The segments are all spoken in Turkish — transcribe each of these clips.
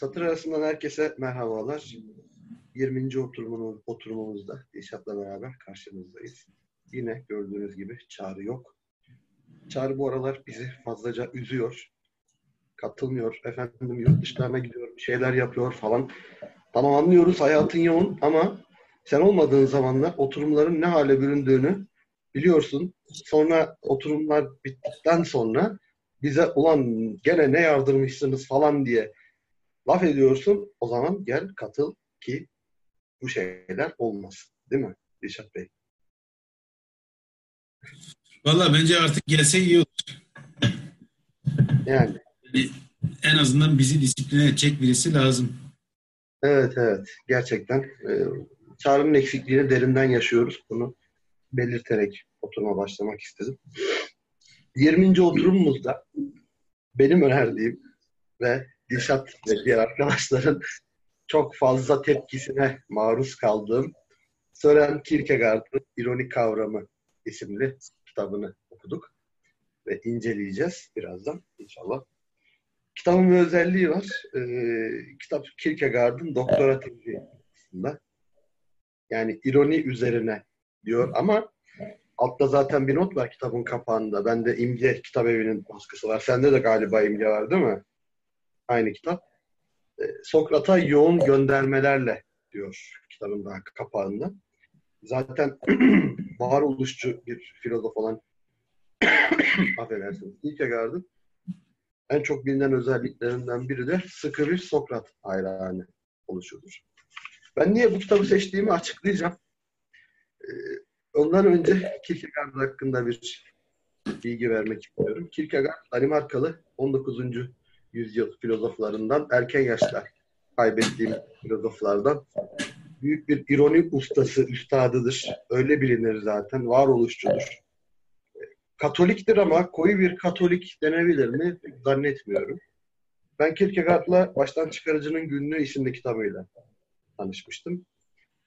Satır arasından herkese merhabalar. 20. oturumumuz, oturumumuzda Dilşat'la beraber karşınızdayız. Yine gördüğünüz gibi Çağrı yok. Çağrı bu aralar bizi fazlaca üzüyor. Katılmıyor. Efendim yurt dışlarına gidiyor, şeyler yapıyor falan. Tamam anlıyoruz hayatın yoğun ama sen olmadığın zamanlar oturumların ne hale büründüğünü biliyorsun. Sonra oturumlar bittikten sonra bize ulan gene ne yardırmışsınız falan diye laf ediyorsun. O zaman gel katıl ki bu şeyler olmasın. Değil mi Dilşat Bey? Valla bence artık gelse iyi olur. Yani. yani. En azından bizi disipline edecek birisi lazım. Evet evet. Gerçekten. E, çağrının eksikliğini derinden yaşıyoruz. Bunu belirterek oturuma başlamak istedim. 20. oturumumuzda benim önerdiğim ve Dilşat ve diğer arkadaşların çok fazla tepkisine maruz kaldığım Sören Kierkegaard'ın İronik Kavramı isimli kitabını okuduk ve inceleyeceğiz birazdan inşallah. Kitabın bir özelliği var. Ee, kitap Kierkegaard'ın doktora tezi aslında. Yani ironi üzerine diyor ama altta zaten bir not var kitabın kapağında. Bende İmge Kitap Evi'nin baskısı var. Sende de galiba İmge var değil mi? Aynı kitap. Ee, Sokrat'a yoğun göndermelerle diyor kitabın daha kapağında. Zaten varoluşçu bir filozof olan affedersiniz Kierkegaard'ın en çok bilinen özelliklerinden biri de sıkı bir Sokrat hayranı oluşudur. Ben niye bu kitabı seçtiğimi açıklayacağım. Ee, ondan önce Kierkegaard hakkında bir bilgi vermek istiyorum. Kierkegaard Danimarkalı 19. yüzyıl filozoflarından erken yaşta kaybettiğim filozoflardan büyük bir ironi ustası, üstadıdır. Öyle bilinir zaten. Varoluşçudur. Katoliktir ama koyu bir Katolik denebilir mi? Zannetmiyorum. Ben Kierkegaard'la Baştan Çıkarıcının Günlüğü isimli kitabıyla tanışmıştım.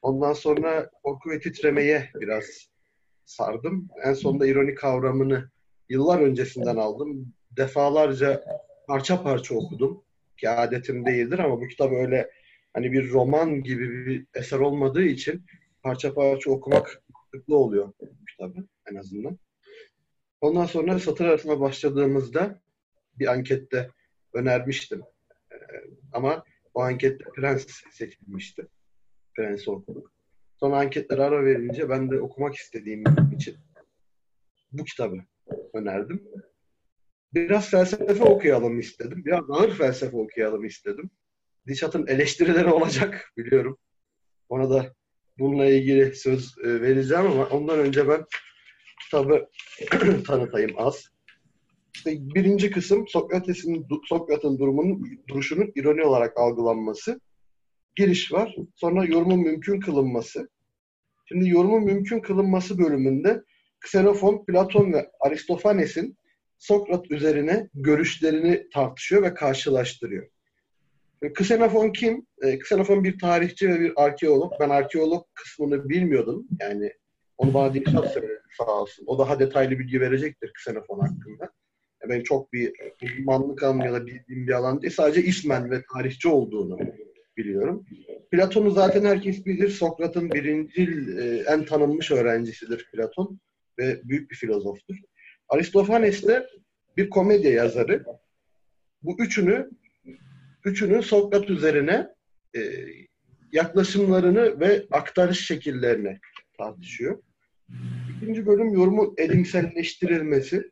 Ondan sonra korku ve titremeye biraz sardım. En sonunda ironi kavramını yıllar öncesinden aldım. Defalarca parça parça okudum. Ki adetim değildir ama bu kitap öyle hani bir roman gibi bir eser olmadığı için parça parça okumak mantıklı oluyor bu kitabı en azından. Ondan sonra satır arasına başladığımızda bir ankette önermiştim. Ee, ama o ankette Prens seçilmişti. Prens'i okuduk. Sonra anketler ara verince ben de okumak istediğim için bu kitabı önerdim. Biraz felsefe okuyalım istedim. Biraz ağır felsefe okuyalım istedim. Dişat'ın eleştirileri olacak biliyorum. Ona da bununla ilgili söz e, vereceğim ama ondan önce ben kitabı tanıtayım az. İşte birinci kısım Sokrates'in Sokrat'ın durumunun duruşunun ironi olarak algılanması. Giriş var. Sonra yorumun mümkün kılınması. Şimdi yorumun mümkün kılınması bölümünde Xenofon, Platon ve Aristofanes'in Sokrat üzerine görüşlerini tartışıyor ve karşılaştırıyor. Xenofon kim? Xenofon bir tarihçi ve bir arkeolog. Ben arkeolog kısmını bilmiyordum. Yani onu bana Dilşat söyledi sağ olsun. O daha detaylı bilgi verecektir Xenofon hakkında. Ben çok bir uzmanlık alanı ya da bildiğim bir alan değil. Sadece ismen ve tarihçi olduğunu biliyorum. Platon'u zaten herkes bilir. Sokrat'ın birincil en tanınmış öğrencisidir Platon ve büyük bir filozoftur. Aristofanes de bir komedya yazarı. Bu üçünü üçünün Sokrat üzerine e, yaklaşımlarını ve aktarış şekillerini tartışıyor. İkinci bölüm yorumun elimselleştirilmesi.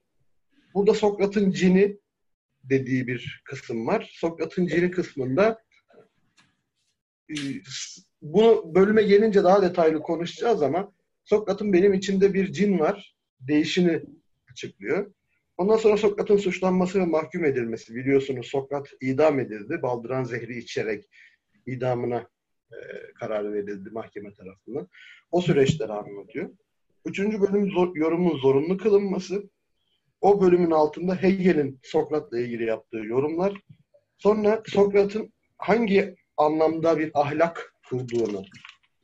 Burada Sokrat'ın cini dediği bir kısım var. Sokrat'ın cini kısmında e, bunu bölüme gelince daha detaylı konuşacağız ama Sokrat'ın benim içinde bir cin var değişini açıklıyor. Ondan sonra Sokrat'ın suçlanması ve mahkum edilmesi. Biliyorsunuz Sokrat idam edildi. Baldıran zehri içerek idamına e, karar verildi mahkeme tarafından. O süreçleri anlatıyor. Üçüncü bölüm zor, yorumun zorunlu kılınması. O bölümün altında Hegel'in Sokrat'la ilgili yaptığı yorumlar. Sonra Sokrat'ın hangi anlamda bir ahlak kurduğunu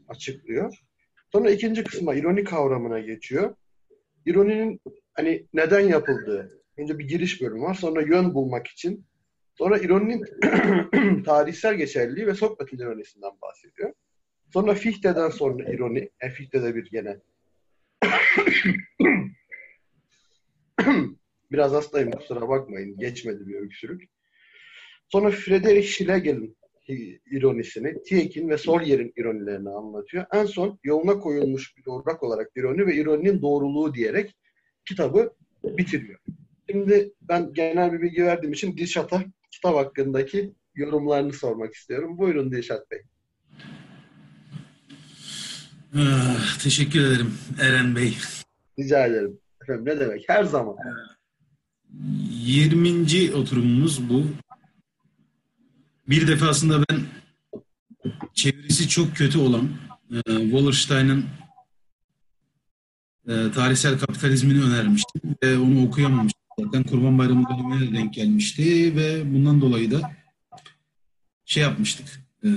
açıklıyor. Sonra ikinci kısma ironi kavramına geçiyor. İroninin hani neden yapıldığı. Önce bir giriş bölümü var. Sonra yön bulmak için Sonra ironinin tarihsel geçerliliği ve Sokrat'ın ironisinden bahsediyor. Sonra Fichte'den sonra ironi. E, Fichte'de bir gene. Biraz hastayım kusura bakmayın. Geçmedi bir öksürük. Sonra Friedrich Schlegel'in ironisini, Tieck'in ve Solyer'in ironilerini anlatıyor. En son yoluna koyulmuş bir doğrak olarak ironi ve ironinin doğruluğu diyerek kitabı bitiriyor. Şimdi ben genel bir bilgi verdiğim için Dilşat'a kitap hakkındaki yorumlarını sormak istiyorum. Buyurun Dilşat Bey. Ah, teşekkür ederim Eren Bey. Rica ederim. Efendim ne demek? Her zaman. 20. oturumumuz bu. Bir defasında ben çevirisi çok kötü olan e, Wallerstein'ın e, tarihsel kapitalizmini önermiştim ve onu okuyamamıştım. Zaten Kurban Bayramı dönemine denk gelmişti ve bundan dolayı da şey yapmıştık. E,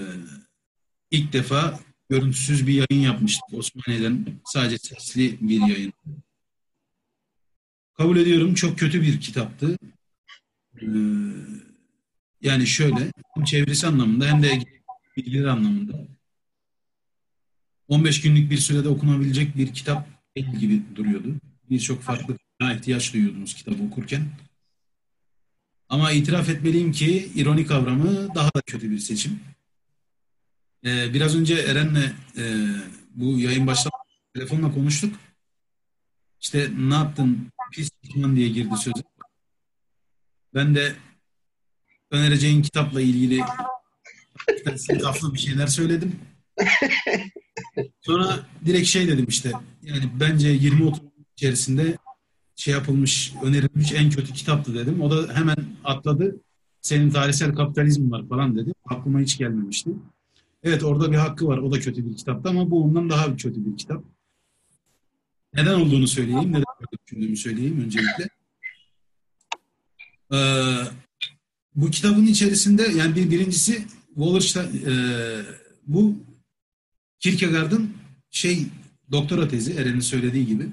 ilk defa görüntüsüz bir yayın yapmıştık Osmaniye'den. Sadece sesli bir yayın. Kabul ediyorum çok kötü bir kitaptı. Ee, yani şöyle hem çevirisi anlamında hem de bilgileri anlamında 15 günlük bir sürede okunabilecek bir kitap değil gibi duruyordu. Birçok farklı ihtiyaç duyuyordunuz kitabı okurken. Ama itiraf etmeliyim ki ironi kavramı daha da kötü bir seçim. Ee, biraz önce Eren'le e, bu yayın başlamadan telefonla konuştuk. İşte ne yaptın pis düşman diye girdi sözü. Ben de önereceğin kitapla ilgili saflı bir şeyler söyledim. Sonra direkt şey dedim işte yani bence 20 oturum içerisinde şey yapılmış, önerilmiş en kötü kitaptı dedim. O da hemen atladı. Senin tarihsel kapitalizm var falan dedi. Aklıma hiç gelmemişti. Evet orada bir hakkı var. O da kötü bir kitaptı ama bu ondan daha kötü bir kitap. Neden olduğunu söyleyeyim, neden böyle düşündüğümü söyleyeyim öncelikle. Ee, bu kitabın içerisinde yani bir birincisi Wallerstein, e, bu Kierkegaard'ın şey doktora tezi Eren'in söylediği gibi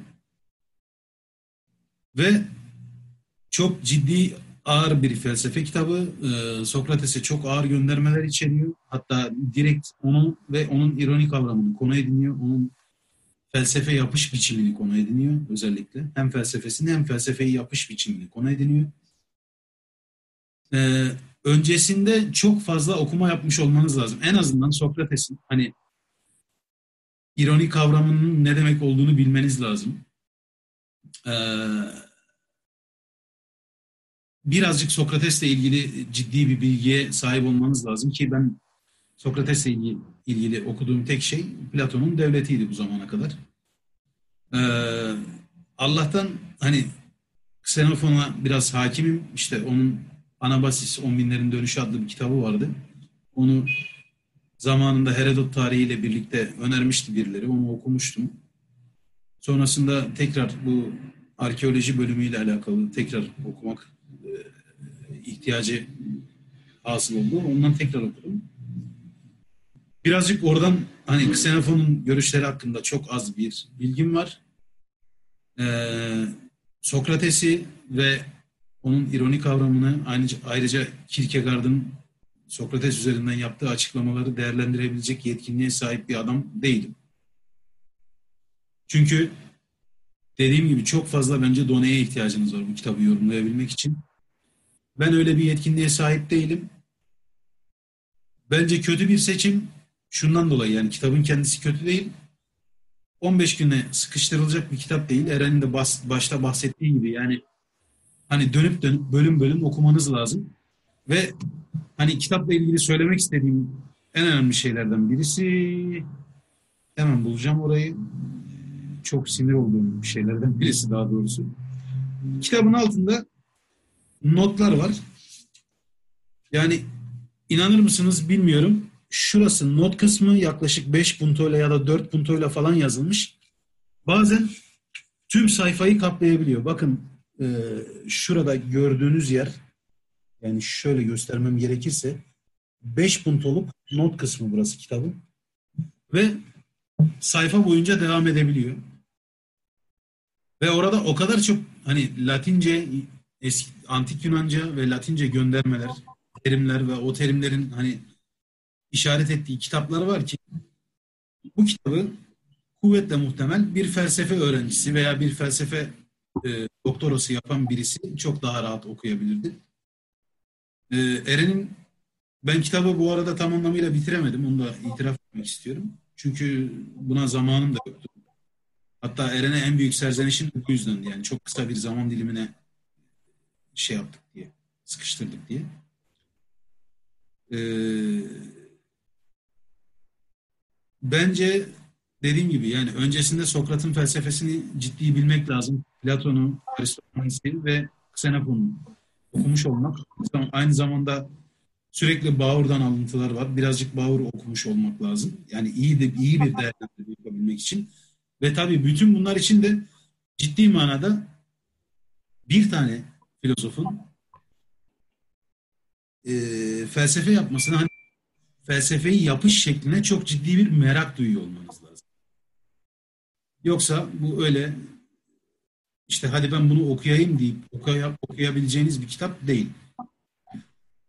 ve çok ciddi ağır bir felsefe kitabı. Ee, Sokrates'e çok ağır göndermeler içeriyor. Hatta direkt onu ve onun ironik kavramını konu ediniyor. Onun felsefe yapış biçimini konu ediniyor özellikle. Hem felsefesini hem felsefeyi yapış biçimini konu ediniyor. Ee, öncesinde çok fazla okuma yapmış olmanız lazım. En azından Sokrates'in hani ironi kavramının ne demek olduğunu bilmeniz lazım. Ee, birazcık Sokrates'le ilgili ciddi bir bilgiye sahip olmanız lazım ki ben Sokrates'le ilgili, ilgili okuduğum tek şey Platon'un devletiydi bu zamana kadar. Ee, Allah'tan hani Xenofon'a biraz hakimim. İşte onun Anabasis On Binlerin Dönüşü adlı bir kitabı vardı. Onu zamanında Herodot tarihiyle birlikte önermişti birileri. Onu okumuştum. Sonrasında tekrar bu arkeoloji bölümüyle alakalı tekrar okumak e, ihtiyacı hasıl oldu. Ondan tekrar okudum. Birazcık oradan hani Xenofon'un görüşleri hakkında çok az bir bilgim var. Ee, Sokrates'i ve onun ironi kavramını ayrıca, ayrıca Kierkegaard'ın Sokrates üzerinden yaptığı açıklamaları değerlendirebilecek yetkinliğe sahip bir adam değilim. Çünkü dediğim gibi çok fazla bence doneye ihtiyacınız var bu kitabı yorumlayabilmek için. Ben öyle bir yetkinliğe sahip değilim. Bence kötü bir seçim şundan dolayı yani kitabın kendisi kötü değil. 15 güne sıkıştırılacak bir kitap değil. Eren'in de başta bahsettiği gibi yani hani dönüp dönüp bölüm bölüm okumanız lazım. Ve hani kitapla ilgili söylemek istediğim en önemli şeylerden birisi hemen bulacağım orayı. Çok sinir olduğum şeylerden birisi daha doğrusu. Kitabın altında notlar var. Yani inanır mısınız bilmiyorum şurası not kısmı yaklaşık 5 puntoyla ya da 4 puntoyla falan yazılmış. Bazen tüm sayfayı kaplayabiliyor. Bakın e, şurada gördüğünüz yer yani şöyle göstermem gerekirse 5 puntoluk not kısmı burası kitabın. Ve sayfa boyunca devam edebiliyor. Ve orada o kadar çok hani Latince, eski, antik Yunanca ve Latince göndermeler terimler ve o terimlerin hani işaret ettiği kitaplar var ki bu kitabı kuvvetle muhtemel bir felsefe öğrencisi veya bir felsefe e, doktorası yapan birisi çok daha rahat okuyabilirdi. E, Eren'in ben kitabı bu arada tam anlamıyla bitiremedim. Onu da itiraf etmek istiyorum. Çünkü buna zamanım da yoktu. Hatta Eren'e en büyük serzenişim bu yüzden yani çok kısa bir zaman dilimine şey yaptık diye, sıkıştırdık diye. Ee, bence dediğim gibi yani öncesinde Sokrat'ın felsefesini ciddi bilmek lazım. Platon'u, Aristoteles'i ve Xenofon'u okumuş olmak. Aynı zamanda sürekli Bauer'dan alıntılar var. Birazcık Bauer okumuş olmak lazım. Yani iyi de iyi bir değerlendirme yapabilmek için. Ve tabii bütün bunlar için de ciddi manada bir tane filozofun e, felsefe yapmasına hani felsefeyi yapış şekline çok ciddi bir merak duyuyor olmanız lazım. Yoksa bu öyle işte hadi ben bunu okuyayım deyip okuyay okuyabileceğiniz bir kitap değil.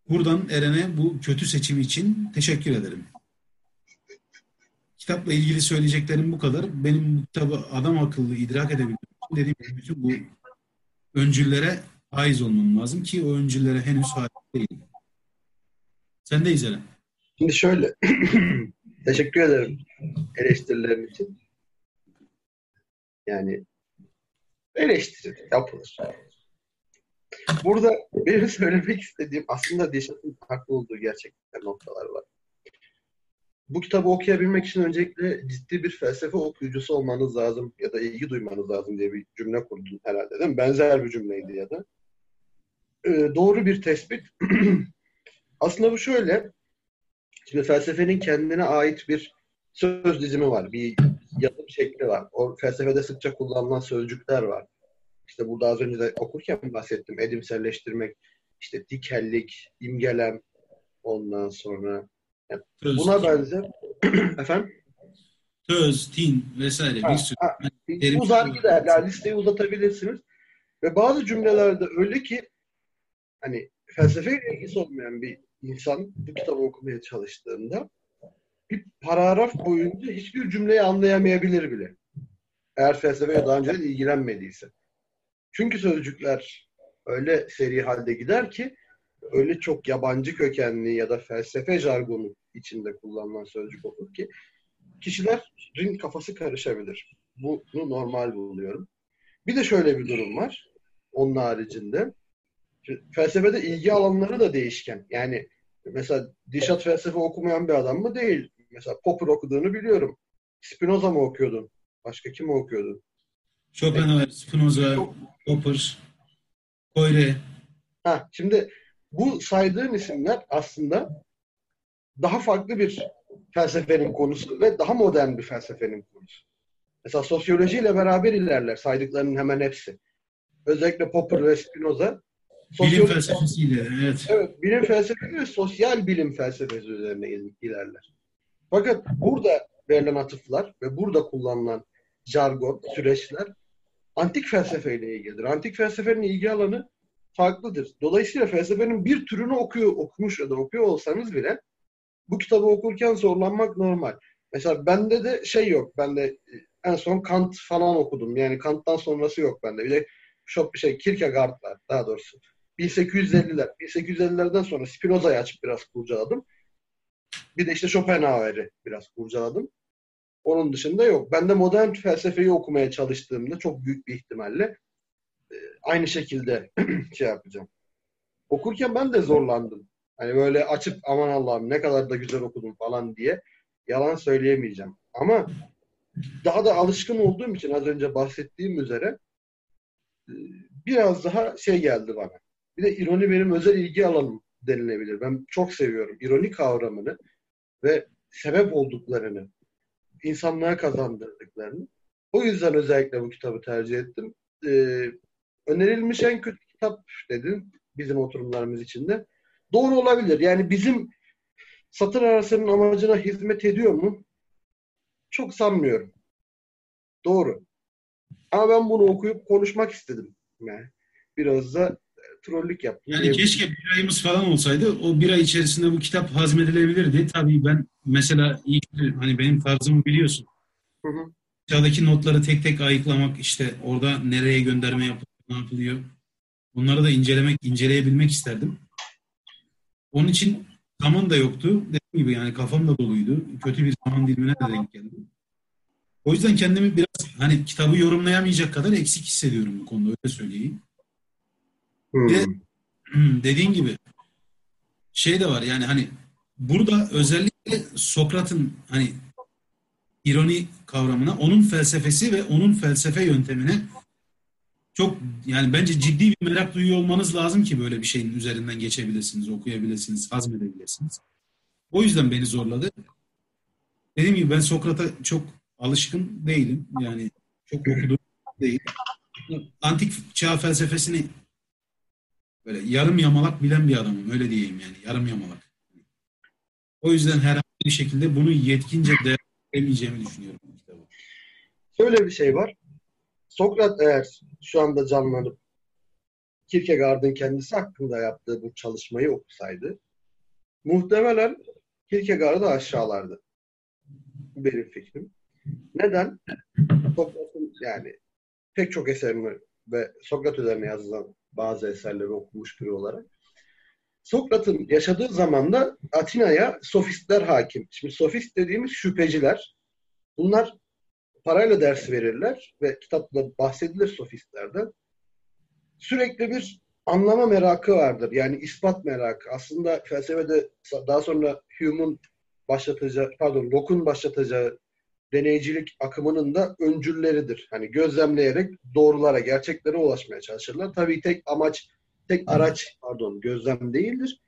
Buradan Eren'e bu kötü seçimi için teşekkür ederim. Kitapla ilgili söyleyeceklerim bu kadar. Benim bu kitabı adam akıllı idrak edebilmem dediğim gibi bütün bu öncüllere haiz olmam lazım ki o öncüllere henüz haiz değilim. Sen de izle. Şimdi şöyle. teşekkür ederim eleştirilerin için. Yani eleştirilir, yapılır. Burada benim söylemek istediğim aslında Dişat'ın haklı olduğu gerçekten noktalar var. Bu kitabı okuyabilmek için öncelikle ciddi bir felsefe okuyucusu olmanız lazım ya da ilgi duymanız lazım diye bir cümle kurdun herhalde değil mi? Benzer bir cümleydi ya da. Ee, doğru bir tespit. aslında bu şöyle. Şimdi felsefenin kendine ait bir söz dizimi var. Bir yazım şekli var. O felsefede sıkça kullanılan sözcükler var. İşte burada az önce de okurken bahsettim. Edimselleştirmek, işte dikellik, imgelem, ondan sonra yani buna benzer efendim Töz, tin vesaire ha, bir sürü. Ha, terim uzar gider. Yani listeyi uzatabilirsiniz. Ve bazı cümlelerde öyle ki hani felsefeyle ilgisi olmayan bir insan bu kitabı okumaya çalıştığında bir paragraf boyunca hiçbir cümleyi anlayamayabilir bile. Eğer felsefeye daha önce ilgilenmediyse. Çünkü sözcükler öyle seri halde gider ki öyle çok yabancı kökenli ya da felsefe jargonu içinde kullanılan sözcük olur ki kişilerin kafası karışabilir. Bunu normal buluyorum. Bir de şöyle bir durum var. Onun haricinde felsefede ilgi alanları da değişken. Yani mesela Dişat felsefe okumayan bir adam mı? Değil. Mesela Popper okuduğunu biliyorum. Spinoza mı okuyordun? Başka kim okuyordun? Schopenhauer, Spinoza, Popper, Koyre. Ha, şimdi bu saydığım isimler aslında daha farklı bir felsefenin konusu ve daha modern bir felsefenin konusu. Mesela sosyolojiyle beraber ilerler saydıklarının hemen hepsi. Özellikle Popper ve Spinoza. Bilim felsefesiyle, evet. Evet, bilim felsefesi ve sosyal bilim felsefesi üzerine ilerler. Fakat burada verilen atıflar ve burada kullanılan jargon, süreçler antik felsefeyle ilgilidir. Antik felsefenin ilgi alanı farklıdır. Dolayısıyla felsefenin bir türünü okuyor, okumuş ya da okuyor olsanız bile bu kitabı okurken zorlanmak normal. Mesela bende de şey yok. Bende e, en son Kant falan okudum. Yani Kant'tan sonrası yok bende. Bir de çok bir şey Kierkegaard var daha doğrusu. 1850'ler. 1850'lerden sonra Spinoza'yı açıp biraz kurcaladım. Bir de işte Schopenhauer'i biraz kurcaladım. Onun dışında yok. Ben de modern felsefeyi okumaya çalıştığımda çok büyük bir ihtimalle e, aynı şekilde şey yapacağım. Okurken ben de zorlandım. Hani böyle açıp aman Allah'ım ne kadar da güzel okudum falan diye yalan söyleyemeyeceğim. Ama daha da alışkın olduğum için az önce bahsettiğim üzere e, biraz daha şey geldi bana. Bir de ironi benim özel ilgi alanım denilebilir. Ben çok seviyorum ironi kavramını ve sebep olduklarını insanlığa kazandırdıklarını. O yüzden özellikle bu kitabı tercih ettim. Ee, önerilmiş en kötü kitap dedin bizim oturumlarımız içinde. Doğru olabilir. Yani bizim satır arasının amacına hizmet ediyor mu? Çok sanmıyorum. Doğru. Ama ben bunu okuyup konuşmak istedim. Yani biraz da trollük yaptım. Yani keşke bir ayımız falan olsaydı o bir ay içerisinde bu kitap hazmedilebilirdi. Tabii ben mesela ilk hani benim tarzımı biliyorsun. Hı hı. Aşağıdaki notları tek tek ayıklamak işte orada nereye gönderme yapılıyor, ne yapılıyor. Bunları da incelemek, inceleyebilmek isterdim. Onun için zaman da yoktu. Dediğim gibi yani kafam da doluydu. Kötü bir zaman dilimine de denk geldim. O yüzden kendimi biraz hani kitabı yorumlayamayacak kadar eksik hissediyorum bu konuda öyle söyleyeyim. Hmm. Ve hmm, dediğin gibi şey de var yani hani burada özellikle Sokrat'ın hani ironi kavramına, onun felsefesi ve onun felsefe yöntemine çok yani bence ciddi bir merak duyuyor olmanız lazım ki böyle bir şeyin üzerinden geçebilirsiniz, okuyabilirsiniz, hazmedebilirsiniz. O yüzden beni zorladı. Dediğim gibi ben Sokrat'a çok alışkın değilim. Yani çok okudum değil. Antik çağ felsefesini böyle yarım yamalak bilen bir adamım. Öyle diyeyim yani. Yarım yamalak. O yüzden herhangi bir şekilde bunu yetkince değerlendiremeyeceğimi düşünüyorum. kitabı. Şöyle bir şey var. Sokrat eğer şu anda canlanıp Kierkegaard'ın kendisi hakkında yaptığı bu çalışmayı okusaydı muhtemelen Kierkegaard'ı aşağılardı. Bu benim fikrim. Neden? Sokrat'ın yani pek çok eserini ve Sokrat üzerine yazılan bazı eserleri okumuş biri olarak Sokrat'ın yaşadığı zamanda Atina'ya sofistler hakim. Şimdi sofist dediğimiz şüpheciler. Bunlar parayla ders verirler ve kitapta bahsedilir sofistlerden. Sürekli bir anlama merakı vardır. Yani ispat merakı. Aslında felsefede daha sonra Hume'un başlatacağı, pardon Locke'un başlatacağı deneycilik akımının da öncülleridir. Hani gözlemleyerek doğrulara, gerçeklere ulaşmaya çalışırlar. Tabii tek amaç, tek araç pardon gözlem değildir.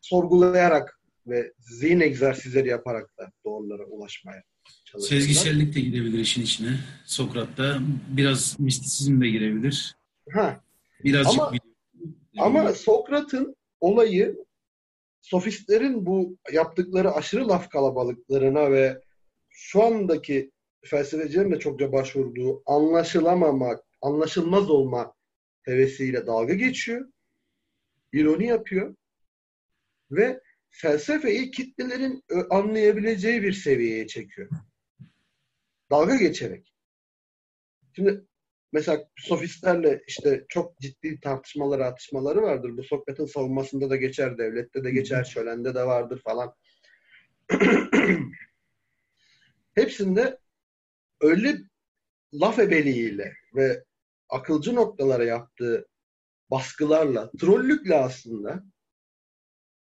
Sorgulayarak ve zihin egzersizleri yaparak da doğrulara ulaşmaya çalışırlar. Sezgisellik de girebilir işin içine. Sokrat'ta biraz mistisizm de girebilir. Ha, Birazcık Ama- bir- Ama Sokrat'ın olayı sofistlerin bu yaptıkları aşırı laf kalabalıklarına ve şu andaki felsefecilerin de çokça başvurduğu anlaşılamamak, anlaşılmaz olma hevesiyle dalga geçiyor. ironi yapıyor. Ve felsefeyi kitlelerin ö- anlayabileceği bir seviyeye çekiyor. Dalga geçerek. Şimdi mesela sofistlerle işte çok ciddi tartışmaları, atışmaları vardır. Bu Sokrat'ın savunmasında da geçer, devlette de geçer, şölende de vardır falan. Hepsinde öyle laf ebeliğiyle ve akılcı noktalara yaptığı baskılarla, trollükle aslında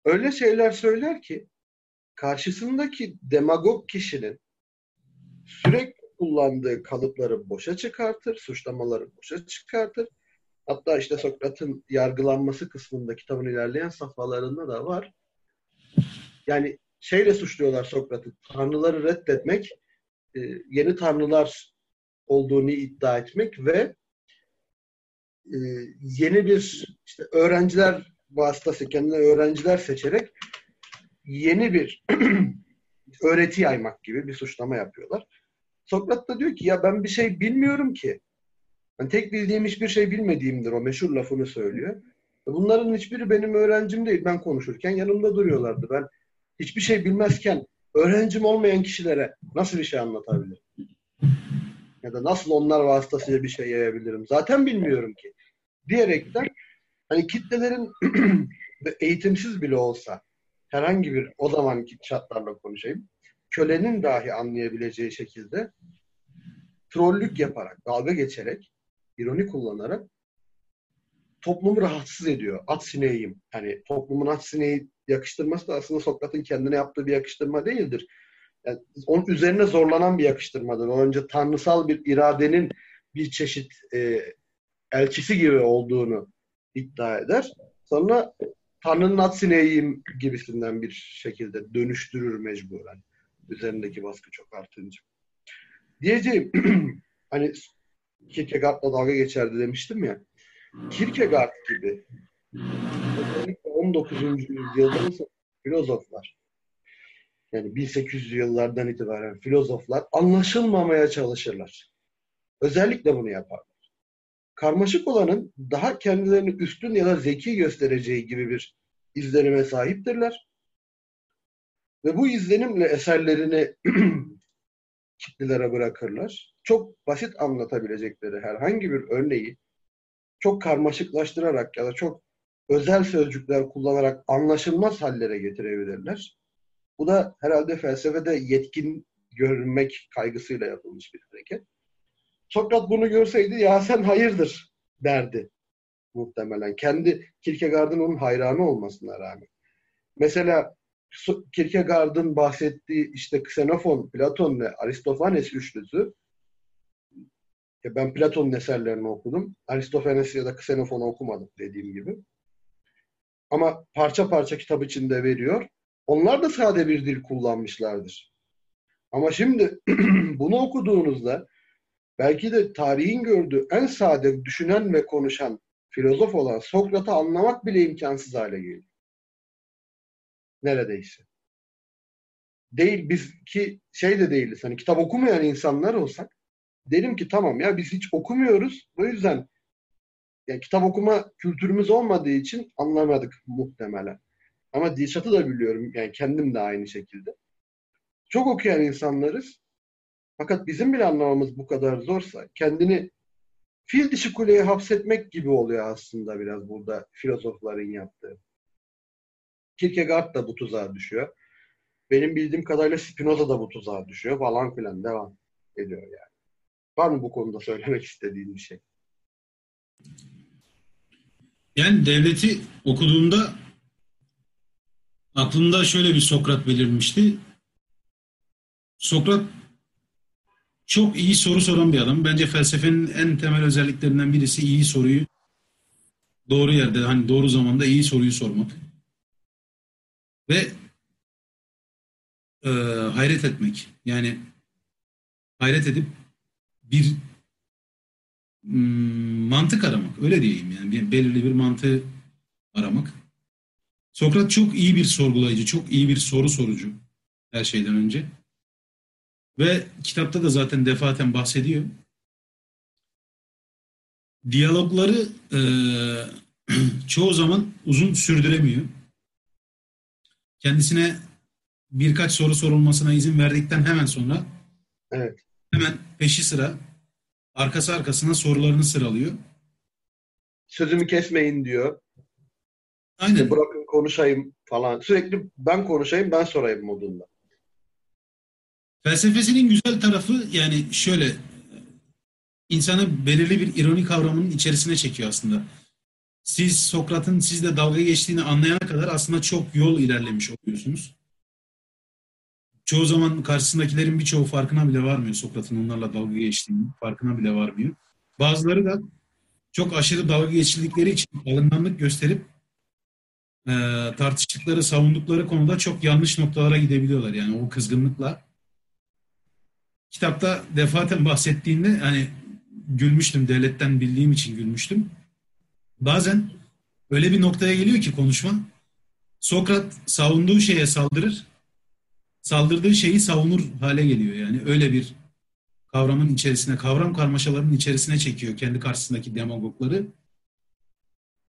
öyle şeyler söyler ki karşısındaki demagog kişinin sürekli kullandığı kalıpları boşa çıkartır, suçlamaları boşa çıkartır. Hatta işte Sokrat'ın yargılanması kısmında kitabın ilerleyen safhalarında da var. Yani şeyle suçluyorlar Sokrat'ı. Tanrıları reddetmek, e, yeni tanrılar olduğunu iddia etmek ve e, yeni bir işte öğrenciler vasıtası kendine öğrenciler seçerek yeni bir öğreti yaymak gibi bir suçlama yapıyorlar. Sokrat da diyor ki ya ben bir şey bilmiyorum ki. Yani tek bildiğim hiçbir şey bilmediğimdir o meşhur lafını söylüyor. Bunların hiçbiri benim öğrencim değil. Ben konuşurken yanımda duruyorlardı. Ben hiçbir şey bilmezken öğrencim olmayan kişilere nasıl bir şey anlatabilirim? Ya da nasıl onlar vasıtasıyla bir şey yayabilirim? Zaten bilmiyorum ki. Diyerekten hani kitlelerin eğitimsiz bile olsa herhangi bir o zamanki şartlarla konuşayım kölenin dahi anlayabileceği şekilde trollük yaparak, dalga geçerek, ironi kullanarak toplumu rahatsız ediyor. At sineğiyim. Hani toplumun at sineği yakıştırması da aslında Sokrat'ın kendine yaptığı bir yakıştırma değildir. Yani onun üzerine zorlanan bir yakıştırmadır. O önce tanrısal bir iradenin bir çeşit e, elçisi gibi olduğunu iddia eder. Sonra Tanrı'nın at gibisinden bir şekilde dönüştürür mecburen üzerindeki baskı çok artınca. Diyeceğim hani Kierkegaard'la dalga geçerdi demiştim ya. Kierkegaard gibi 19. yüzyılda filozoflar yani 1800'lü yıllardan itibaren filozoflar anlaşılmamaya çalışırlar. Özellikle bunu yaparlar. karmaşık olanın daha kendilerini üstün ya da zeki göstereceği gibi bir izlenime sahiptirler. Ve bu izlenimle eserlerini kitlelere bırakırlar. Çok basit anlatabilecekleri herhangi bir örneği çok karmaşıklaştırarak ya da çok özel sözcükler kullanarak anlaşılmaz hallere getirebilirler. Bu da herhalde felsefede yetkin görünmek kaygısıyla yapılmış bir hareket. Sokrat bunu görseydi ya sen hayırdır derdi muhtemelen. Kendi Kierkegaard'ın onun hayranı olmasına rağmen. Mesela Kierkegaard'ın bahsettiği işte Xenofon, Platon ve Aristofanes üçlüsü ben Platon'un eserlerini okudum. Aristofanes ya da Xenofon'u okumadım dediğim gibi. Ama parça parça kitap içinde veriyor. Onlar da sade bir dil kullanmışlardır. Ama şimdi bunu okuduğunuzda belki de tarihin gördüğü en sade düşünen ve konuşan filozof olan Sokrat'ı anlamak bile imkansız hale geliyor. Neredeyse. Değil biz ki şey de değiliz. Hani kitap okumayan insanlar olsak derim ki tamam ya biz hiç okumuyoruz. O yüzden yani kitap okuma kültürümüz olmadığı için anlamadık muhtemelen. Ama Dilşat'ı da biliyorum. Yani kendim de aynı şekilde. Çok okuyan insanlarız. Fakat bizim bile anlamamız bu kadar zorsa kendini fil dişi kuleye hapsetmek gibi oluyor aslında biraz burada filozofların yaptığı. Kierkegaard da bu tuzağa düşüyor. Benim bildiğim kadarıyla Spinoza da bu tuzağa düşüyor falan filan devam ediyor yani. Var mı bu konuda söylemek istediğin bir şey? Yani devleti okuduğumda aklımda şöyle bir Sokrat belirmişti. Sokrat çok iyi soru soran bir adam. Bence felsefenin en temel özelliklerinden birisi iyi soruyu doğru yerde, hani doğru zamanda iyi soruyu sormak. Ve e, hayret etmek. Yani hayret edip bir mantık aramak. Öyle diyeyim yani. Bir, belirli bir mantığı aramak. Sokrat çok iyi bir sorgulayıcı, çok iyi bir soru sorucu her şeyden önce. Ve kitapta da zaten defaten bahsediyor. Diyalogları e, çoğu zaman uzun sürdüremiyor. Kendisine birkaç soru sorulmasına izin verdikten hemen sonra evet. hemen peşi sıra arkası arkasına sorularını sıralıyor. Sözümü kesmeyin diyor. Aynen. İşte bırakın konuşayım falan. Sürekli ben konuşayım ben sorayım modunda. Felsefesinin güzel tarafı yani şöyle insanı belirli bir ironi kavramının içerisine çekiyor aslında. Siz Sokrat'ın sizle dalga geçtiğini anlayana kadar aslında çok yol ilerlemiş oluyorsunuz. Çoğu zaman karşısındakilerin birçoğu farkına bile varmıyor Sokrat'ın onlarla dalga geçtiğini, farkına bile varmıyor. Bazıları da çok aşırı dalga geçildikleri için alınganlık gösterip e, tartıştıkları, savundukları konuda çok yanlış noktalara gidebiliyorlar. Yani o kızgınlıkla kitapta defaten bahsettiğinde hani gülmüştüm. Devletten bildiğim için gülmüştüm. Bazen öyle bir noktaya geliyor ki konuşma. Sokrat savunduğu şeye saldırır. Saldırdığı şeyi savunur hale geliyor. Yani öyle bir kavramın içerisine, kavram karmaşalarının içerisine çekiyor kendi karşısındaki demagogları.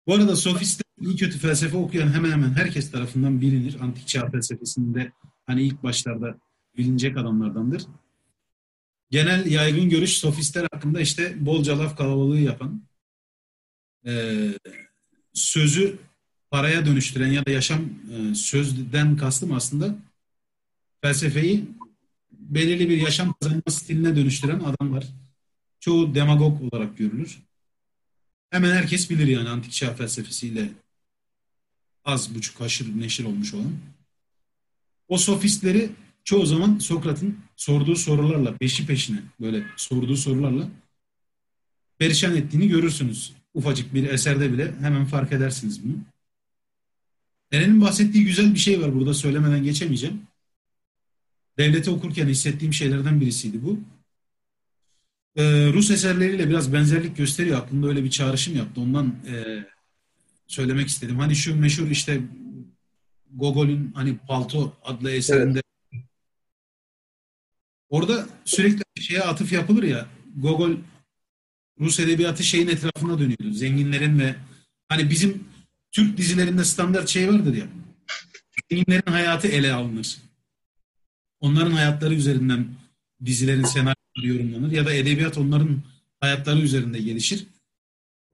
Bu arada sofistler iyi kötü felsefe okuyan hemen hemen herkes tarafından bilinir. Antik çağ felsefesinde hani ilk başlarda bilinecek adamlardandır genel yaygın görüş sofistler hakkında işte bolca laf kalabalığı yapan, e, sözü paraya dönüştüren ya da yaşam e, sözden kastım aslında felsefeyi belirli bir yaşam kazanma stiline dönüştüren adamlar. Çoğu demagog olarak görülür. Hemen herkes bilir yani antik çağ felsefesiyle az buçuk haşır neşir olmuş olan. O sofistleri çoğu zaman Sokrat'ın sorduğu sorularla peşi peşine böyle sorduğu sorularla perişan ettiğini görürsünüz. Ufacık bir eserde bile hemen fark edersiniz bunu. Eren'in bahsettiği güzel bir şey var burada söylemeden geçemeyeceğim. Devleti okurken hissettiğim şeylerden birisiydi bu. Ee, Rus eserleriyle biraz benzerlik gösteriyor. Aklımda öyle bir çağrışım yaptı. Ondan e, söylemek istedim. Hani şu meşhur işte Gogol'ün hani Palto adlı eserinde evet. Orada sürekli şeye atıf yapılır ya. Gogol Rus edebiyatı şeyin etrafına dönüyordu. Zenginlerin ve hani bizim Türk dizilerinde standart şey vardır ya. Zenginlerin hayatı ele alınır. Onların hayatları üzerinden dizilerin senaryoları yorumlanır ya da edebiyat onların hayatları üzerinde gelişir.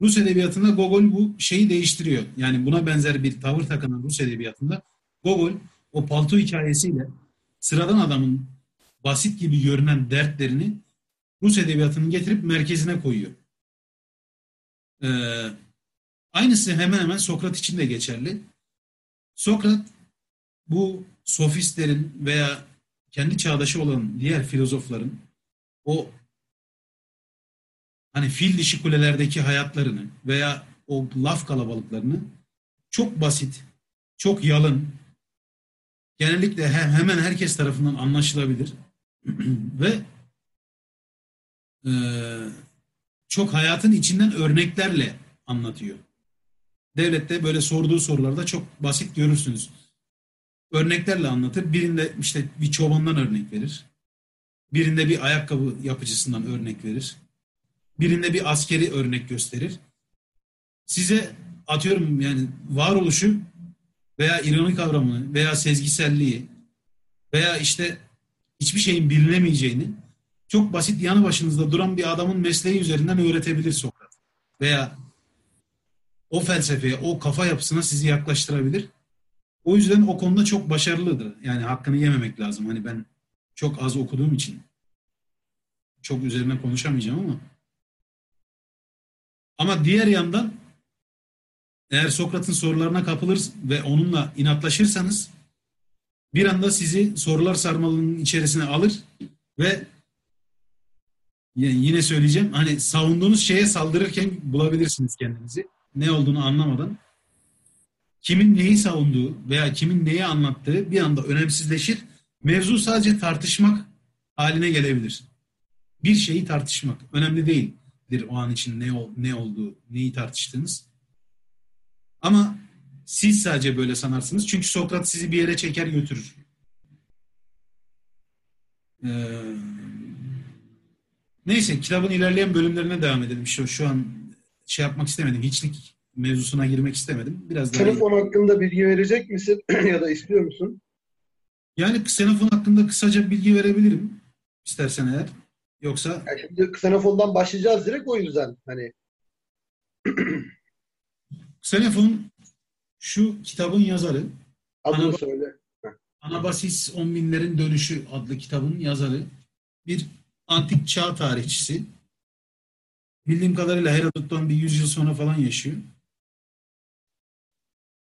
Rus edebiyatında Gogol bu şeyi değiştiriyor. Yani buna benzer bir tavır takınan Rus edebiyatında Gogol o palto hikayesiyle sıradan adamın basit gibi görünen dertlerini Rus edebiyatının getirip merkezine koyuyor. Ee, aynısı hemen hemen Sokrat için de geçerli. Sokrat bu sofistlerin veya kendi çağdaşı olan diğer filozofların o hani fil dişi kulelerdeki hayatlarını veya o laf kalabalıklarını çok basit, çok yalın, genellikle hemen herkes tarafından anlaşılabilir ve e, çok hayatın içinden örneklerle anlatıyor. Devlette böyle sorduğu sorularda çok basit görürsünüz. Örneklerle anlatır. Birinde işte bir çobandan örnek verir. Birinde bir ayakkabı yapıcısından örnek verir. Birinde bir askeri örnek gösterir. Size atıyorum yani varoluşu veya ironi kavramını veya sezgiselliği veya işte hiçbir şeyin bilinemeyeceğini çok basit yanı başınızda duran bir adamın mesleği üzerinden öğretebilir Sokrat. Veya o felsefeye, o kafa yapısına sizi yaklaştırabilir. O yüzden o konuda çok başarılıdır. Yani hakkını yememek lazım. Hani ben çok az okuduğum için çok üzerine konuşamayacağım ama ama diğer yandan eğer Sokrat'ın sorularına kapılır ve onunla inatlaşırsanız bir anda sizi sorular sarmalının içerisine alır ve yine söyleyeceğim hani savunduğunuz şeye saldırırken bulabilirsiniz kendinizi. Ne olduğunu anlamadan. Kimin neyi savunduğu veya kimin neyi anlattığı bir anda önemsizleşir. Mevzu sadece tartışmak haline gelebilir. Bir şeyi tartışmak önemli değildir o an için ne, ne olduğu, neyi tartıştığınız. Ama siz sadece böyle sanarsınız. Çünkü Sokrat sizi bir yere çeker götürür. Ee, neyse kitabın ilerleyen bölümlerine devam edelim. Şu, şu an şey yapmak istemedim. Hiçlik mevzusuna girmek istemedim. Biraz daha Xenofon hakkında bilgi verecek misin ya da istiyor musun? Yani Xenofon hakkında kısaca bilgi verebilirim. istersen eğer. Yoksa... Yani şimdi Xenofon'dan başlayacağız direkt o yüzden. Hani Xenofon şu kitabın yazarı. Adını Anab- söyle. Anabasis On Binlerin Dönüşü adlı kitabın yazarı. Bir antik çağ tarihçisi. Bildiğim kadarıyla Herodot'tan bir yüz yıl sonra falan yaşıyor.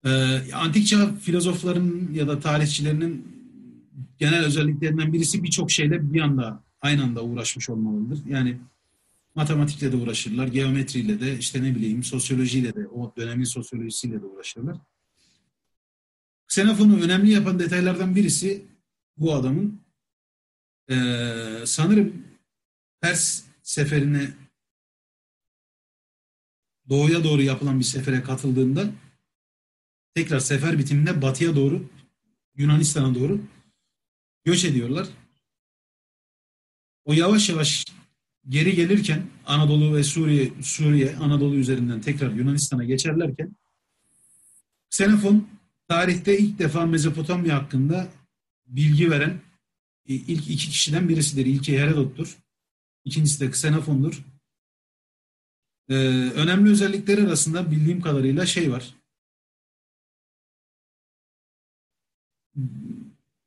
Ee, antik çağ filozofların ya da tarihçilerinin genel özelliklerinden birisi birçok şeyle bir anda aynı anda uğraşmış olmalıdır. Yani matematikle de uğraşırlar, geometriyle de, işte ne bileyim sosyolojiyle de, o dönemin sosyolojisiyle de uğraşırlar. Xenofon'u önemli yapan detaylardan birisi bu adamın e, sanırım Pers seferine doğuya doğru yapılan bir sefere katıldığında tekrar sefer bitiminde batıya doğru Yunanistan'a doğru göç ediyorlar. O yavaş yavaş geri gelirken Anadolu ve Suriye, Suriye Anadolu üzerinden tekrar Yunanistan'a geçerlerken Xenofon tarihte ilk defa Mezopotamya hakkında bilgi veren e, ilk iki kişiden birisidir. İlki Herodot'tur. İkincisi de Xenofon'dur. Ee, önemli özellikleri arasında bildiğim kadarıyla şey var.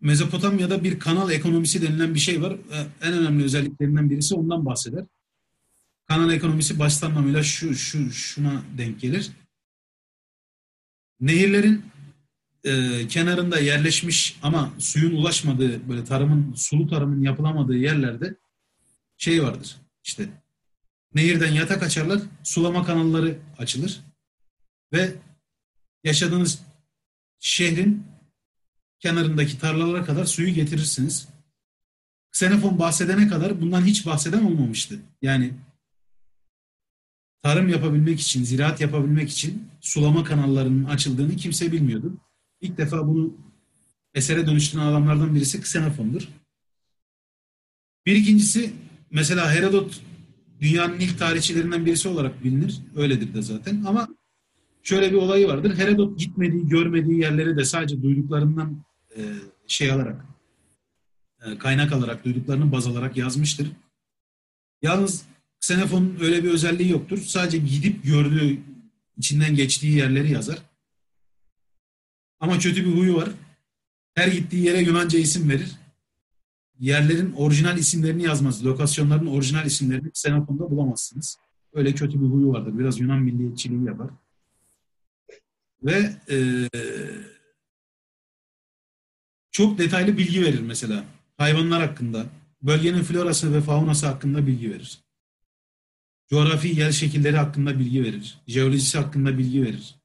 Mezopotamya'da bir kanal ekonomisi denilen bir şey var. En önemli özelliklerinden birisi ondan bahseder. Kanal ekonomisi basit anlamıyla şu, şu, şuna denk gelir. Nehirlerin e, kenarında yerleşmiş ama suyun ulaşmadığı, böyle tarımın, sulu tarımın yapılamadığı yerlerde şey vardır. İşte nehirden yatak açarlar, sulama kanalları açılır ve yaşadığınız şehrin kenarındaki tarlalara kadar suyu getirirsiniz. Xenofon bahsedene kadar bundan hiç bahseden olmamıştı. Yani tarım yapabilmek için, ziraat yapabilmek için sulama kanallarının açıldığını kimse bilmiyordu. İlk defa bunu esere dönüştüren adamlardan birisi Xenofon'dur. Bir ikincisi mesela Herodot dünyanın ilk tarihçilerinden birisi olarak bilinir. Öyledir de zaten. Ama şöyle bir olayı vardır. Herodot gitmediği, görmediği yerleri de sadece duyduklarından e, şey alarak, e, kaynak alarak, duyduklarını baz alarak yazmıştır. Yalnız Xenofon'un öyle bir özelliği yoktur. Sadece gidip gördüğü, içinden geçtiği yerleri yazar. Ama kötü bir huyu var. Her gittiği yere Yunanca isim verir. Yerlerin orijinal isimlerini yazmaz. Lokasyonların orijinal isimlerini Xenofon'da bulamazsınız. Öyle kötü bir huyu vardır. Biraz Yunan milliyetçiliği yapar. Ve e, çok detaylı bilgi verir mesela. Hayvanlar hakkında, bölgenin florası ve faunası hakkında bilgi verir. Coğrafi yer şekilleri hakkında bilgi verir. Jeolojisi hakkında bilgi verir.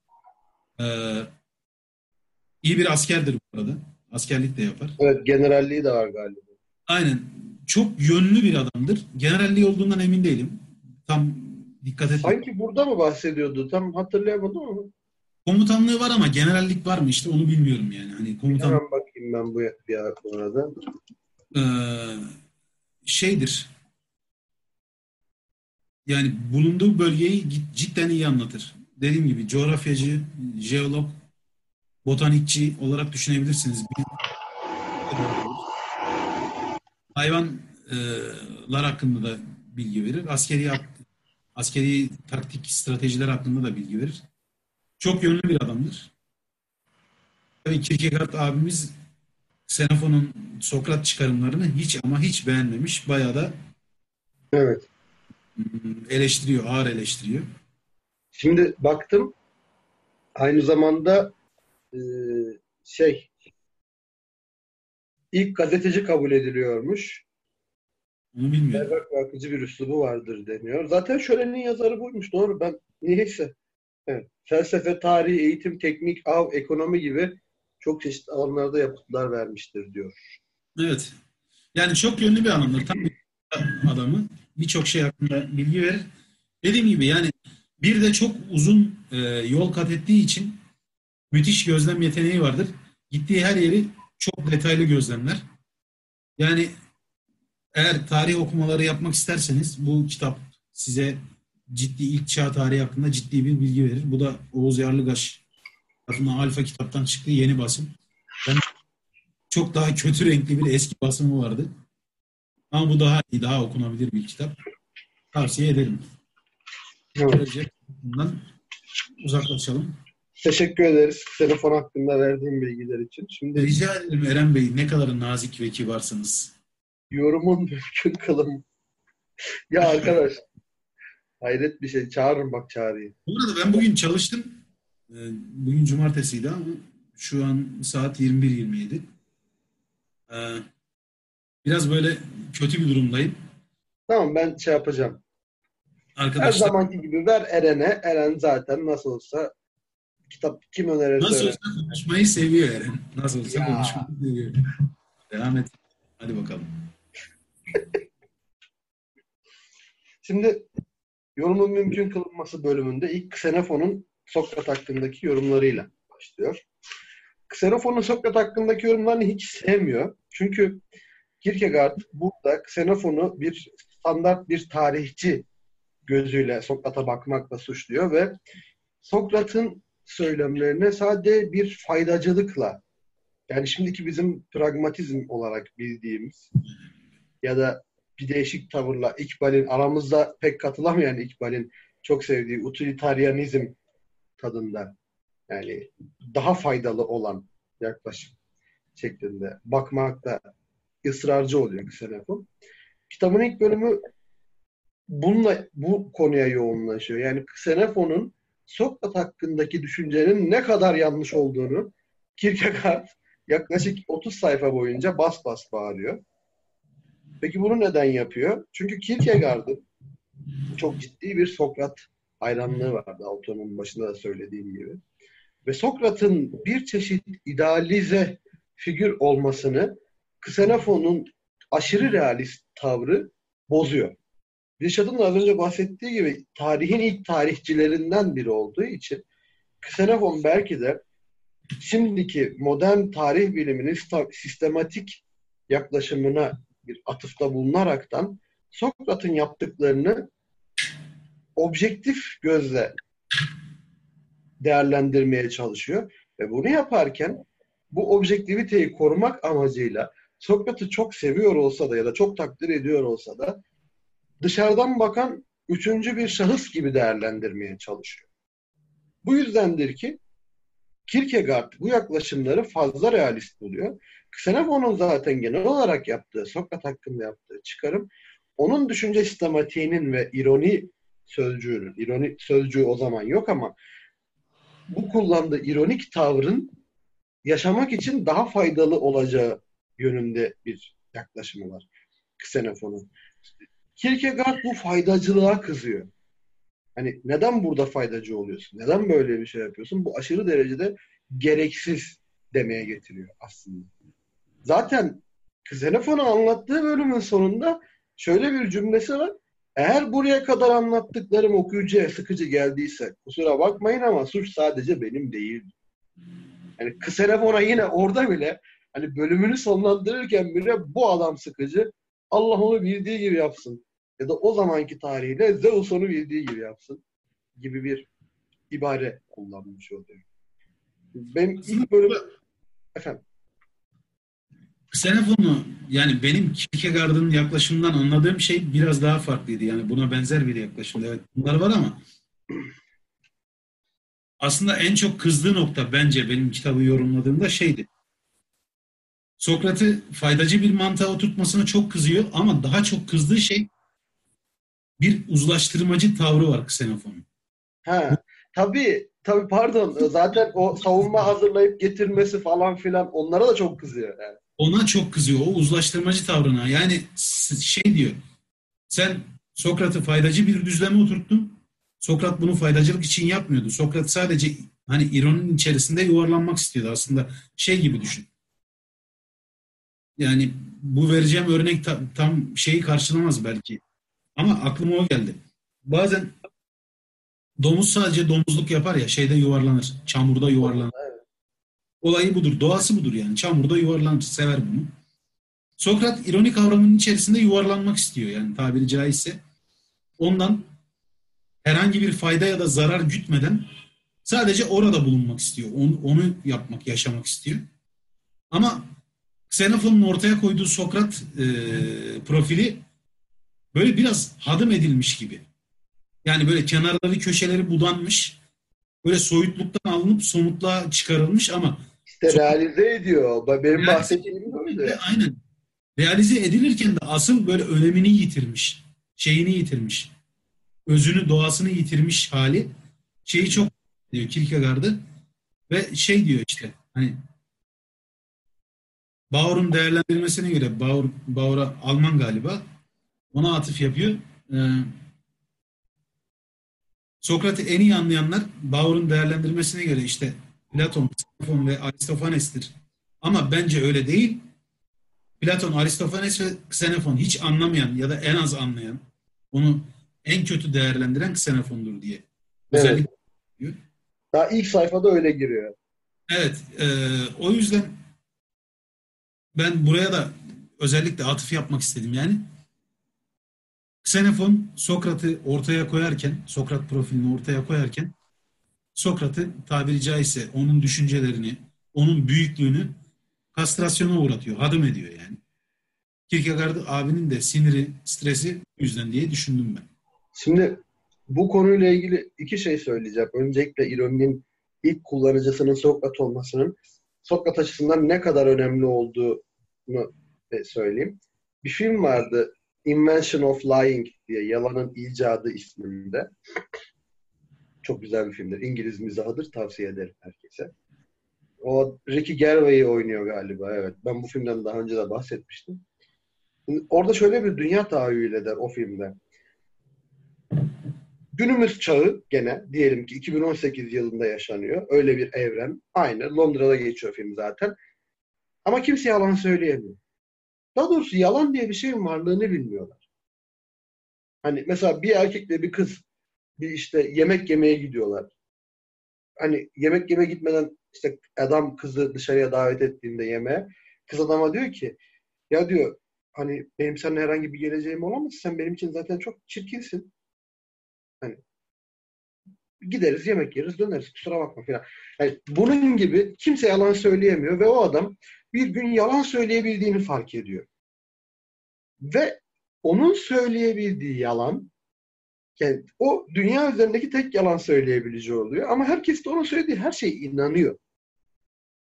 Ee, iyi bir askerdir bu arada. Askerlik de yapar. Evet, generalliği de var galiba. Aynen. Çok yönlü bir adamdır. Generalliği olduğundan emin değilim. Tam dikkat et. Sanki burada mı bahsediyordu? Tam hatırlayamadım ama. Komutanlığı var ama generallik var mı işte onu bilmiyorum yani. Hani komutan Hemen bakayım ben bu bir arada. Ee, şeydir. Yani bulunduğu bölgeyi cidden iyi anlatır. Dediğim gibi coğrafyacı, jeolog, botanikçi olarak düşünebilirsiniz. Hayvanlar hakkında da bilgi verir. Askeri askeri taktik stratejiler hakkında da bilgi verir. Çok yönlü bir adamdır. Tabii Kierkegaard abimiz Xenofon'un Sokrat çıkarımlarını hiç ama hiç beğenmemiş. Bayağı da evet. eleştiriyor, ağır eleştiriyor. Şimdi baktım aynı zamanda e, şey ilk gazeteci kabul ediliyormuş. Onu bilmiyorum. Berrak ve akıcı bir üslubu vardır deniyor. Zaten şölenin yazarı buymuş. Doğru ben niyeyse. Evet. Felsefe, tarih, eğitim, teknik, av, ekonomi gibi çok çeşitli alanlarda yapıtlar vermiştir diyor. Evet. Yani çok yönlü bir adamdır. Tam bir adamı. Birçok şey hakkında bilgi verir. Dediğim gibi yani bir de çok uzun e, yol kat ettiği için müthiş gözlem yeteneği vardır. Gittiği her yeri çok detaylı gözlemler. Yani eğer tarih okumaları yapmak isterseniz bu kitap size ciddi ilk çağ tarihi hakkında ciddi bir bilgi verir. Bu da Oğuz Yarlıgaş tarafından Alfa kitaptan çıktığı yeni basım. Ben çok daha kötü renkli bir eski basımı vardı. Ama bu daha iyi, daha okunabilir bir kitap. Tavsiye ederim. Böylece bundan uzaklaşalım. Teşekkür ederiz telefon hakkında verdiğim bilgiler için. Şimdi Rica ederim Eren Bey ne kadar nazik ve kibarsınız. Yorumun mümkün kılım. ya arkadaş hayret bir şey. Çağırın bak çağrıyı. Bu arada ben bugün çalıştım. Ee, bugün cumartesiydi ama şu an saat 21.27. Ee, biraz böyle kötü bir durumdayım. Tamam ben şey yapacağım. Arkadaşlar, Her zamanki gibi ver Eren'e. Eren zaten nasıl olsa kitap kim önerirse Nasıl olsa konuşmayı seviyor Eren. Nasıl olsa Ya. konuşmayı seviyor. Devam et. Hadi bakalım. Şimdi yorumun mümkün kılınması bölümünde ilk Xenofon'un Sokrat hakkındaki yorumlarıyla başlıyor. Xenofon'un Sokrat hakkındaki yorumlarını hiç sevmiyor. Çünkü Kierkegaard burada Xenofon'u bir standart bir tarihçi gözüyle Sokrat'a bakmakla suçluyor ve Sokrat'ın söylemlerine sadece bir faydacılıkla yani şimdiki bizim pragmatizm olarak bildiğimiz ya da bir değişik tavırla İkbal'in aramızda pek katılamayan İkbal'in çok sevdiği utilitarianizm tadında yani daha faydalı olan yaklaşım şeklinde bakmakta ısrarcı oluyor Xenofon. Kitabın ilk bölümü bununla bu konuya yoğunlaşıyor. Yani Xenofon'un Sokrat hakkındaki düşüncenin ne kadar yanlış olduğunu Kierkegaard yaklaşık 30 sayfa boyunca bas bas bağırıyor. Peki bunu neden yapıyor? Çünkü Kierkegaard'ın çok ciddi bir Sokrat hayranlığı vardı. Autonom'un başında da söylediğim gibi. Ve Sokrat'ın bir çeşit idealize figür olmasını Xenofon'un aşırı realist tavrı bozuyor. Da az önce bahsettiği gibi tarihin ilk tarihçilerinden biri olduğu için Xenofon belki de şimdiki modern tarih biliminin sistematik yaklaşımına bir atıfta bulunaraktan Sokrat'ın yaptıklarını objektif gözle değerlendirmeye çalışıyor. Ve bunu yaparken bu objektiviteyi korumak amacıyla Sokrat'ı çok seviyor olsa da ya da çok takdir ediyor olsa da dışarıdan bakan üçüncü bir şahıs gibi değerlendirmeye çalışıyor. Bu yüzdendir ki Kierkegaard bu yaklaşımları fazla realist buluyor. Xenophon'un zaten genel olarak yaptığı, Sokrat hakkında yaptığı çıkarım, onun düşünce sistematiğinin ve ironi sözcüğünün, ironi sözcüğü o zaman yok ama bu kullandığı ironik tavrın yaşamak için daha faydalı olacağı yönünde bir yaklaşımı var Xenophon'un. Kierkegaard bu faydacılığa kızıyor. Hani neden burada faydacı oluyorsun? Neden böyle bir şey yapıyorsun? Bu aşırı derecede gereksiz demeye getiriyor aslında. Zaten Xenophon'un anlattığı bölümün sonunda şöyle bir cümlesi var. Eğer buraya kadar anlattıklarım okuyucuya sıkıcı geldiyse kusura bakmayın ama suç sadece benim değil. Yani Xenophon'a yine orada bile hani bölümünü sonlandırırken bile bu adam sıkıcı. Allah onu bildiği gibi yapsın. Ya da o zamanki tarihiyle Zeus onu bildiği gibi yapsın. Gibi bir ibare kullanmış oluyor. Ben ilk bölüm... Efendim? Xenophon'u yani benim Kierkegaard'ın yaklaşımından anladığım şey biraz daha farklıydı. Yani buna benzer bir yaklaşım. Evet bunlar var ama aslında en çok kızdığı nokta bence benim kitabı yorumladığımda şeydi. Sokrat'ı faydacı bir mantığa oturtmasına çok kızıyor ama daha çok kızdığı şey bir uzlaştırmacı tavrı var Xenophon'un. Ha, tabii, tabii pardon. Zaten o savunma hazırlayıp getirmesi falan filan onlara da çok kızıyor. Yani. Ona çok kızıyor. O uzlaştırmacı tavrına. Yani şey diyor. Sen Sokrat'ı faydacı bir düzleme oturttun. Sokrat bunu faydacılık için yapmıyordu. Sokrat sadece hani ironinin içerisinde yuvarlanmak istiyordu. Aslında şey gibi düşün. Yani bu vereceğim örnek tam, tam şeyi karşılamaz belki. Ama aklıma o geldi. Bazen domuz sadece domuzluk yapar ya şeyde yuvarlanır. Çamurda yuvarlanır. Olayı budur. Doğası budur yani. Çamurda yuvarlanır. Sever bunu. Sokrat ironik kavramının içerisinde yuvarlanmak istiyor yani tabiri caizse. Ondan herhangi bir fayda ya da zarar gütmeden sadece orada bulunmak istiyor. Onu, onu yapmak, yaşamak istiyor. Ama Xenophon'un ortaya koyduğu Sokrat e, profili böyle biraz hadım edilmiş gibi. Yani böyle kenarları köşeleri budanmış. Böyle soyutluktan alınıp somutluğa çıkarılmış ama işte realize ediyor. Benim bahsettiğim öyle. Aynen. Realize edilirken de asıl böyle önemini yitirmiş. Şeyini yitirmiş. Özünü, doğasını yitirmiş hali. Şeyi çok diyor Kierkegaard'ı ve şey diyor işte hani Bauer'un değerlendirmesine göre Bauer, Bauer'a Alman galiba ona atıf yapıyor. Ee, Sokrat'ı en iyi anlayanlar Bauer'un değerlendirmesine göre işte Platon, Xenophon ve Aristofanes'tir. Ama bence öyle değil. Platon, Aristofanes ve Xenophon hiç anlamayan ya da en az anlayan, onu en kötü değerlendiren Xenophon'dur diye. Evet. Diyor. Daha ilk sayfada öyle giriyor. Evet. E, o yüzden ben buraya da özellikle atıf yapmak istedim yani. Xenophon Sokrat'ı ortaya koyarken, Sokrat profilini ortaya koyarken Sokrat'ı tabiri caizse onun düşüncelerini, onun büyüklüğünü kastrasyona uğratıyor, hadım ediyor yani. Kierkegaard abinin de siniri, stresi yüzden diye düşündüm ben. Şimdi bu konuyla ilgili iki şey söyleyeceğim. Öncelikle ironinin ilk kullanıcısının Sokrat olmasının Sokrat açısından ne kadar önemli olduğunu söyleyeyim. Bir film vardı Invention of Lying diye Yalanın icadı isminde. Çok güzel bir filmdir. İngiliz mizahıdır. Tavsiye ederim herkese. O Ricky Gervais oynuyor galiba. Evet. Ben bu filmden daha önce de bahsetmiştim. Orada şöyle bir dünya tahayyül eder o filmde. Günümüz çağı gene diyelim ki 2018 yılında yaşanıyor. Öyle bir evren. Aynı. Londra'da geçiyor film zaten. Ama kimse yalan söyleyemiyor. Daha doğrusu yalan diye bir şeyin varlığını bilmiyorlar. Hani mesela bir erkekle bir kız bir işte yemek yemeye gidiyorlar. Hani yemek yeme gitmeden işte adam kızı dışarıya davet ettiğinde yemeğe kız adama diyor ki ya diyor hani benim seninle herhangi bir geleceğim olamaz. Sen benim için zaten çok çirkinsin. Hani gideriz yemek yeriz döneriz kusura bakma falan. Yani bunun gibi kimse yalan söyleyemiyor ve o adam bir gün yalan söyleyebildiğini fark ediyor. Ve onun söyleyebildiği yalan yani o dünya üzerindeki tek yalan söyleyebileceği oluyor. Ama herkes de onun söylediği her şeye inanıyor.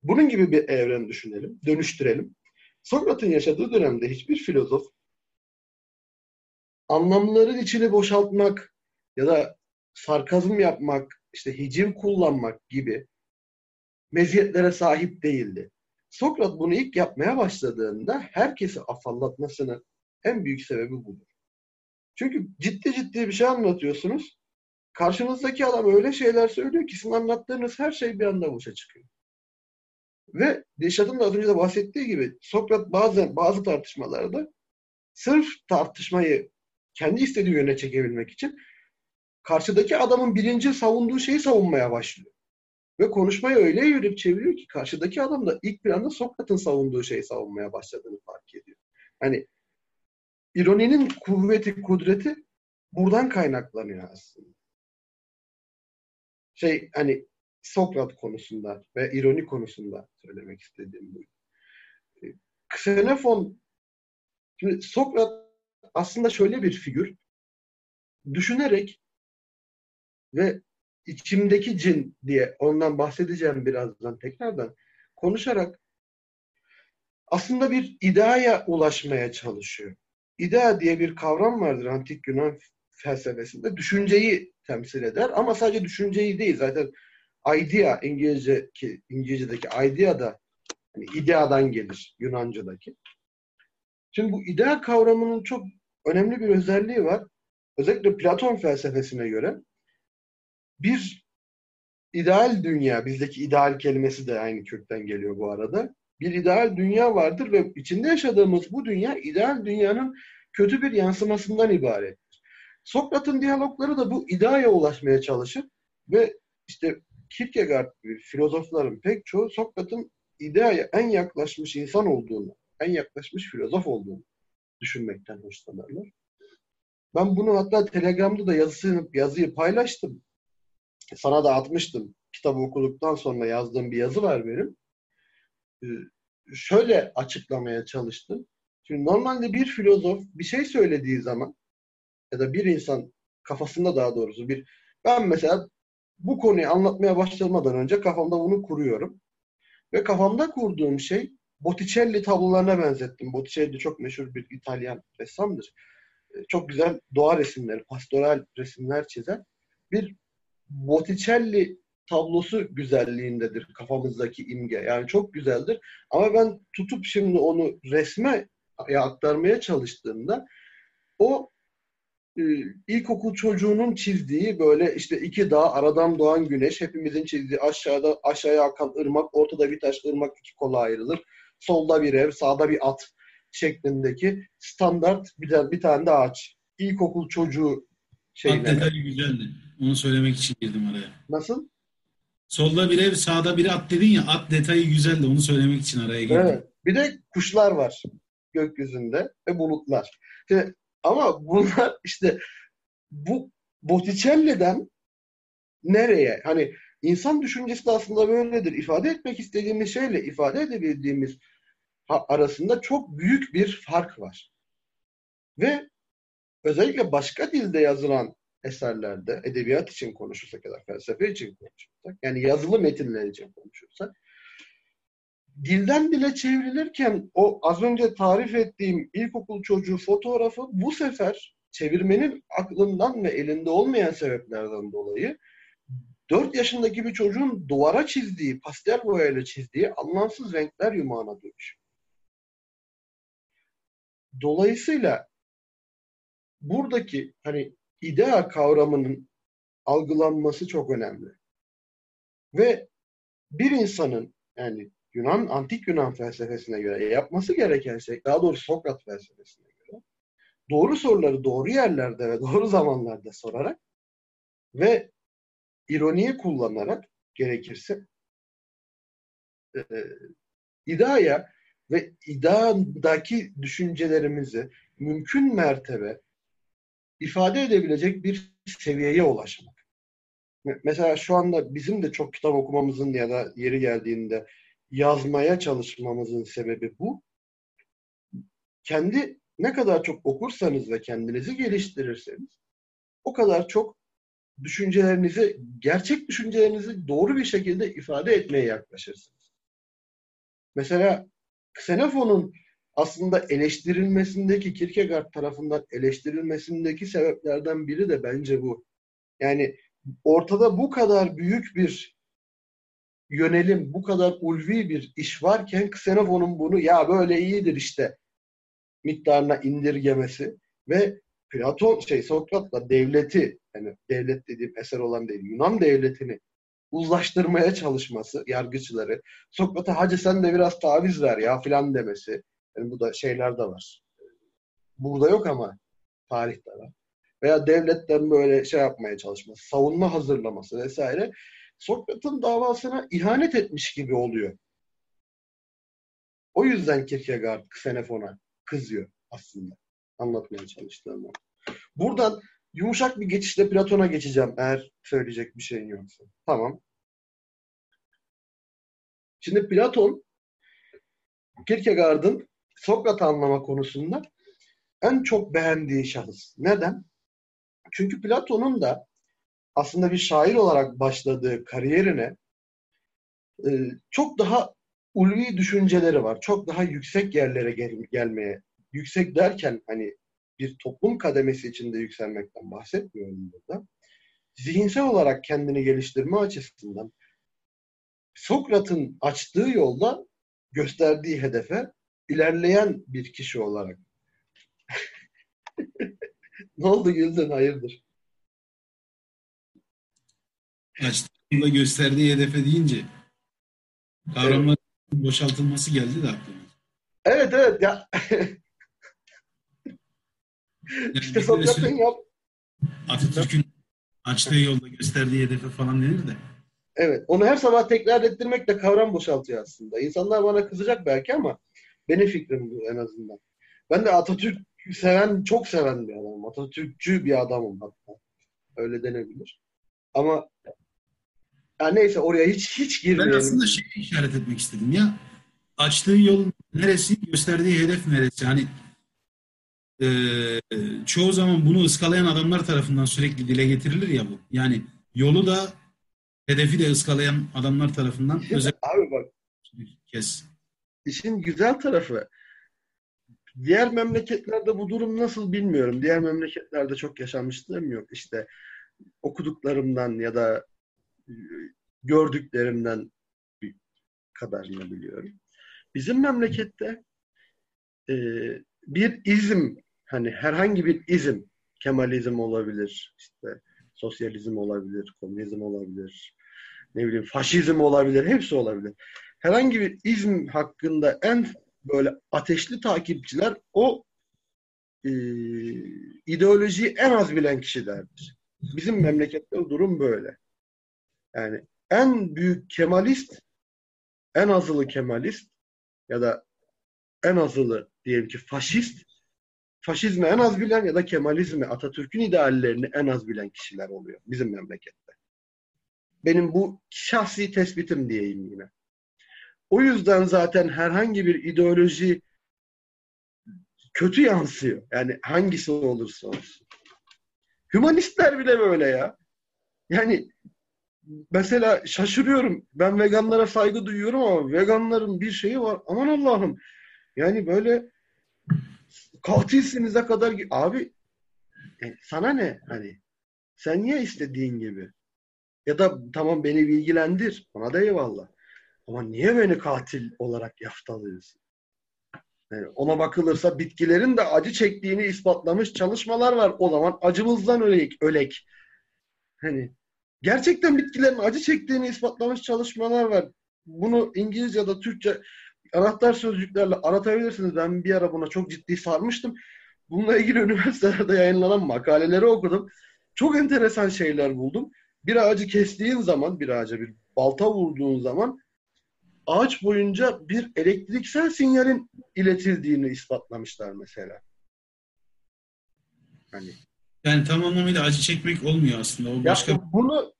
Bunun gibi bir evren düşünelim, dönüştürelim. Sokrat'ın yaşadığı dönemde hiçbir filozof anlamların içini boşaltmak ya da sarkazm yapmak, işte hiciv kullanmak gibi meziyetlere sahip değildi. Sokrat bunu ilk yapmaya başladığında herkesi afallatmasının en büyük sebebi budur. Çünkü ciddi ciddi bir şey anlatıyorsunuz. Karşınızdaki adam öyle şeyler söylüyor ki sizin anlattığınız her şey bir anda boşa çıkıyor. Ve Dilşat'ın da az önce de bahsettiği gibi Sokrat bazen bazı tartışmalarda sırf tartışmayı kendi istediği yöne çekebilmek için karşıdaki adamın birinci savunduğu şeyi savunmaya başlıyor. Ve konuşmayı öyle yürüp çeviriyor ki karşıdaki adam da ilk bir anda Sokrat'ın savunduğu şeyi savunmaya başladığını fark ediyor. Hani ironinin kuvveti, kudreti buradan kaynaklanıyor aslında. Şey hani Sokrat konusunda ve ironi konusunda söylemek istediğim bu. Xenofon şimdi Sokrat aslında şöyle bir figür. Düşünerek ve içimdeki cin diye ondan bahsedeceğim birazdan tekrardan konuşarak aslında bir ideaya ulaşmaya çalışıyor. İdea diye bir kavram vardır antik Yunan felsefesinde. Düşünceyi temsil eder ama sadece düşünceyi değil zaten idea İngilizce ki İngilizce'deki idea da hani ideadan gelir Yunanca'daki. Şimdi bu idea kavramının çok önemli bir özelliği var. Özellikle Platon felsefesine göre bir ideal dünya, bizdeki ideal kelimesi de aynı kökten geliyor bu arada. Bir ideal dünya vardır ve içinde yaşadığımız bu dünya ideal dünyanın kötü bir yansımasından ibarettir. Sokrat'ın diyalogları da bu ideaya ulaşmaya çalışır ve işte Kierkegaard gibi filozofların pek çoğu Sokrat'ın ideaya en yaklaşmış insan olduğunu, en yaklaşmış filozof olduğunu düşünmekten hoşlanırlar. Ben bunu hatta Telegram'da da yazısını, yazıyı paylaştım. Sana da atmıştım. Kitabı okuduktan sonra yazdığım bir yazı var benim. Ee, şöyle açıklamaya çalıştım. Şimdi normalde bir filozof bir şey söylediği zaman ya da bir insan kafasında daha doğrusu bir ben mesela bu konuyu anlatmaya başlamadan önce kafamda bunu kuruyorum. Ve kafamda kurduğum şey Botticelli tablolarına benzettim. Botticelli çok meşhur bir İtalyan ressamdır. Ee, çok güzel doğa resimleri, pastoral resimler çizer. Bir Botticelli tablosu güzelliğindedir kafamızdaki imge. Yani çok güzeldir. Ama ben tutup şimdi onu resme aktarmaya çalıştığımda o e, ilkokul çocuğunun çizdiği böyle işte iki dağ, aradan doğan güneş, hepimizin çizdiği aşağıda aşağıya akan ırmak, ortada bir taş ırmak iki kola ayrılır. Solda bir ev, sağda bir at şeklindeki standart bir, bir tane de ağaç. İlkokul çocuğu. At detayı güzeldi. Onu söylemek için girdim araya. Nasıl? Solda bir ev, sağda bir at dedin ya, at detayı güzeldi. Onu söylemek için araya girdim. Evet. Bir de kuşlar var gökyüzünde ve bulutlar. Şimdi, ama bunlar işte bu Botticelli'den nereye? Hani insan düşüncesi de aslında böyledir. İfade etmek istediğimiz şeyle ifade edebildiğimiz arasında çok büyük bir fark var. Ve özellikle başka dilde yazılan eserlerde, edebiyat için konuşursak ya da felsefe için konuşursak, yani yazılı metinler için konuşursak, dilden dile çevrilirken o az önce tarif ettiğim ilkokul çocuğu fotoğrafı bu sefer çevirmenin aklından ve elinde olmayan sebeplerden dolayı 4 yaşındaki bir çocuğun duvara çizdiği, pastel boyayla çizdiği anlamsız renkler yumağına dönüşüyor. Dolayısıyla buradaki hani idea kavramının algılanması çok önemli. Ve bir insanın yani Yunan, antik Yunan felsefesine göre yapması gereken şey, daha doğrusu Sokrat felsefesine göre, doğru soruları doğru yerlerde ve doğru zamanlarda sorarak ve ironiyi kullanarak gerekirse e, idaya ve idadaki düşüncelerimizi mümkün mertebe ifade edebilecek bir seviyeye ulaşmak. mesela şu anda bizim de çok kitap okumamızın ya da yeri geldiğinde yazmaya çalışmamızın sebebi bu. Kendi ne kadar çok okursanız ve kendinizi geliştirirseniz o kadar çok düşüncelerinizi, gerçek düşüncelerinizi doğru bir şekilde ifade etmeye yaklaşırsınız. Mesela Xenofon'un aslında eleştirilmesindeki Kierkegaard tarafından eleştirilmesindeki sebeplerden biri de bence bu. Yani ortada bu kadar büyük bir yönelim, bu kadar ulvi bir iş varken Xenofon'un bunu ya böyle iyidir işte miktarına indirgemesi ve Platon şey Sokrat'la devleti yani devlet dediğim eser olan değil Yunan devletini uzlaştırmaya çalışması yargıçları Sokrat'a hacı sen de biraz taviz ver ya filan demesi yani bu da şeyler de var. Burada yok ama tarihte var. Veya devletten böyle şey yapmaya çalışması, savunma hazırlaması vesaire Sokrat'ın davasına ihanet etmiş gibi oluyor. O yüzden Kierkegaard Xenofon'a kızıyor aslında anlatmaya çalıştığım Buradan yumuşak bir geçişle Platon'a geçeceğim eğer söyleyecek bir şeyin yoksa. Tamam. Şimdi Platon Kierkegaard'ın Sokrat anlama konusunda en çok beğendiği şahıs. Neden? Çünkü Platon'un da aslında bir şair olarak başladığı kariyerine e, çok daha ulvi düşünceleri var. Çok daha yüksek yerlere gel gelmeye, yüksek derken hani bir toplum kademesi içinde yükselmekten bahsetmiyorum burada. Zihinsel olarak kendini geliştirme açısından Sokrat'ın açtığı yolda gösterdiği hedefe ilerleyen bir kişi olarak. ne oldu güldün hayırdır? Açtığında gösterdiği hedefe deyince kavramların evet. boşaltılması geldi de aklıma. Evet evet ya. yani işte yap. Atatürk'ün açtığı yolda gösterdiği hedefe falan denir de. Evet. Onu her sabah tekrar ettirmek de kavram boşaltıyor aslında. İnsanlar bana kızacak belki ama benim fikrim bu en azından. Ben de Atatürk seven, çok seven bir adamım. Atatürkçü bir adamım hatta. Öyle denebilir. Ama ya neyse oraya hiç hiç girmeyelim. Ben aslında şey işaret etmek istedim ya. Açtığı yol neresi, gösterdiği hedef neresi? Hani e, çoğu zaman bunu ıskalayan adamlar tarafından sürekli dile getirilir ya bu. Yani yolu da hedefi de ıskalayan adamlar tarafından özel abi bak kez. İşin güzel tarafı diğer memleketlerde bu durum nasıl bilmiyorum. Diğer memleketlerde çok yaşamışlığım yok. İşte okuduklarımdan ya da e, gördüklerimden bir kadarını biliyorum. Bizim memlekette e, bir izim hani herhangi bir izim Kemalizm olabilir, işte sosyalizm olabilir, komünizm olabilir, ne bileyim faşizm olabilir, hepsi olabilir. Herhangi bir izm hakkında en böyle ateşli takipçiler o e, ideolojiyi en az bilen kişilerdir. Bizim memlekette durum böyle. Yani en büyük Kemalist, en azılı Kemalist ya da en azılı diyelim ki faşist, faşizmi en az bilen ya da Kemalizmi, Atatürk'ün ideallerini en az bilen kişiler oluyor bizim memlekette. Benim bu şahsi tespitim diyeyim yine. O yüzden zaten herhangi bir ideoloji kötü yansıyor. Yani hangisi olursa olsun. Hümanistler bile böyle ya. Yani mesela şaşırıyorum. Ben veganlara saygı duyuyorum ama veganların bir şeyi var. Aman Allah'ım. Yani böyle katilsinize kadar abi e, sana ne hani sen niye istediğin gibi ya da tamam beni bilgilendir ona da eyvallah ama niye beni katil olarak yaftalıyorsun? Yani ona bakılırsa bitkilerin de acı çektiğini ispatlamış çalışmalar var. O zaman acımızdan ölek. ölek. Hani gerçekten bitkilerin acı çektiğini ispatlamış çalışmalar var. Bunu İngilizce ya da Türkçe anahtar sözcüklerle aratabilirsiniz. Ben bir ara buna çok ciddi sarmıştım. Bununla ilgili üniversitelerde yayınlanan makaleleri okudum. Çok enteresan şeyler buldum. Bir ağacı kestiğin zaman, bir ağaca bir balta vurduğun zaman ağaç boyunca bir elektriksel sinyalin iletildiğini ispatlamışlar mesela. Hani yani tam anlamıyla acı çekmek olmuyor aslında. O başka... Ya bunu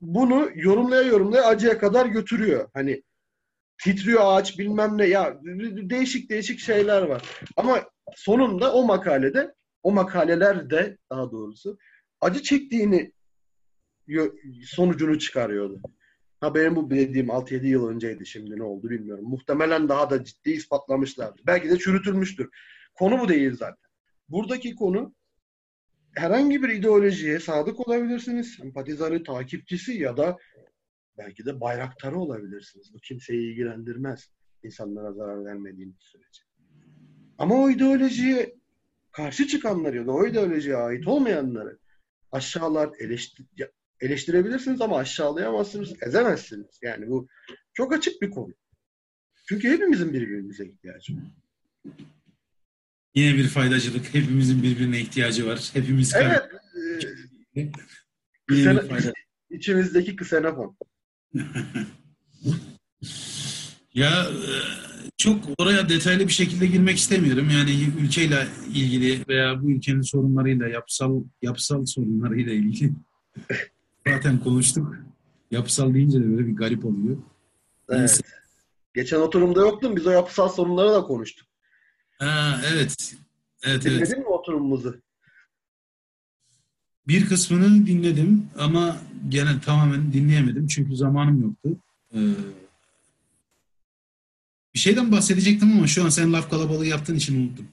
bunu yorumlaya yorumlaya acıya kadar götürüyor. Hani titriyor ağaç bilmem ne ya değişik değişik şeyler var. Ama sonunda o makalede o makalelerde daha doğrusu acı çektiğini sonucunu çıkarıyordu. Ha benim bu dediğim 6-7 yıl önceydi şimdi ne oldu bilmiyorum. Muhtemelen daha da ciddi ispatlamışlardı. Belki de çürütülmüştür. Konu bu değil zaten. Buradaki konu herhangi bir ideolojiye sadık olabilirsiniz. Sempatizanı, takipçisi ya da belki de bayraktarı olabilirsiniz. Bu kimseyi ilgilendirmez. İnsanlara zarar vermediğiniz sürece. Ama o ideolojiye karşı çıkanları ya da o ideolojiye ait olmayanları aşağılar, eleştir eleştirebilirsiniz ama aşağılayamazsınız, ezemezsiniz. Yani bu çok açık bir konu. Çünkü hepimizin birbirimize ihtiyacı var. Yine bir faydacılık. Hepimizin birbirine ihtiyacı var. Hepimiz Evet. E, kısena, içimizdeki ksenofon. ya e, çok oraya detaylı bir şekilde girmek istemiyorum. Yani ülkeyle ilgili veya bu ülkenin sorunlarıyla, yapısal yapısal sorunlarıyla ilgili zaten konuştuk. Yapısal deyince de böyle bir garip oluyor. Evet. Geçen oturumda yoktun. Biz o yapısal sorunları da konuştuk. Ha, evet. Evet, Dinledin evet. mi oturumumuzu? Bir kısmını dinledim ama gene tamamen dinleyemedim çünkü zamanım yoktu. Ee, bir şeyden bahsedecektim ama şu an sen laf kalabalığı yaptığın için unuttum.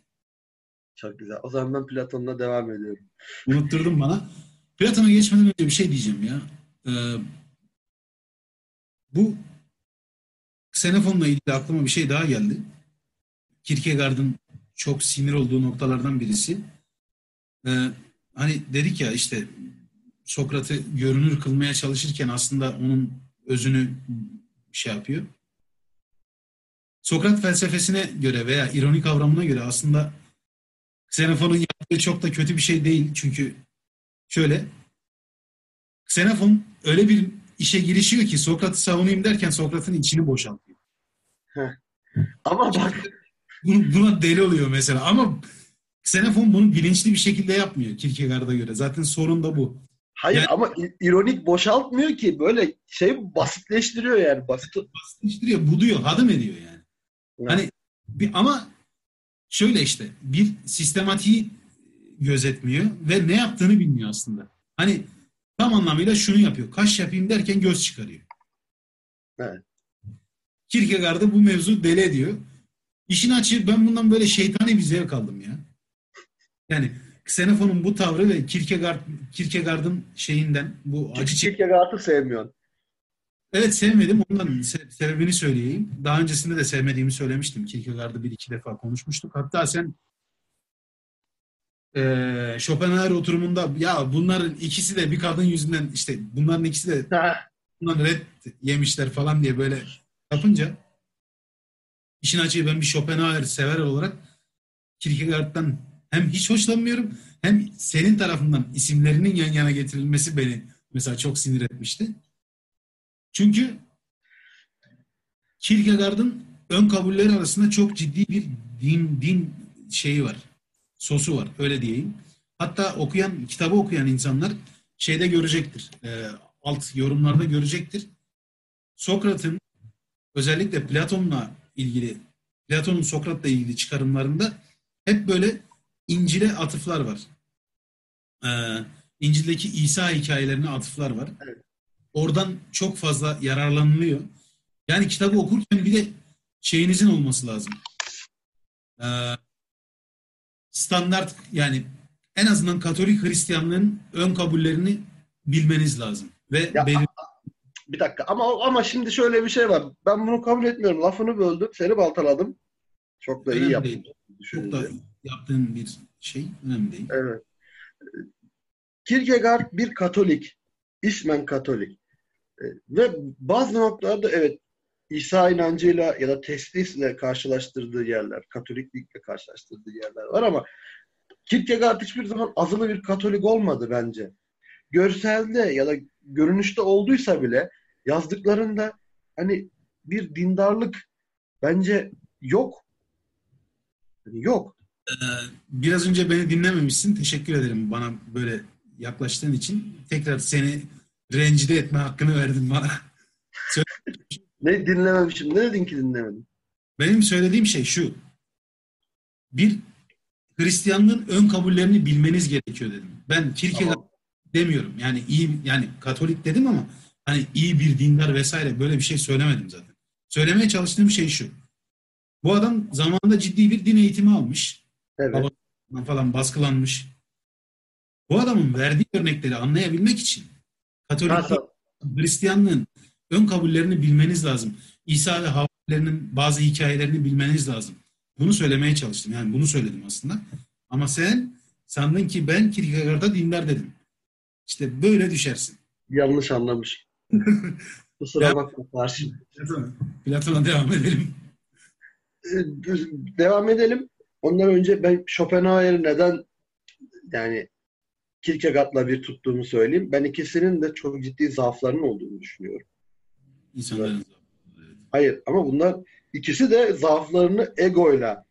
Çok güzel. O zaman ben Platon'la devam ediyorum. Unutturdun bana. Platon'a geçmeden önce bir şey diyeceğim ya. Ee, bu Xenofon'la ilgili aklıma bir şey daha geldi. Kierkegaard'ın çok sinir olduğu noktalardan birisi. Ee, hani dedik ya işte Sokrat'ı görünür kılmaya çalışırken aslında onun özünü şey yapıyor. Sokrat felsefesine göre veya ironi kavramına göre aslında Xenofon'un yaptığı çok da kötü bir şey değil. Çünkü şöyle Xenofon öyle bir işe girişiyor ki Sokrat'ı savunayım derken Sokrat'ın içini boşaltıyor. Ama bak buna deli oluyor mesela ama Xenofon bunu bilinçli bir şekilde yapmıyor Kierkegaard'a göre. Zaten sorun da bu. Hayır yani, ama ironik boşaltmıyor ki böyle şey basitleştiriyor yani basit. Basitleştiriyor, buduyor, hadım ediyor yani. Evet. Hani bir, ama şöyle işte bir sistematiği gözetmiyor ve ne yaptığını bilmiyor aslında. Hani tam anlamıyla şunu yapıyor. Kaş yapayım derken göz çıkarıyor. Evet. Kierkegaard'ı bu mevzu deli ediyor. İşin açığı ben bundan böyle şeytani bir zevk aldım ya. Yani Xenofon'un bu tavrı ve Kierkegaard, Kierkegaard'ın şeyinden bu acı çek... Kierkegaard'ı sevmiyorsun. Evet sevmedim. Ondan sebebini söyleyeyim. Daha öncesinde de sevmediğimi söylemiştim. Kierkegaard'ı bir iki defa konuşmuştuk. Hatta sen e, Schopenhauer oturumunda ya bunların ikisi de bir kadın yüzünden işte bunların ikisi de bundan red yemişler falan diye böyle yapınca işin açığı ben bir Schopenhauer sever olarak Kierkegaard'dan hem hiç hoşlanmıyorum hem senin tarafından isimlerinin yan yana getirilmesi beni mesela çok sinir etmişti. Çünkü Kierkegaard'ın ön kabulleri arasında çok ciddi bir din din şeyi var. Sosu var öyle diyeyim. Hatta okuyan, kitabı okuyan insanlar şeyde görecektir. E, alt yorumlarda görecektir. Sokrat'ın özellikle Platon'la ilgili Platon'un Sokrat'la ilgili çıkarımlarında hep böyle İncil'e atıflar var. Ee, İncil'deki İsa hikayelerine atıflar var. Evet. Oradan çok fazla yararlanılıyor. Yani kitabı okurken bir de şeyinizin olması lazım. Ee, standart yani en azından Katolik Hristiyanlığın ön kabullerini bilmeniz lazım. Ve ya, belir- bir dakika ama ama şimdi şöyle bir şey var. Ben bunu kabul etmiyorum. Lafını böldüm. Seni baltaladım. Çok da iyi yaptın. Çok da yaptığın bir şey önemli değil. Evet. Kierkegaard bir Katolik. İsmen Katolik. E, ve bazı noktalarda evet İsa inancıyla ya da teslisle karşılaştırdığı yerler, Katoliklikle karşılaştırdığı yerler var ama Kierkegaard hiçbir zaman azılı bir Katolik olmadı bence. Görselde ya da görünüşte olduysa bile yazdıklarında hani bir dindarlık bence yok. Yani yok. Ee, biraz önce beni dinlememişsin. Teşekkür ederim bana böyle yaklaştığın için. Tekrar seni rencide etme hakkını verdin bana. ne dinlememişim? Ne dedin ki dinlemedim? Benim söylediğim şey şu. Bir Hristiyanlığın ön kabullerini bilmeniz gerekiyor dedim. Ben Kierkegaard tamam. demiyorum. Yani iyi yani Katolik dedim ama hani iyi bir dindar vesaire böyle bir şey söylemedim zaten. Söylemeye çalıştığım şey şu. Bu adam zamanında ciddi bir din eğitimi almış. Evet. Falan baskılanmış. Bu adamın verdiği örnekleri anlayabilmek için Katolik Hristiyanlığın ön kabullerini bilmeniz lazım. İsa ve Havva'larının bazı hikayelerini bilmeniz lazım. Bunu söylemeye çalıştım. Yani bunu söyledim aslında. Ama sen sandın ki ben Kierkegaard'a dindar dedim. İşte böyle düşersin. Yanlış anlamış. Kusura bakma karşı. Platon'a devam edelim. Ee, devam edelim. Ondan önce ben Schopenhauer'i neden yani Kierkegaard'la bir tuttuğumu söyleyeyim. Ben ikisinin de çok ciddi zaaflarının olduğunu düşünüyorum. İnsanların evet. Hayır ama bunlar ikisi de zaaflarını egoyla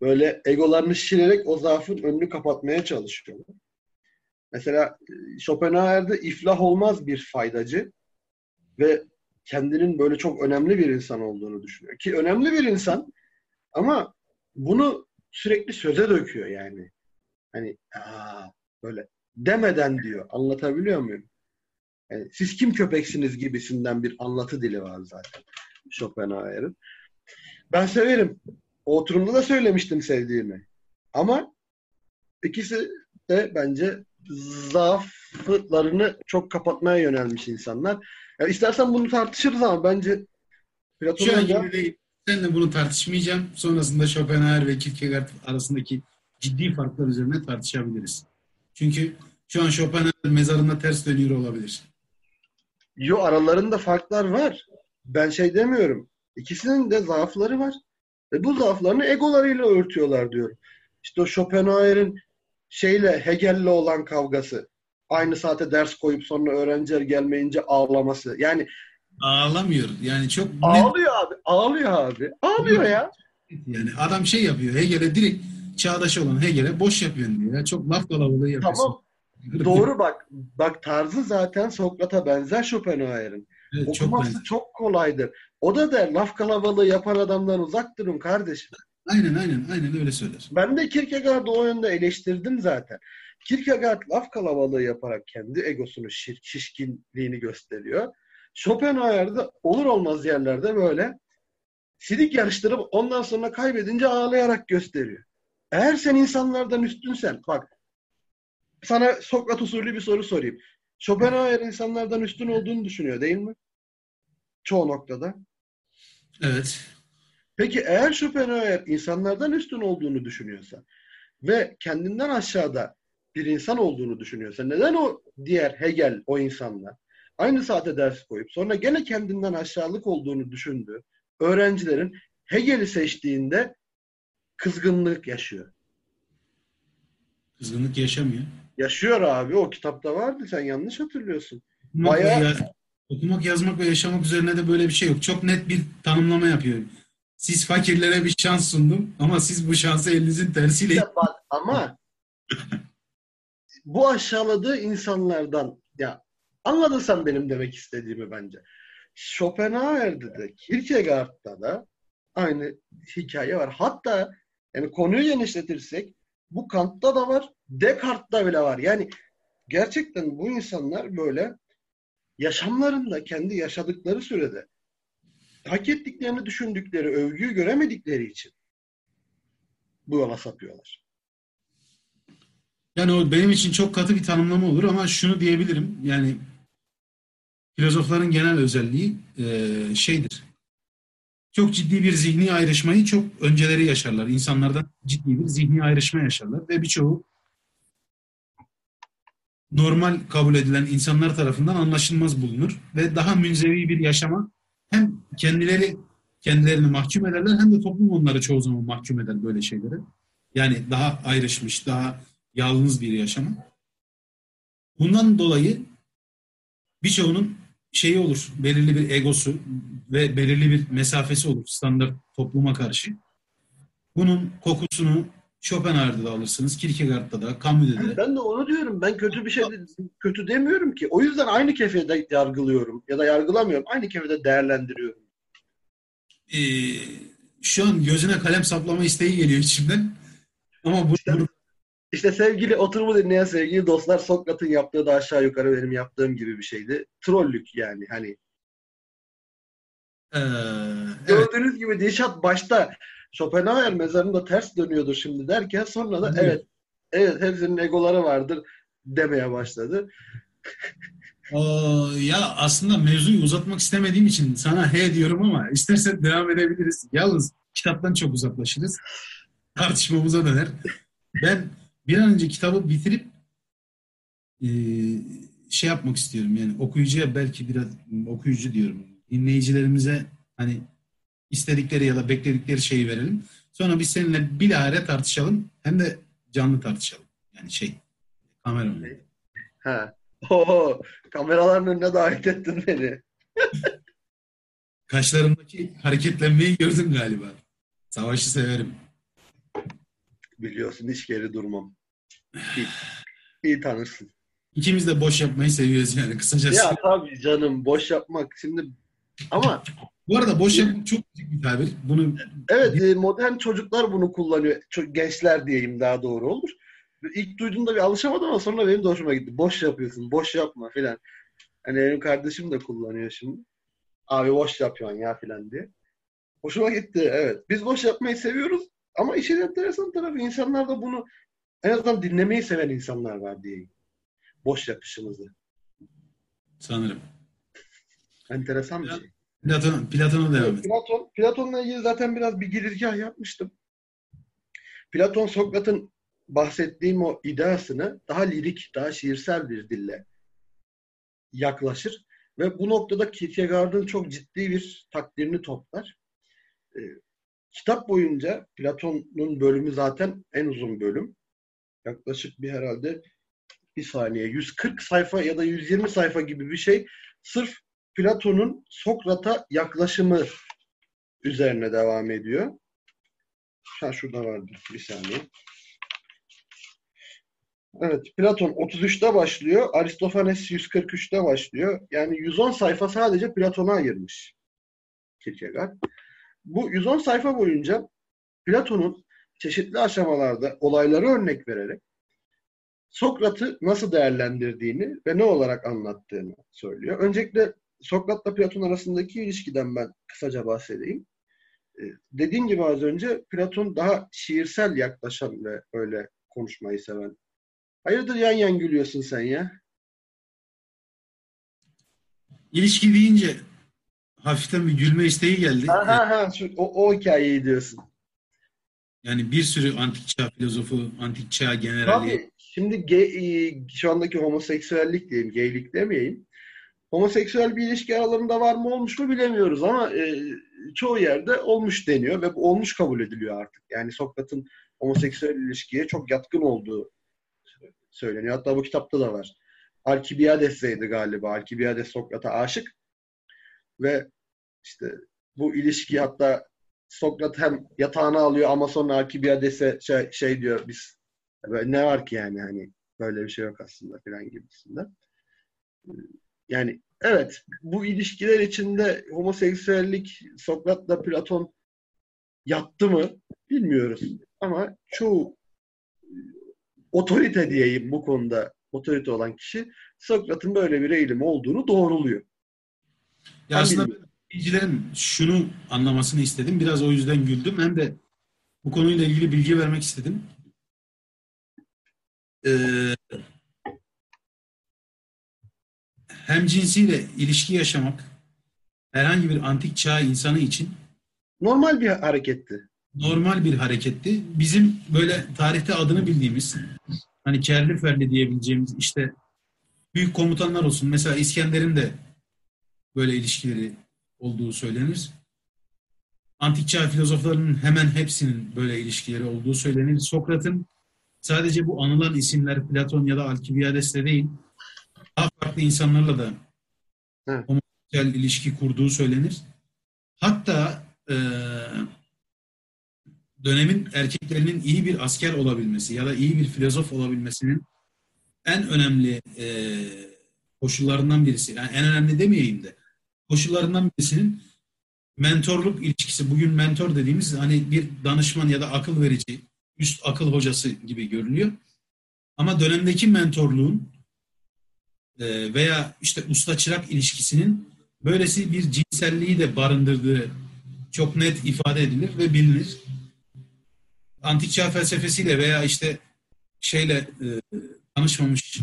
böyle egolarını şişirerek o zaafın önünü kapatmaya çalışıyorlar. Mesela e, Schopenhauer'de iflah olmaz bir faydacı ve kendinin böyle çok önemli bir insan olduğunu düşünüyor. Ki önemli bir insan ama bunu sürekli söze döküyor yani. Hani aa, böyle demeden diyor. Anlatabiliyor muyum? Yani, siz kim köpeksiniz gibisinden bir anlatı dili var zaten Schopenhauer'ın. Ben severim. O oturumda da söylemiştim sevdiğimi. Ama ikisi de bence zaaflarını çok kapatmaya yönelmiş insanlar. Yani istersen bunu tartışırız ama bence Platon'un Şu an gibi değil. Seninle bunu tartışmayacağım. Sonrasında Schopenhauer ve Kierkegaard arasındaki ciddi farklar üzerine tartışabiliriz. Çünkü şu an Schopenhauer mezarında ters dönüyor olabilir. Yo aralarında farklar var. Ben şey demiyorum. İkisinin de zaafları var. Ve bu zaaflarını egolarıyla örtüyorlar diyorum. İşte o Schopenhauer'in şeyle Hegel'le olan kavgası. Aynı saate ders koyup sonra öğrenciler gelmeyince ağlaması. Yani ağlamıyor. Yani çok ağlıyor abi. Ağlıyor abi. Ağlıyor ya. Yani adam şey yapıyor. Hegel'e direkt çağdaş olan Hegel'e boş yapıyorsun diyor. Ya. Çok laf kalabalığı yapıyorsun. Tamam. Doğru bak. Bak tarzı zaten Sokrat'a benzer Schopenhauer'in. Evet, Okuması çok, çok kolaydır. O da der laf kalabalığı yapan adamdan uzak durun kardeşim. Aynen aynen aynen öyle söyler. Ben de Kierkegaard'ı o yönde eleştirdim zaten. Kierkegaard laf kalabalığı yaparak kendi egosunu şir, şişkinliğini gösteriyor. Schopenhauer'da olur olmaz yerlerde böyle sidik yarıştırıp ondan sonra kaybedince ağlayarak gösteriyor. Eğer sen insanlardan üstünsen, bak sana Sokrat usulü bir soru sorayım. Schopenhauer insanlardan üstün olduğunu düşünüyor değil mi? Çoğu noktada. Evet. Peki eğer Schopenhauer insanlardan üstün olduğunu düşünüyorsa ve kendinden aşağıda bir insan olduğunu düşünüyorsa neden o diğer Hegel o insanla aynı saate ders koyup sonra gene kendinden aşağılık olduğunu düşündü öğrencilerin Hegel'i seçtiğinde kızgınlık yaşıyor. Kızgınlık yaşamıyor. Yaşıyor abi. O kitapta vardı. Sen yanlış hatırlıyorsun. Okumak, Bayağı... ya, okumak, yazmak ve yaşamak üzerine de böyle bir şey yok. Çok net bir tanımlama yapıyor. Siz fakirlere bir şans sundum ama siz bu şansı elinizin tersiyle... İşte bak, ama bu aşağıladığı insanlardan ya anladın sen benim demek istediğimi bence. Schopenhauer'de de Kierkegaard'da da aynı hikaye var. Hatta yani konuyu genişletirsek bu Kant'ta da var, Descartes'ta bile var. Yani gerçekten bu insanlar böyle yaşamlarında kendi yaşadıkları sürede hak ettiklerini düşündükleri, övgüyü göremedikleri için bu yola sapıyorlar. Yani o benim için çok katı bir tanımlama olur ama şunu diyebilirim. Yani filozofların genel özelliği e, şeydir çok ciddi bir zihni ayrışmayı çok önceleri yaşarlar. İnsanlardan ciddi bir zihni ayrışma yaşarlar ve birçoğu normal kabul edilen insanlar tarafından anlaşılmaz bulunur ve daha münzevi bir yaşama hem kendileri kendilerini mahkum ederler hem de toplum onları çoğu zaman mahkum eder böyle şeylere. Yani daha ayrışmış, daha yalnız bir yaşama. Bundan dolayı birçoğunun şeyi olur, belirli bir egosu ve belirli bir mesafesi olur standart topluma karşı. Bunun kokusunu Schopenhauer'da da alırsınız, Kierkegaard'da da, Camus'da da. Ben de onu diyorum. Ben kötü bir şey kötü demiyorum ki. O yüzden aynı kefede yargılıyorum ya da yargılamıyorum. Aynı kefede değerlendiriyorum. Ee, şu an gözüne kalem saplama isteği geliyor içimden. Ama bu İşte, işte sevgili oturumu dinleyen sevgili dostlar Sokrat'ın yaptığı da aşağı yukarı benim yaptığım gibi bir şeydi. Trollük yani hani. Ee, evet. Gördüğünüz gibi Dilşat başta Schopenhauer mezarında ters dönüyordur şimdi derken sonra da Hı. evet evet hepsinin egoları vardır demeye başladı. Aa, ya aslında mevzuyu uzatmak istemediğim için sana he diyorum ama istersen devam edebiliriz. Yalnız kitaptan çok uzaklaşırız. Tartışmamıza döner. Ben bir an önce kitabı bitirip e, şey yapmak istiyorum yani okuyucuya belki biraz okuyucu diyorum dinleyicilerimize hani istedikleri ya da bekledikleri şeyi verelim. Sonra biz seninle bilahare tartışalım hem de canlı tartışalım. Yani şey kamera önünde. Ha. Oho, kameraların önüne davet ettin beni. Kaşlarımdaki hareketlenmeyi gördün galiba. Savaşı severim. Biliyorsun hiç geri durmam. İyi, iyi tanırsın. İkimiz de boş yapmayı seviyoruz yani kısacası. Ya tabii canım boş yapmak şimdi ama Bu arada boş yapmak çok bir tabir. Bunu evet e, modern çocuklar bunu kullanıyor. Gençler diyeyim daha doğru olur. İlk duyduğumda bir alışamadım ama sonra benim de hoşuma gitti. Boş yapıyorsun, boş yapma filan. Hani benim kardeşim de kullanıyor şimdi. Abi boş yapıyorsun ya filan diye. Hoşuma gitti evet. Biz boş yapmayı seviyoruz ama işin enteresan tarafı insanlar da bunu en azından dinlemeyi seven insanlar var diyeyim. Boş yapışımızı. sanırım. Enteresan bir şey. Platon, Platon'a devam et. Platon, Platon'la ilgili zaten biraz bir girizgah yapmıştım. Platon Sokrat'ın bahsettiğim o ideasını daha lirik, daha şiirsel bir dille yaklaşır ve bu noktada Kierkegaard'ın çok ciddi bir takdirini toplar. Ee, kitap boyunca Platon'un bölümü zaten en uzun bölüm. Yaklaşık bir herhalde bir saniye 140 sayfa ya da 120 sayfa gibi bir şey. Sırf Platon'un Sokrat'a yaklaşımı üzerine devam ediyor. Ha şurada vardı. Bir saniye. Evet, Platon 33'te başlıyor. Aristofanes 143'te başlıyor. Yani 110 sayfa sadece Platon'a ayırmış Kierkegaard. Bu 110 sayfa boyunca Platon'un çeşitli aşamalarda olayları örnek vererek Sokrat'ı nasıl değerlendirdiğini ve ne olarak anlattığını söylüyor. Öncelikle Sokrat'la Platon arasındaki ilişkiden ben kısaca bahsedeyim. Ee, dediğim gibi az önce Platon daha şiirsel yaklaşan ve öyle konuşmayı seven. Hayırdır yan yan gülüyorsun sen ya? İlişki deyince hafiften bir gülme isteği geldi. Ha ha ha şu, o, o hikayeyi diyorsun. Yani bir sürü antik çağ filozofu, antik çağ generali. Tabii şimdi ge- şu andaki homoseksüellik diyeyim, geylik demeyeyim. Homoseksüel bir ilişki aralarında var mı olmuş mu bilemiyoruz ama e, çoğu yerde olmuş deniyor ve bu olmuş kabul ediliyor artık. Yani Sokrat'ın homoseksüel ilişkiye çok yatkın olduğu söyleniyor. Hatta bu kitapta da var. Alkibiades'eydi galiba. Alkibiades Sokrat'a aşık ve işte bu ilişki hatta Sokrat hem yatağına alıyor ama sonra Alkibiades'e şey, şey diyor biz ne var ki yani hani böyle bir şey yok aslında filan gibisinden. Yani evet bu ilişkiler içinde homoseksüellik Sokrat'la Platon yattı mı bilmiyoruz. Ama çoğu otorite diyeyim bu konuda otorite olan kişi Sokrat'ın böyle bir eğilimi olduğunu doğruluyor. Ya aslında. Dinleyicilerin şunu anlamasını istedim. Biraz o yüzden güldüm. Hem de bu konuyla ilgili bilgi vermek istedim. Ee, hem cinsiyle ilişki yaşamak herhangi bir antik çağ insanı için Normal bir hareketti. normal bir hareketti. Bizim böyle tarihte adını bildiğimiz hani kerli ferli diyebileceğimiz işte büyük komutanlar olsun. Mesela İskender'in de böyle ilişkileri olduğu söylenir. Antik çağ filozoflarının hemen hepsinin böyle ilişkileri olduğu söylenir. Sokrat'ın sadece bu anılan isimler Platon ya da Alkibiyades'le değil daha farklı insanlarla da Evet. homoseksüel ilişki kurduğu söylenir. Hatta eee dönemin erkeklerinin iyi bir asker olabilmesi ya da iyi bir filozof olabilmesinin en önemli e, koşullarından birisi. Yani en önemli demeyeyim de koşullarından birisinin mentorluk ilişkisi. Bugün mentor dediğimiz hani bir danışman ya da akıl verici, üst akıl hocası gibi görünüyor. Ama dönemdeki mentorluğun e, veya işte usta çırak ilişkisinin böylesi bir cinselliği de barındırdığı çok net ifade edilir ve bilinir. Antik çağ felsefesiyle veya işte şeyle e, tanışmamış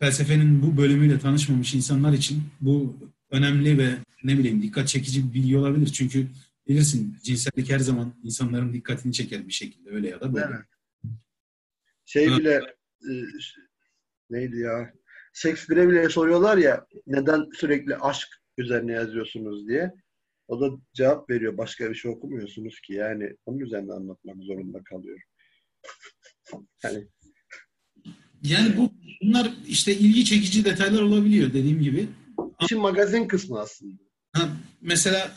felsefenin bu bölümüyle tanışmamış insanlar için bu önemli ve ne bileyim dikkat çekici bir bilgi olabilir. Çünkü bilirsin cinsellik her zaman insanların dikkatini çeker bir şekilde öyle ya da böyle. Evet. Şey bile e, neydi ya? Shakespeare'e bile soruyorlar ya neden sürekli aşk üzerine yazıyorsunuz diye. O da cevap veriyor. Başka bir şey okumuyorsunuz ki. Yani onun üzerine anlatmak zorunda kalıyor. yani yani bu bunlar işte ilgi çekici detaylar olabiliyor dediğim gibi. İşin magazin kısmı aslında. Ha, mesela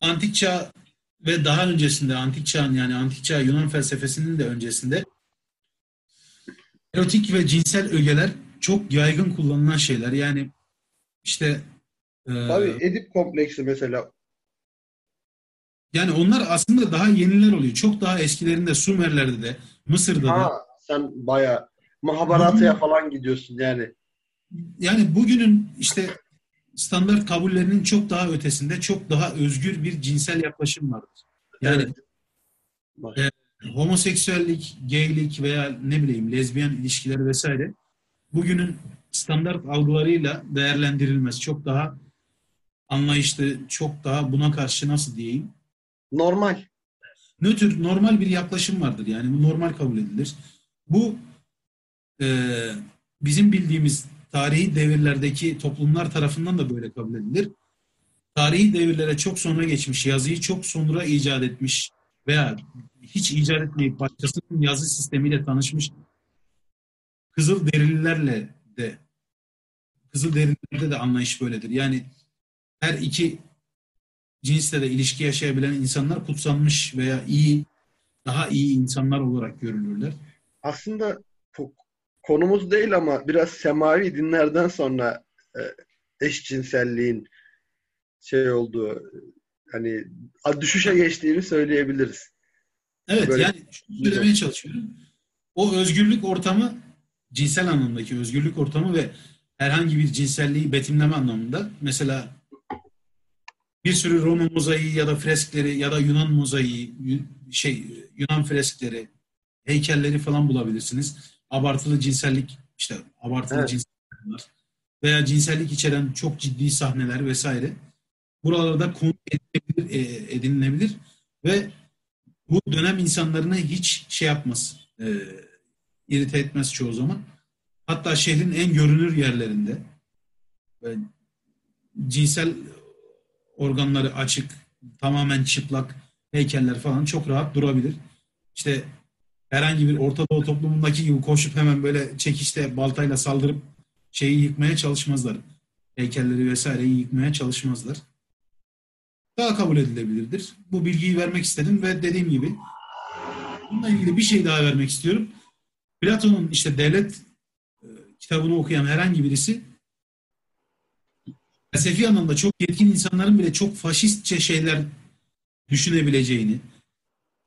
antik çağ ve daha öncesinde antik çağın yani antik çağ Yunan felsefesinin de öncesinde erotik ve cinsel ögeler çok yaygın kullanılan şeyler. Yani işte e, Tabii Edip kompleksi mesela. Yani onlar aslında daha yeniler oluyor. Çok daha eskilerinde Sümerlerde de Mısır'da ha, da. Sen baya Mahabharata'ya falan gidiyorsun yani. Yani bugünün işte standart kabullerinin çok daha ötesinde çok daha özgür bir cinsel yaklaşım vardır. Yani evet. e, homoseksüellik, gaylik veya ne bileyim lezbiyen ilişkileri vesaire bugünün standart algılarıyla değerlendirilmez. Çok daha anlayışlı, çok daha buna karşı nasıl diyeyim? Normal. Nötr, normal bir yaklaşım vardır. Yani bu normal kabul edilir. Bu e, bizim bildiğimiz tarihi devirlerdeki toplumlar tarafından da böyle kabul edilir. Tarihi devirlere çok sonra geçmiş, yazıyı çok sonra icat etmiş veya hiç icat etmeyip başkasının yazı sistemiyle tanışmış Kızıl derililerle de Kızıl derililerde de anlayış böyledir. Yani her iki cinsle de ilişki yaşayabilen insanlar kutsanmış veya iyi, daha iyi insanlar olarak görülürler. Aslında konumuz değil ama biraz semavi dinlerden sonra e, eşcinselliğin şey olduğu hani düşüşe geçtiğini söyleyebiliriz. Evet Böyle yani şunu söylemeye çalışıyorum. O özgürlük ortamı cinsel anlamdaki özgürlük ortamı ve herhangi bir cinselliği betimleme anlamında mesela bir sürü Roma mozaiği ya da freskleri ya da Yunan mozaiği şey Yunan freskleri heykelleri falan bulabilirsiniz. Abartılı cinsellik işte abartılı evet. cinsellikler veya cinsellik içeren çok ciddi sahneler vesaire. Buralarda konu edilebilir, e, edinilebilir ve bu dönem insanlarını hiç şey yapmaz. E, irite etmez çoğu zaman. Hatta şehrin en görünür yerlerinde cinsel organları açık, tamamen çıplak heykeller falan çok rahat durabilir. İşte herhangi bir Orta Doğu toplumundaki gibi koşup hemen böyle çekişte baltayla saldırıp şeyi yıkmaya çalışmazlar. Heykelleri vesaireyi yıkmaya çalışmazlar. Daha kabul edilebilirdir. Bu bilgiyi vermek istedim ve dediğim gibi bununla ilgili bir şey daha vermek istiyorum. Platon'un işte devlet e, kitabını okuyan herhangi birisi felsefi anlamda çok yetkin insanların bile çok faşistçe şeyler düşünebileceğini,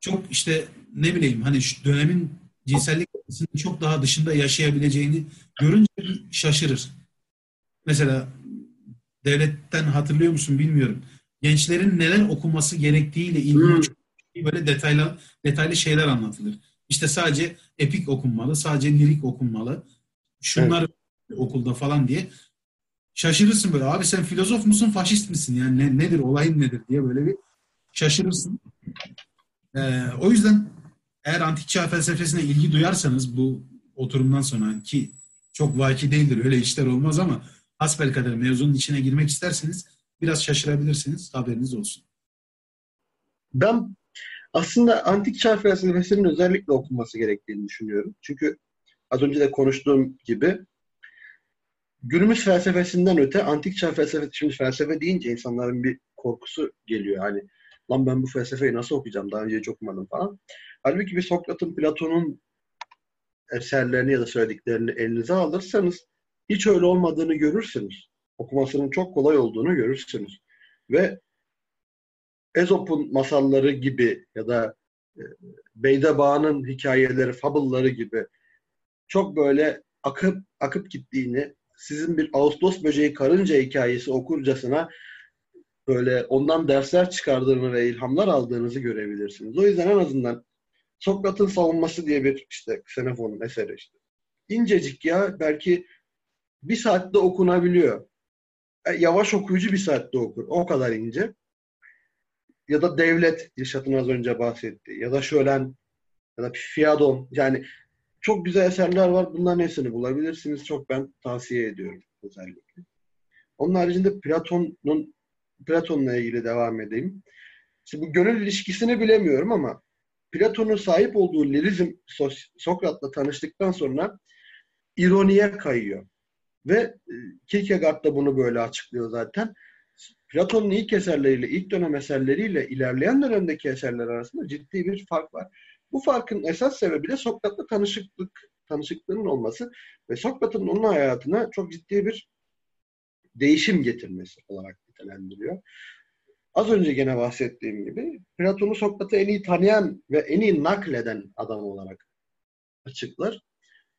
çok işte ne bileyim hani şu dönemin cinsellik çok daha dışında yaşayabileceğini görünce şaşırır. Mesela devletten hatırlıyor musun bilmiyorum. Gençlerin neler okuması gerektiğiyle ilgili hmm. böyle detaylı detaylı şeyler anlatılır. İşte sadece epik okunmalı, sadece lirik okunmalı. Şunlar evet. okulda falan diye. Şaşırırsın böyle. Abi sen filozof musun, faşist misin? Yani ne, nedir, olayın nedir diye böyle bir şaşırırsın. Ee, o yüzden eğer antik çağ felsefesine ilgi duyarsanız bu oturumdan sonra ki çok vaki değildir öyle işler olmaz ama hasbelkader mevzunun içine girmek isterseniz biraz şaşırabilirsiniz. Haberiniz olsun. Ben aslında antik çağ felsefesinin özellikle okunması gerektiğini düşünüyorum. Çünkü az önce de konuştuğum gibi günümüz felsefesinden öte antik çağ felsefesi, şimdi felsefe deyince insanların bir korkusu geliyor. Hani lan ben bu felsefeyi nasıl okuyacağım daha önce hiç okumadım falan. Halbuki bir Sokrat'ın, Platon'un eserlerini ya da söylediklerini elinize alırsanız hiç öyle olmadığını görürsünüz. Okumasının çok kolay olduğunu görürsünüz. Ve Ezop'un masalları gibi ya da e, Beyde Bağ'ın hikayeleri, fabulları gibi çok böyle akıp akıp gittiğini, sizin bir Ağustos böceği karınca hikayesi okurcasına böyle ondan dersler çıkardığını ve ilhamlar aldığınızı görebilirsiniz. O yüzden en azından Sokrat'ın savunması diye bir işte Xenofon'un eseri işte. İncecik ya belki bir saatte okunabiliyor. E, yavaş okuyucu bir saatte okur. O kadar ince. Ya da devlet Dilşat'ın az önce bahsettiği. Ya da Şölen ya da Fiyadon. Yani çok güzel eserler var. Bunların hepsini bulabilirsiniz. Çok ben tavsiye ediyorum özellikle. Onun haricinde Platon'un Platon'la ilgili devam edeyim. Şimdi bu gönül ilişkisini bilemiyorum ama Platon'un sahip olduğu lirizm Sokrat'la tanıştıktan sonra ironiye kayıyor. Ve e, Kierkegaard da bunu böyle açıklıyor zaten. Platon'un ilk eserleriyle, ilk dönem eserleriyle ilerleyen dönemdeki eserler arasında ciddi bir fark var. Bu farkın esas sebebi de Sokrat'la tanışıklık, tanışıklığının olması ve Sokrat'ın onun hayatına çok ciddi bir değişim getirmesi olarak nitelendiriyor. Az önce gene bahsettiğim gibi Platon'u Sokrat'ı en iyi tanıyan ve en iyi nakleden adam olarak açıklar.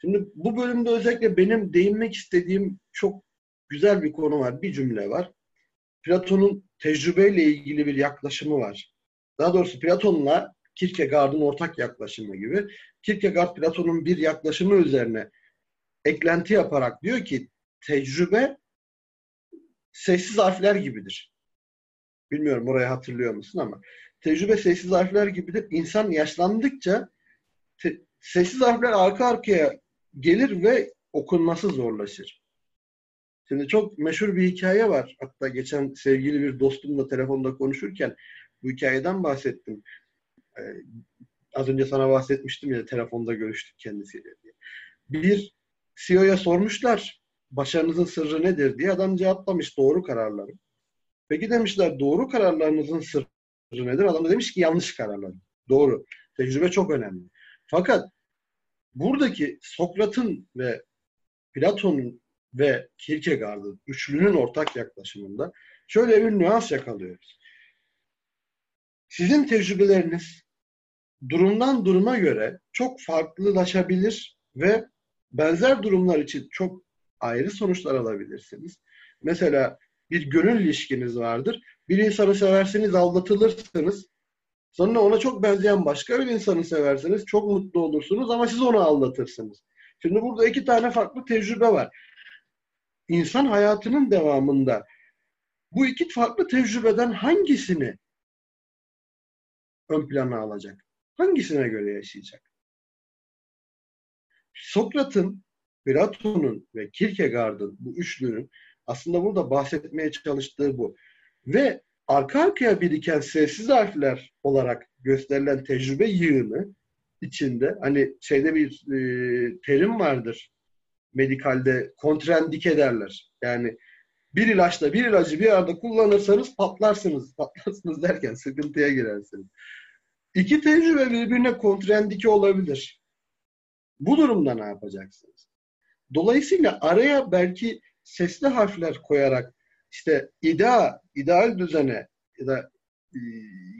Şimdi bu bölümde özellikle benim değinmek istediğim çok güzel bir konu var, bir cümle var. Platon'un tecrübeyle ilgili bir yaklaşımı var. Daha doğrusu Platon'la Kierkegaard'ın ortak yaklaşımı gibi. Kierkegaard Platon'un bir yaklaşımı üzerine eklenti yaparak diyor ki tecrübe sessiz harfler gibidir. Bilmiyorum orayı hatırlıyor musun ama tecrübe sessiz harfler gibidir. İnsan yaşlandıkça te- sessiz harfler arka arkaya gelir ve okunması zorlaşır. Şimdi çok meşhur bir hikaye var. Hatta geçen sevgili bir dostumla telefonda konuşurken bu hikayeden bahsettim. Ee, az önce sana bahsetmiştim ya telefonda görüştük kendisiyle diye. Bir CEO'ya sormuşlar başarınızın sırrı nedir diye adam cevaplamış doğru kararları. Peki demişler doğru kararlarınızın sırrı nedir? Adam da demiş ki yanlış kararlar. Doğru. Tecrübe çok önemli. Fakat buradaki Sokrat'ın ve Platon'un ve Kierkegaard'ın üçlünün ortak yaklaşımında şöyle bir nüans yakalıyoruz. Sizin tecrübeleriniz durumdan duruma göre çok farklılaşabilir ve benzer durumlar için çok ayrı sonuçlar alabilirsiniz. Mesela bir gönül ilişkiniz vardır. Bir insanı seversiniz, aldatılırsınız. Sonra ona çok benzeyen başka bir insanı seversiniz. Çok mutlu olursunuz ama siz onu aldatırsınız. Şimdi burada iki tane farklı tecrübe var. İnsan hayatının devamında bu iki farklı tecrübeden hangisini ön plana alacak? Hangisine göre yaşayacak? Sokrat'ın, Platon'un ve Kierkegaard'ın bu üçlünün aslında burada bahsetmeye çalıştığı bu. Ve arka arkaya biriken sessiz harfler olarak gösterilen tecrübe yığını içinde hani şeyde bir e, terim vardır medikalde kontrendike derler. Yani bir ilaçla bir ilacı bir arada kullanırsanız patlarsınız. Patlarsınız derken sıkıntıya girersiniz. İki tecrübe birbirine kontrendike olabilir. Bu durumda ne yapacaksınız? Dolayısıyla araya belki sesli harfler koyarak işte ideal, ideal düzene ya da e,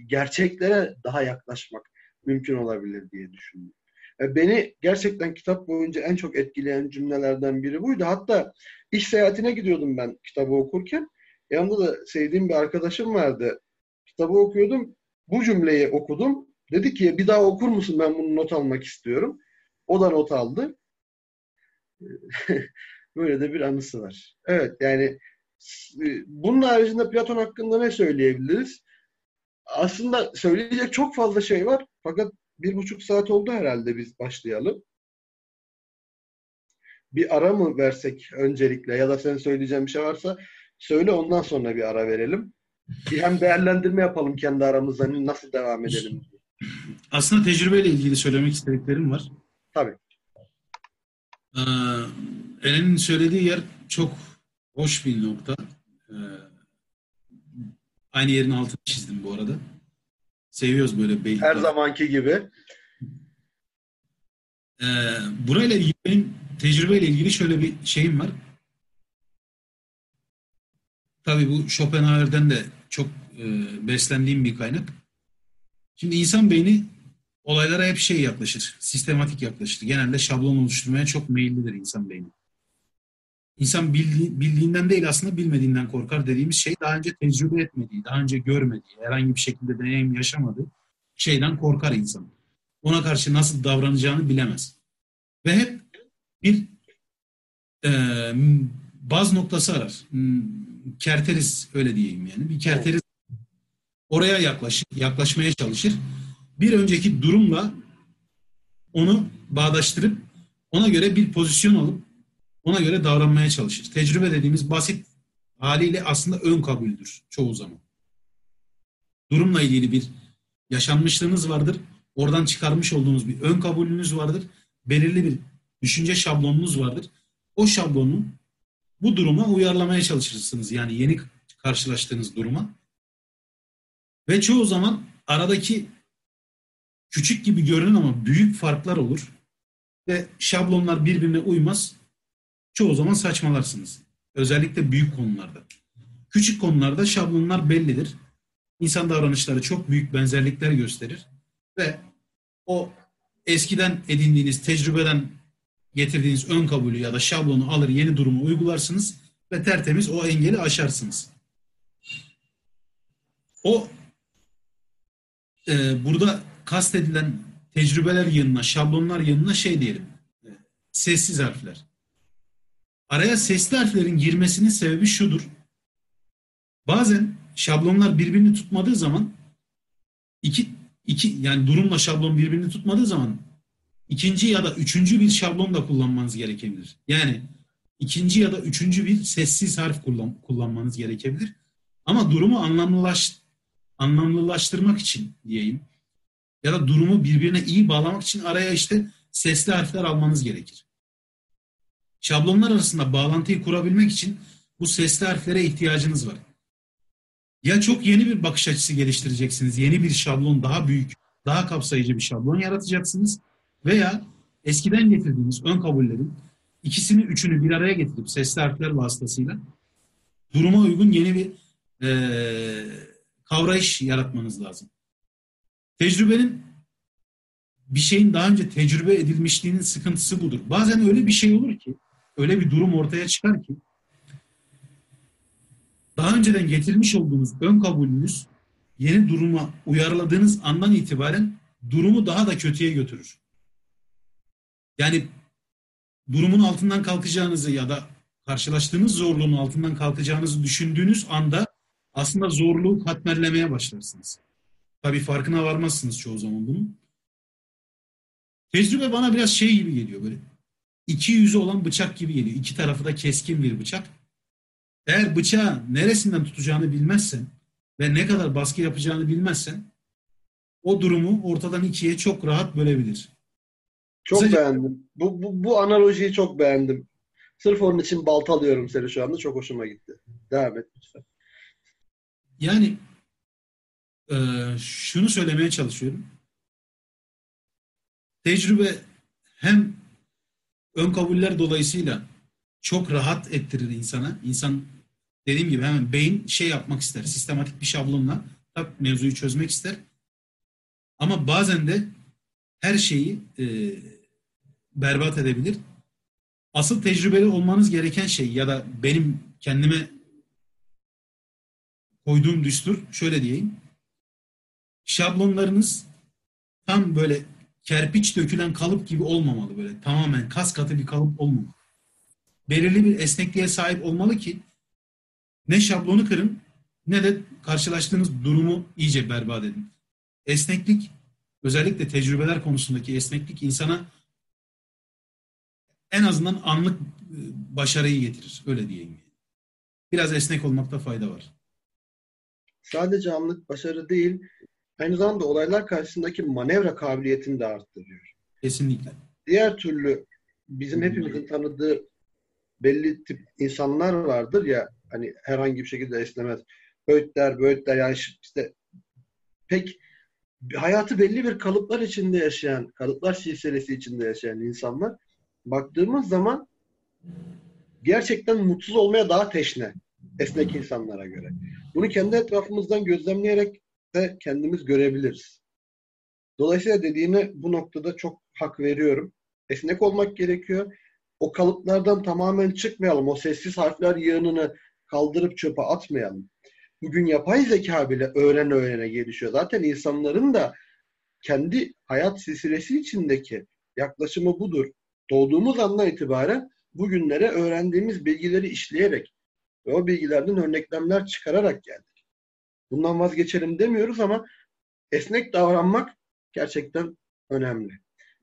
gerçeklere daha yaklaşmak mümkün olabilir diye düşündüm. E, beni gerçekten kitap boyunca en çok etkileyen cümlelerden biri buydu. Hatta iş seyahatine gidiyordum ben kitabı okurken. Yanımda da sevdiğim bir arkadaşım vardı. Kitabı okuyordum. Bu cümleyi okudum. Dedi ki bir daha okur musun ben bunu not almak istiyorum. O da not aldı. Böyle de bir anısı var. Evet yani e, bunun haricinde Platon hakkında ne söyleyebiliriz? Aslında söyleyecek çok fazla şey var. Fakat bir buçuk saat oldu herhalde biz başlayalım. Bir ara mı versek öncelikle ya da sen söyleyeceğin bir şey varsa söyle ondan sonra bir ara verelim. Bir hem değerlendirme yapalım kendi aramızda hani nasıl devam edelim. Aslında tecrübeyle ilgili söylemek istediklerim var. Tabii. Ee, Eren'in söylediği yer çok hoş bir nokta. Ee, aynı yerin altını çizdim bu arada. Seviyoruz böyle beyin. Her zamanki gibi. Ee, burayla ilgili benim tecrübeyle ilgili şöyle bir şeyim var. Tabii bu Schopenhauer'den de çok e, beslendiğim bir kaynak. Şimdi insan beyni olaylara hep şey yaklaşır, sistematik yaklaşır. Genelde şablon oluşturmaya çok meyillidir insan beyni. İnsan bildi, bildiğinden değil aslında bilmediğinden korkar dediğimiz şey daha önce tecrübe etmediği, daha önce görmediği, herhangi bir şekilde deneyim yaşamadığı şeyden korkar insan. Ona karşı nasıl davranacağını bilemez. Ve hep bir e, baz noktası arar. Kerteriz öyle diyeyim yani. Bir kerteriz oraya yaklaşır, yaklaşmaya çalışır. Bir önceki durumla onu bağdaştırıp ona göre bir pozisyon alıp ona göre davranmaya çalışır. Tecrübe dediğimiz basit haliyle aslında ön kabuldür çoğu zaman. Durumla ilgili bir yaşanmışlığınız vardır. Oradan çıkarmış olduğunuz bir ön kabulünüz vardır. Belirli bir düşünce şablonunuz vardır. O şablonu bu duruma uyarlamaya çalışırsınız. Yani yeni karşılaştığınız duruma. Ve çoğu zaman aradaki küçük gibi görünen ama büyük farklar olur. Ve şablonlar birbirine uymaz. Çoğu zaman saçmalarsınız. Özellikle büyük konularda. Küçük konularda şablonlar bellidir. İnsan davranışları çok büyük benzerlikler gösterir. Ve o eskiden edindiğiniz tecrübeden getirdiğiniz ön kabulü ya da şablonu alır yeni durumu uygularsınız ve tertemiz o engeli aşarsınız. O e, burada kastedilen tecrübeler yanına, şablonlar yanına şey diyelim. E, sessiz harfler. Araya sesli harflerin girmesinin sebebi şudur. Bazen şablonlar birbirini tutmadığı zaman iki, iki yani durumla şablon birbirini tutmadığı zaman ikinci ya da üçüncü bir şablon da kullanmanız gerekebilir. Yani ikinci ya da üçüncü bir sessiz harf kullan, kullanmanız gerekebilir. Ama durumu anlamlılaş, anlamlılaştırmak için diyeyim ya da durumu birbirine iyi bağlamak için araya işte sesli harfler almanız gerekir. Şablonlar arasında bağlantıyı kurabilmek için bu sesli harflere ihtiyacınız var. Ya çok yeni bir bakış açısı geliştireceksiniz, yeni bir şablon, daha büyük, daha kapsayıcı bir şablon yaratacaksınız veya eskiden getirdiğiniz ön kabullerin ikisini, üçünü bir araya getirip sesli harfler vasıtasıyla duruma uygun yeni bir e, kavrayış yaratmanız lazım. Tecrübenin bir şeyin daha önce tecrübe edilmişliğinin sıkıntısı budur. Bazen öyle bir şey olur ki, öyle bir durum ortaya çıkar ki daha önceden getirmiş olduğunuz ön kabulünüz yeni duruma uyarladığınız andan itibaren durumu daha da kötüye götürür. Yani durumun altından kalkacağınızı ya da karşılaştığınız zorluğun altından kalkacağınızı düşündüğünüz anda aslında zorluğu katmerlemeye başlarsınız. Tabii farkına varmazsınız çoğu zaman bunun. Tecrübe bana biraz şey gibi geliyor böyle. İki yüzü olan bıçak gibi geliyor. İki tarafı da keskin bir bıçak. Eğer bıçağı neresinden tutacağını bilmezsen ve ne kadar baskı yapacağını bilmezsen o durumu ortadan ikiye çok rahat bölebilir. Çok Kısaca... beğendim. Bu, bu, bu analojiyi çok beğendim. Sırf onun için baltalıyorum seni şu anda. Çok hoşuma gitti. Devam et lütfen. Yani e, şunu söylemeye çalışıyorum. Tecrübe hem ön kabuller dolayısıyla çok rahat ettirir insana. İnsan dediğim gibi hemen beyin şey yapmak ister. Sistematik bir şablonla tak mevzuyu çözmek ister. Ama bazen de her şeyi e, berbat edebilir. Asıl tecrübeli olmanız gereken şey ya da benim kendime koyduğum düstur şöyle diyeyim. Şablonlarınız tam böyle kerpiç dökülen kalıp gibi olmamalı böyle. Tamamen kas katı bir kalıp olmamalı. Belirli bir esnekliğe sahip olmalı ki ne şablonu kırın ne de karşılaştığınız durumu iyice berbat edin. Esneklik özellikle tecrübeler konusundaki esneklik insana en azından anlık e, başarıyı getirir. Öyle diyeyim. Biraz esnek olmakta fayda var. Sadece anlık başarı değil, aynı zamanda olaylar karşısındaki manevra kabiliyetini de arttırıyor. Kesinlikle. Diğer türlü bizim hepimizin tanıdığı belli tip insanlar vardır ya hani herhangi bir şekilde esnemez. Böğütler, böğütler yani işte pek hayatı belli bir kalıplar içinde yaşayan, kalıplar silsilesi içinde yaşayan insanlar baktığımız zaman gerçekten mutsuz olmaya daha teşne esnek insanlara göre. Bunu kendi etrafımızdan gözlemleyerek de kendimiz görebiliriz. Dolayısıyla dediğine bu noktada çok hak veriyorum. Esnek olmak gerekiyor. O kalıplardan tamamen çıkmayalım. O sessiz harfler yığınını kaldırıp çöpe atmayalım. Bugün yapay zeka bile öğren öğrene gelişiyor. Zaten insanların da kendi hayat silsilesi içindeki yaklaşımı budur. Doğduğumuz andan itibaren bugünlere öğrendiğimiz bilgileri işleyerek ve o bilgilerden örneklemler çıkararak geldik. Bundan vazgeçelim demiyoruz ama esnek davranmak gerçekten önemli.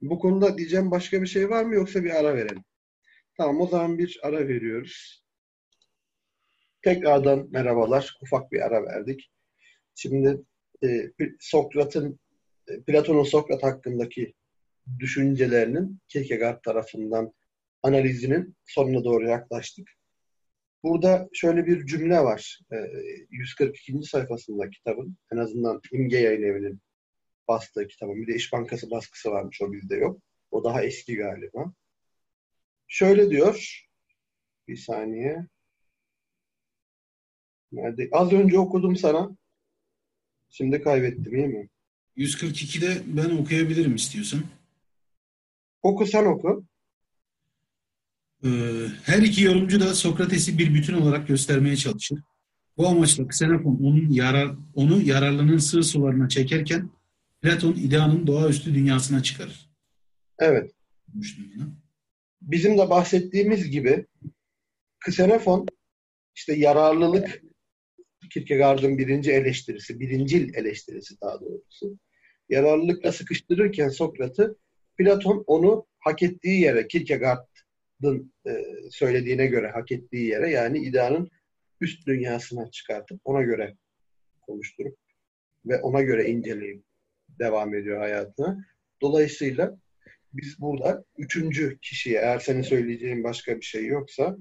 Bu konuda diyeceğim başka bir şey var mı yoksa bir ara verelim? Tamam o zaman bir ara veriyoruz. Tekrardan merhabalar. Ufak bir ara verdik. Şimdi e, Sokrat'ın e, Platon'un Sokrat hakkındaki düşüncelerinin Kierkegaard tarafından analizinin sonuna doğru yaklaştık. Burada şöyle bir cümle var. E, 142. sayfasında kitabın. En azından İmge Yayın Evi'nin bastığı kitabın. Bir de İş Bankası baskısı varmış. O bizde yok. O daha eski galiba. Şöyle diyor. Bir saniye. Nerede? Az önce okudum sana. Şimdi kaybettim iyi mi? 142'de ben okuyabilirim istiyorsan. Oku sen oku. Ee, her iki yorumcu da Sokrates'i bir bütün olarak göstermeye çalışır. Bu amaçla Xenofon onun yarar, onu yararlının sığ sularına çekerken Platon ideanın doğaüstü dünyasına çıkarır. Evet. Bizim de bahsettiğimiz gibi Ksenofon işte yararlılık Kierkegaard'ın birinci eleştirisi, birincil eleştirisi daha doğrusu. Yararlılıkla sıkıştırırken Sokrat'ı Platon onu hak ettiği yere, Kierkegaard'ın e, söylediğine göre hak ettiği yere yani ideanın üst dünyasına çıkartıp ona göre konuşturup ve ona göre inceleyip devam ediyor hayatına. Dolayısıyla biz burada üçüncü kişiye eğer senin söyleyeceğin başka bir şey yoksa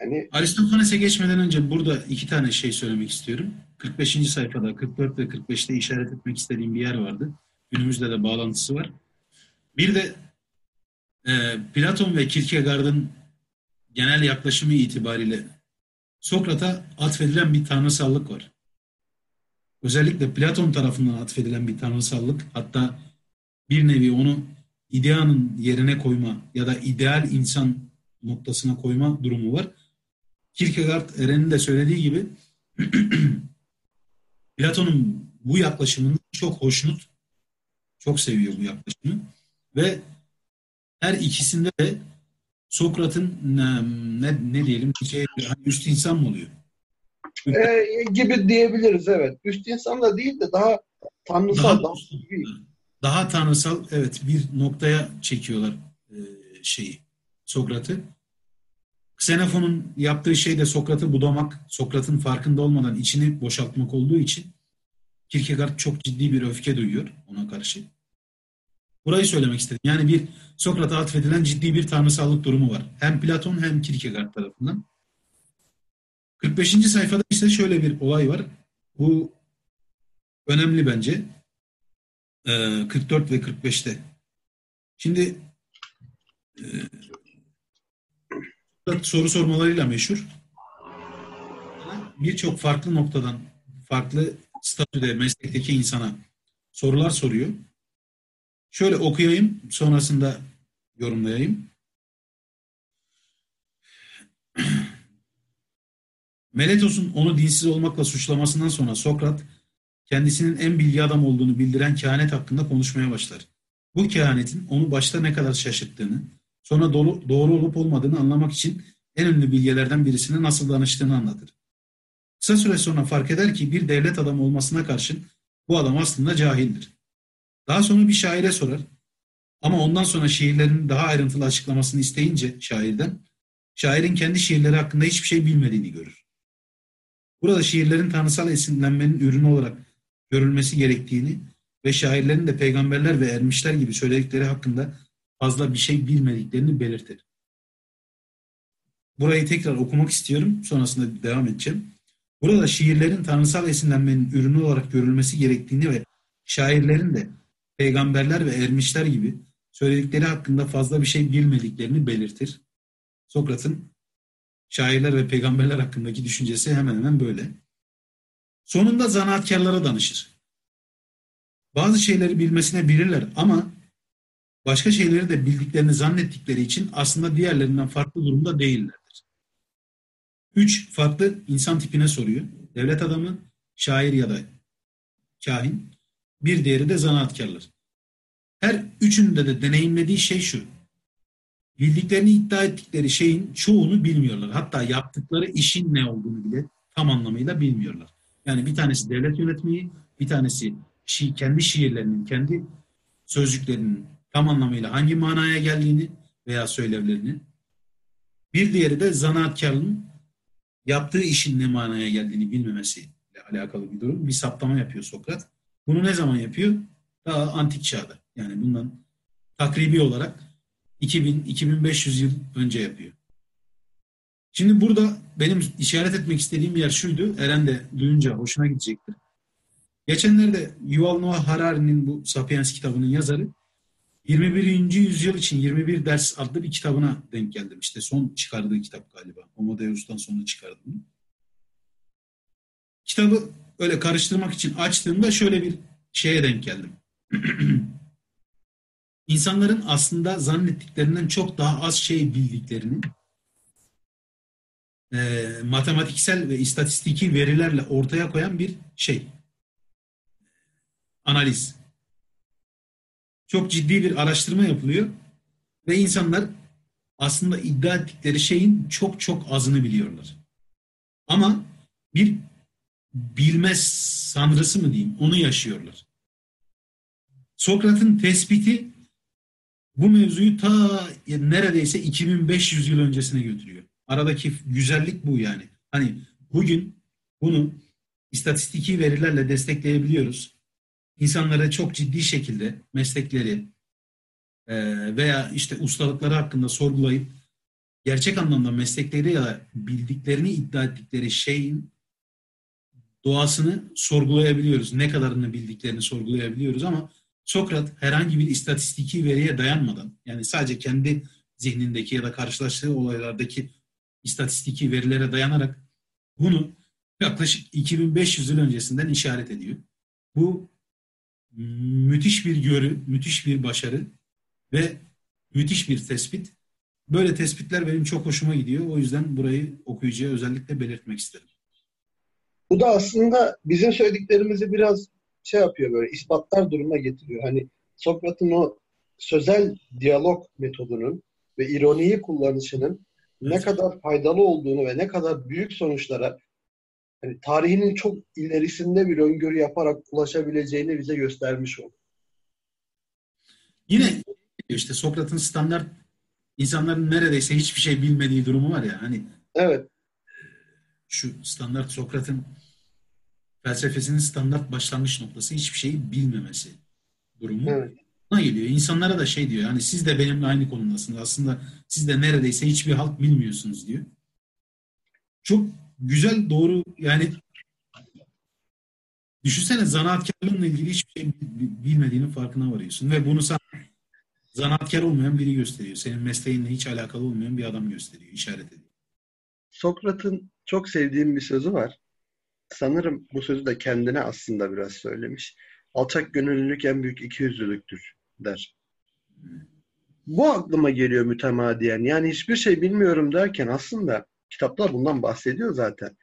yani Aristofanes'e geçmeden önce burada iki tane şey söylemek istiyorum. 45. sayfada 44 ve 45'te işaret etmek istediğim bir yer vardı. Günümüzde de bağlantısı var. Bir de e, Platon ve Kierkegaard'ın genel yaklaşımı itibariyle Sokrat'a atfedilen bir tanrısallık var. Özellikle Platon tarafından atfedilen bir tanrısallık hatta bir nevi onu ideanın yerine koyma ya da ideal insan noktasına koyma durumu var. Kierkegaard Eren'in de söylediği gibi Platon'un bu yaklaşımını çok hoşnut, çok seviyor bu yaklaşımı ve her ikisinde de Sokrat'ın ne, ne, diyelim şey, hani üst insan mı oluyor? E, gibi diyebiliriz evet. Üst insan da değil de daha tanrısal, daha, daha, daha tanrısal evet bir noktaya çekiyorlar e, şeyi Sokrat'ı. Xenofon'un yaptığı şey de Sokrat'ı budamak, Sokrat'ın farkında olmadan içini boşaltmak olduğu için Kierkegaard çok ciddi bir öfke duyuyor ona karşı. Burayı söylemek istedim. Yani bir Sokrat'a atfedilen ciddi bir tanrısallık durumu var. Hem Platon hem Kierkegaard tarafından. 45. sayfada ise şöyle bir olay var. Bu önemli bence. Ee, 44 ve 45'te. Şimdi e, soru sormalarıyla meşhur. Birçok farklı noktadan, farklı statüde, meslekteki insana sorular soruyor. Şöyle okuyayım, sonrasında yorumlayayım. Meletos'un onu dinsiz olmakla suçlamasından sonra Sokrat, kendisinin en bilgi adam olduğunu bildiren kehanet hakkında konuşmaya başlar. Bu kehanetin onu başta ne kadar şaşırttığını, Sonra doğru, doğru olup olmadığını anlamak için en ünlü bilgelerden birisine nasıl danıştığını anlatır. Kısa süre sonra fark eder ki bir devlet adamı olmasına karşın bu adam aslında cahildir. Daha sonra bir şaire sorar. Ama ondan sonra şiirlerin daha ayrıntılı açıklamasını isteyince şairden, şairin kendi şiirleri hakkında hiçbir şey bilmediğini görür. Burada şiirlerin tanrısal esinlenmenin ürünü olarak görülmesi gerektiğini ve şairlerin de peygamberler ve ermişler gibi söyledikleri hakkında fazla bir şey bilmediklerini belirtir. Burayı tekrar okumak istiyorum. Sonrasında devam edeceğim. Burada şiirlerin tanrısal esinlenmenin ürünü olarak görülmesi gerektiğini ve şairlerin de peygamberler ve ermişler gibi söyledikleri hakkında fazla bir şey bilmediklerini belirtir. Sokrat'ın şairler ve peygamberler hakkındaki düşüncesi hemen hemen böyle. Sonunda zanaatkarlara danışır. Bazı şeyleri bilmesine bilirler ama başka şeyleri de bildiklerini zannettikleri için aslında diğerlerinden farklı durumda değillerdir. Üç farklı insan tipine soruyor. Devlet adamı, şair ya da kahin. Bir diğeri de zanaatkarlar. Her üçünde de deneyimlediği şey şu. Bildiklerini iddia ettikleri şeyin çoğunu bilmiyorlar. Hatta yaptıkları işin ne olduğunu bile tam anlamıyla bilmiyorlar. Yani bir tanesi devlet yönetmeyi, bir tanesi şi kendi şiirlerinin, kendi sözcüklerinin tam anlamıyla hangi manaya geldiğini veya söylevlerini, bir diğeri de zanaatkarlığın yaptığı işin ne manaya geldiğini bilmemesiyle alakalı bir durum. Bir saptama yapıyor Sokrat. Bunu ne zaman yapıyor? Daha antik çağda. Yani bundan takribi olarak 2000-2500 yıl önce yapıyor. Şimdi burada benim işaret etmek istediğim yer şuydu. Eren de duyunca hoşuna gidecektir. Geçenlerde Yuval Noah Harari'nin bu Sapiens kitabının yazarı 21. yüzyıl için 21 ders adlı bir kitabına denk geldim. İşte son çıkardığı kitap galiba. Homo Deus'tan sonra çıkardı bunu. Kitabı öyle karıştırmak için açtığımda şöyle bir şeye denk geldim. İnsanların aslında zannettiklerinden çok daha az şey bildiklerini e, matematiksel ve istatistiki verilerle ortaya koyan bir şey. Analiz. Çok ciddi bir araştırma yapılıyor ve insanlar aslında iddia ettikleri şeyin çok çok azını biliyorlar. Ama bir bilmez sanrısı mı diyeyim onu yaşıyorlar. Sokrat'ın tespiti bu mevzuyu ta neredeyse 2500 yıl öncesine götürüyor. Aradaki güzellik bu yani. Hani bugün bunu istatistiki verilerle destekleyebiliyoruz. İnsanlara çok ciddi şekilde meslekleri e, veya işte ustalıkları hakkında sorgulayıp gerçek anlamda meslekleri ya bildiklerini iddia ettikleri şeyin doğasını sorgulayabiliyoruz. Ne kadarını bildiklerini sorgulayabiliyoruz ama Sokrat herhangi bir istatistiki veriye dayanmadan yani sadece kendi zihnindeki ya da karşılaştığı olaylardaki istatistiki verilere dayanarak bunu yaklaşık 2500 yıl öncesinden işaret ediyor. Bu müthiş bir görü, müthiş bir başarı ve müthiş bir tespit. Böyle tespitler benim çok hoşuma gidiyor. O yüzden burayı okuyucuya özellikle belirtmek istedim. Bu da aslında bizim söylediklerimizi biraz şey yapıyor böyle ispatlar duruma getiriyor. Hani Sokrat'ın o sözel diyalog metodunun ve ironiyi kullanışının ne kadar faydalı olduğunu ve ne kadar büyük sonuçlara yani tarihinin çok ilerisinde bir öngörü yaparak ulaşabileceğini bize göstermiş oldu. Yine işte Sokrat'ın standart insanların neredeyse hiçbir şey bilmediği durumu var ya hani. Evet. Şu standart Sokrat'ın felsefesinin standart başlangıç noktası hiçbir şeyi bilmemesi durumu. Evet. Buna geliyor. İnsanlara da şey diyor. Hani siz de benimle aynı konumdasınız. Aslında siz de neredeyse hiçbir halk bilmiyorsunuz diyor. Çok güzel, doğru yani düşünsene zanaatkarlığınla ilgili hiçbir şey bilmediğinin farkına varıyorsun ve bunu sana zanaatkar olmayan biri gösteriyor. Senin mesleğinle hiç alakalı olmayan bir adam gösteriyor, işaret ediyor. Sokrat'ın çok sevdiğim bir sözü var sanırım bu sözü de kendine aslında biraz söylemiş. Alçak gönüllülük en büyük ikiyüzlülüktür der. Bu aklıma geliyor mütemadiyen. Yani hiçbir şey bilmiyorum derken aslında kitaplar bundan bahsediyor zaten.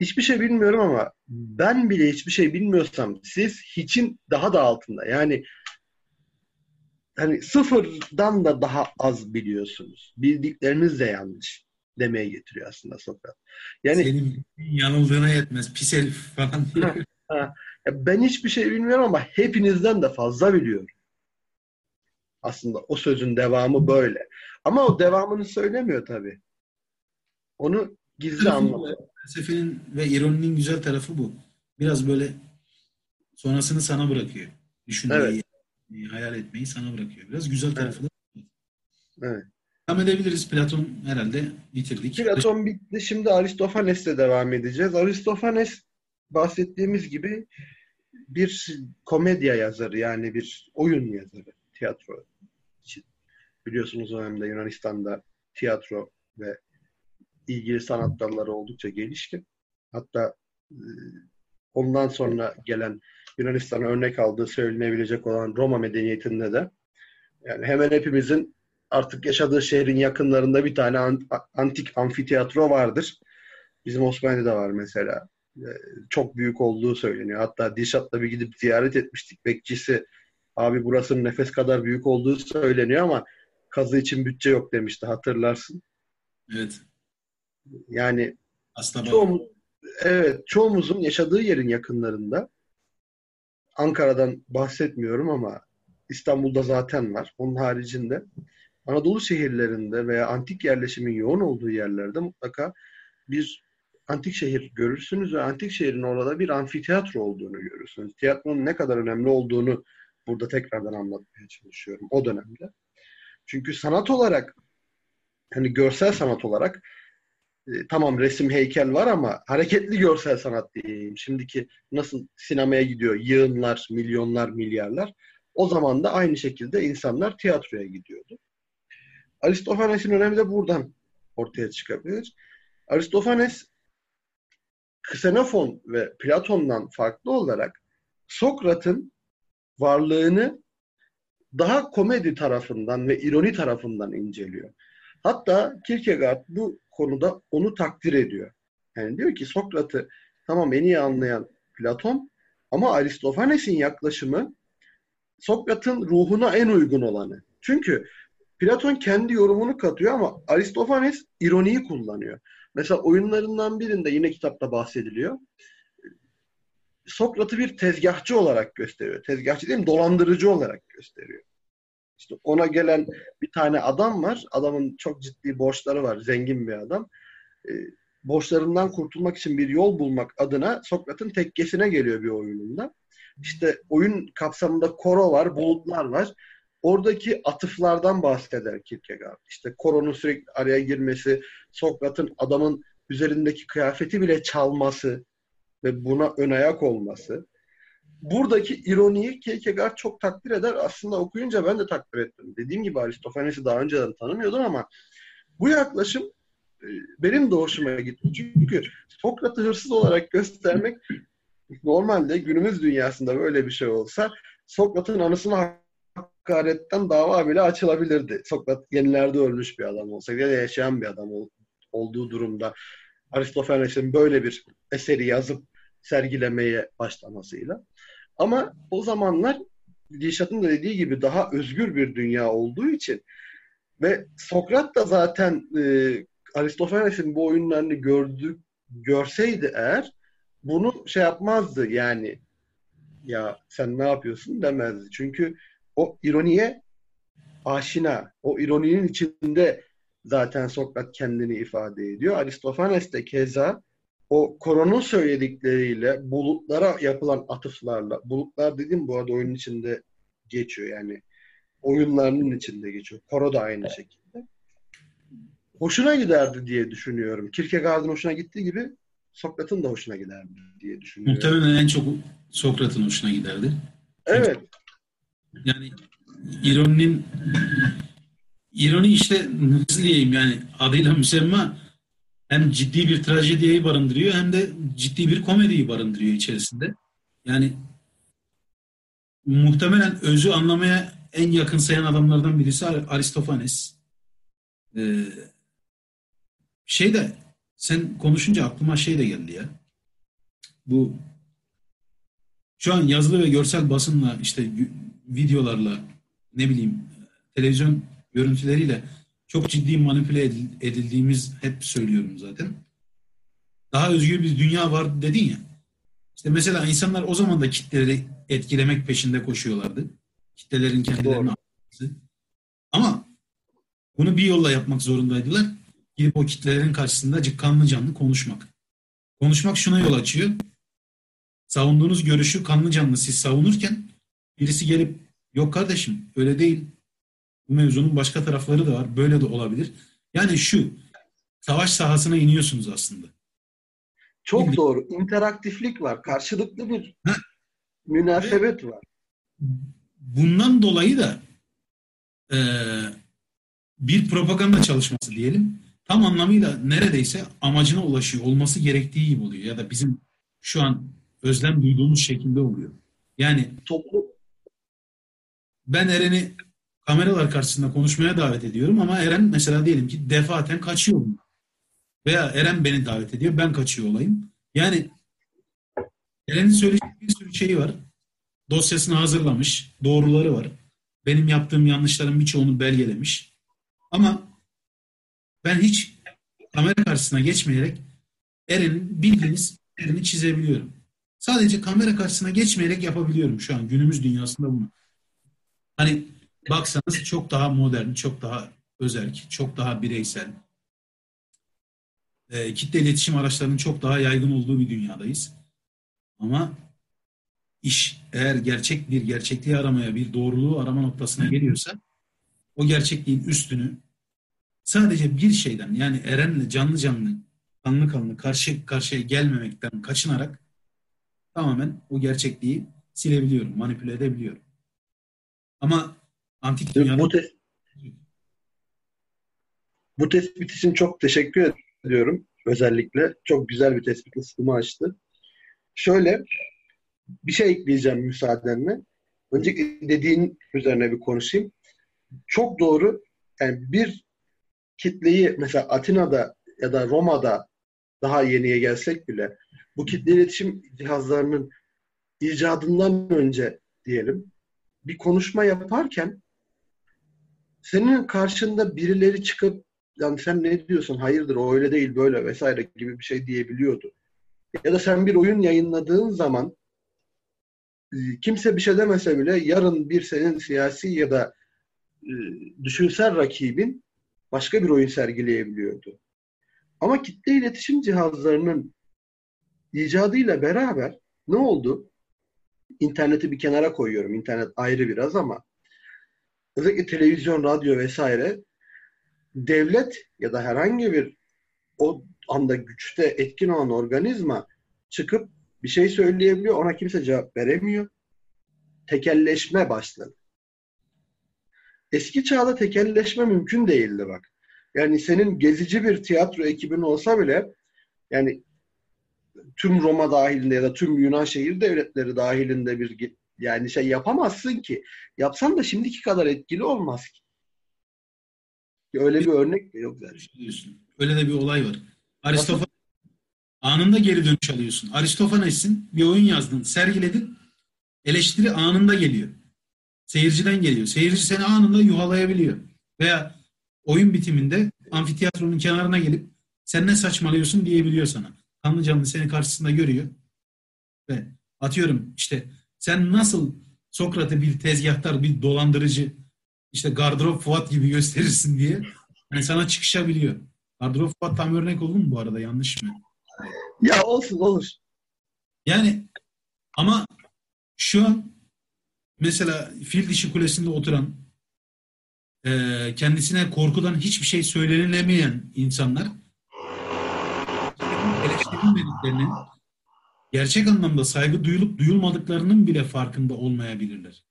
Hiçbir şey bilmiyorum ama ben bile hiçbir şey bilmiyorsam siz hiçin daha da altında. Yani hani sıfırdan da daha az biliyorsunuz. Bildikleriniz de yanlış demeye getiriyor aslında Sokrat. Yani senin yanıldığına yetmez. Pis herif falan diyor. ben hiçbir şey bilmiyorum ama hepinizden de fazla biliyorum. Aslında o sözün devamı böyle. Ama o devamını söylemiyor tabii. Onu gizli anlatıyor. Felsefenin ve ironinin güzel tarafı bu. Biraz böyle sonrasını sana bırakıyor. Düşünmeyi, evet. hayal etmeyi sana bırakıyor. Biraz güzel tarafı evet. da. Evet. Devam edebiliriz. Platon herhalde bitirdik. Platon bitti. Şimdi Aristofanes'le devam edeceğiz. Aristofanes bahsettiğimiz gibi bir komedya yazarı yani bir oyun yazarı tiyatro için. Biliyorsunuz o dönemde Yunanistan'da tiyatro ve ilgili sanat dalları oldukça gelişkin. Hatta e, ondan sonra gelen Yunanistan'a örnek aldığı söylenebilecek olan Roma medeniyetinde de yani hemen hepimizin artık yaşadığı şehrin yakınlarında bir tane antik amfiteyatro vardır. Bizim Osmanlı'da var mesela. Ee, çok büyük olduğu söyleniyor. Hatta Dişat'la bir gidip ziyaret etmiştik. Bekçisi abi burasının nefes kadar büyük olduğu söyleniyor ama kazı için bütçe yok demişti hatırlarsın. Evet. Yani Aslında çoğumuz, evet, çoğumuzun yaşadığı yerin yakınlarında Ankara'dan bahsetmiyorum ama İstanbul'da zaten var. Onun haricinde Anadolu şehirlerinde veya antik yerleşimin yoğun olduğu yerlerde mutlaka bir antik şehir görürsünüz ve antik şehrin orada bir amfiteyatro olduğunu görürsünüz. Tiyatronun ne kadar önemli olduğunu burada tekrardan anlatmaya çalışıyorum o dönemde. Çünkü sanat olarak hani görsel sanat olarak e, tamam resim heykel var ama hareketli görsel sanat diyeyim. Şimdiki nasıl sinemaya gidiyor yığınlar, milyonlar, milyarlar. O zaman da aynı şekilde insanlar tiyatroya gidiyordu. Aristofanes'in önemi de buradan ortaya çıkabilir. Aristofanes Ksenofon ve Platon'dan farklı olarak Sokrat'ın varlığını daha komedi tarafından ve ironi tarafından inceliyor. Hatta Kierkegaard bu konuda onu takdir ediyor. Yani diyor ki Sokrat'ı tamam en iyi anlayan Platon ama Aristofanes'in yaklaşımı Sokrat'ın ruhuna en uygun olanı. Çünkü Platon kendi yorumunu katıyor ama Aristofanes ironiyi kullanıyor. Mesela oyunlarından birinde yine kitapta bahsediliyor. Sokrat'ı bir tezgahçı olarak gösteriyor. Tezgahçı değil mi? Dolandırıcı olarak gösteriyor. İşte ona gelen bir tane adam var. Adamın çok ciddi borçları var. Zengin bir adam. E, borçlarından kurtulmak için bir yol bulmak adına Sokrat'ın tekkesine geliyor bir oyununda. İşte oyun kapsamında koro var, bulutlar var. Oradaki atıflardan bahseder Kierkegaard. İşte koronun sürekli araya girmesi, Sokrat'ın adamın üzerindeki kıyafeti bile çalması ve buna ön ayak olması. Buradaki ironiyi Kierkegaard çok takdir eder. Aslında okuyunca ben de takdir ettim. Dediğim gibi Aristofanes'i daha önceden tanımıyordum ama bu yaklaşım e, benim de hoşuma gitti. Çünkü Sokrat'ı hırsız olarak göstermek normalde günümüz dünyasında böyle bir şey olsa Sokrat'ın anısına hakaretten dava bile açılabilirdi. Sokrat yenilerde ölmüş bir adam olsa ya da yaşayan bir adam ol, olduğu durumda Aristofanes'in böyle bir eseri yazıp sergilemeye başlamasıyla. Ama o zamanlar Dilşat'ın da dediği gibi daha özgür bir dünya olduğu için ve Sokrat da zaten e, Aristofanes'in bu oyunlarını gördük görseydi eğer bunu şey yapmazdı yani ya sen ne yapıyorsun demezdi. Çünkü o ironiye aşina. O ironinin içinde zaten Sokrat kendini ifade ediyor. Aristofanes de keza o koronun söyledikleriyle bulutlara yapılan atıflarla bulutlar dedim bu arada oyunun içinde geçiyor yani oyunlarının içinde geçiyor. Koro da aynı şekilde. Hoşuna giderdi diye düşünüyorum. Kierkegaard'ın hoşuna gittiği gibi Sokrat'ın da hoşuna giderdi diye düşünüyorum. Muhtemelen en çok Sokrat'ın hoşuna giderdi. Evet. Yani ironinin ironi işte nasıl diyeyim yani adıyla müsemma hem ciddi bir trajediyi barındırıyor hem de ciddi bir komediyi barındırıyor içerisinde. Yani muhtemelen özü anlamaya en yakın sayan adamlardan birisi Aristofanes. Ee, şey de sen konuşunca aklıma şey de geldi ya. Bu şu an yazılı ve görsel basınla işte videolarla ne bileyim televizyon görüntüleriyle çok ciddi manipüle edildiğimiz hep söylüyorum zaten. Daha özgür bir dünya var dedin ya. İşte mesela insanlar o zaman da kitleleri etkilemek peşinde koşuyorlardı. Kitlelerin kendilerini. Ama bunu bir yolla yapmak zorundaydılar. Gidip o kitlelerin karşısında kanlı canlı konuşmak. Konuşmak şuna yol açıyor. Savunduğunuz görüşü kanlı canlı siz savunurken birisi gelip yok kardeşim öyle değil. Bu mevzunun başka tarafları da var. Böyle de olabilir. Yani şu savaş sahasına iniyorsunuz aslında. Çok Bildim. doğru. İnteraktiflik var. Karşılıklı bir münasebet var. Bundan dolayı da e, bir propaganda çalışması diyelim tam anlamıyla neredeyse amacına ulaşıyor olması gerektiği gibi oluyor. Ya da bizim şu an özlem duyduğumuz şekilde oluyor. Yani Toplu ben Eren'i kameralar karşısında konuşmaya davet ediyorum ama Eren mesela diyelim ki defaten kaçıyor bundan. Veya Eren beni davet ediyor ben kaçıyor olayım. Yani Eren'in söyleyecek bir sürü şeyi var. Dosyasını hazırlamış. Doğruları var. Benim yaptığım yanlışların birçoğunu belgelemiş. Ama ben hiç kamera karşısına geçmeyerek Eren'in bildiğiniz Eren'i çizebiliyorum. Sadece kamera karşısına geçmeyerek yapabiliyorum şu an günümüz dünyasında bunu. Hani baksanız çok daha modern, çok daha özerk, çok daha bireysel. E, kitle iletişim araçlarının çok daha yaygın olduğu bir dünyadayız. Ama iş eğer gerçek bir gerçekliği aramaya, bir doğruluğu arama noktasına geliyorsa o gerçekliğin üstünü sadece bir şeyden yani Eren'le canlı canlı kanlı kanlı karşı karşıya gelmemekten kaçınarak tamamen o gerçekliği silebiliyorum, manipüle edebiliyorum. Ama antik dünyada bu, te- bu tespit için çok teşekkür ediyorum özellikle. Çok güzel bir tespit ısıtımı açtı. Şöyle bir şey ekleyeceğim müsaadenle. Önce dediğin üzerine bir konuşayım. Çok doğru. Yani bir kitleyi mesela Atina'da ya da Roma'da daha yeniye gelsek bile bu kitle iletişim cihazlarının icadından önce diyelim bir konuşma yaparken senin karşında birileri çıkıp yani sen ne diyorsun hayırdır o öyle değil böyle vesaire gibi bir şey diyebiliyordu. Ya da sen bir oyun yayınladığın zaman e, kimse bir şey demese bile yarın bir senin siyasi ya da e, düşünsel rakibin başka bir oyun sergileyebiliyordu. Ama kitle iletişim cihazlarının icadıyla beraber ne oldu? İnterneti bir kenara koyuyorum. İnternet ayrı biraz ama özellikle televizyon, radyo vesaire devlet ya da herhangi bir o anda güçte etkin olan organizma çıkıp bir şey söyleyebiliyor. Ona kimse cevap veremiyor. Tekelleşme başladı. Eski çağda tekelleşme mümkün değildi bak. Yani senin gezici bir tiyatro ekibin olsa bile yani tüm Roma dahilinde ya da tüm Yunan şehir devletleri dahilinde bir yani şey yapamazsın ki. Yapsan da şimdiki kadar etkili olmaz ki. Öyle bir örnek de yok zaten. Öyle de bir olay var. Aristofanes anında geri dönüş alıyorsun. Aristofanes'in bir oyun yazdın, sergiledin. Eleştiri anında geliyor. Seyirciden geliyor. Seyirci seni anında yuhalayabiliyor. Veya oyun bitiminde amfiteyatronun kenarına gelip sen ne saçmalıyorsun diyebiliyor sana. Kanlı canlı seni karşısında görüyor. Ve atıyorum işte sen nasıl Sokrat'ı bir tezgahtar, bir dolandırıcı, işte gardırop Fuat gibi gösterirsin diye yani sana çıkışabiliyor. Gardırop Fuat tam örnek oldu mu bu arada? Yanlış mı? Ya olsun olur. Yani ama şu an mesela fil dişi kulesinde oturan e, kendisine korkudan hiçbir şey söylenilemeyen insanlar eleştirilmediklerinin gerçek anlamda saygı duyulup duyulmadıklarının bile farkında olmayabilirler.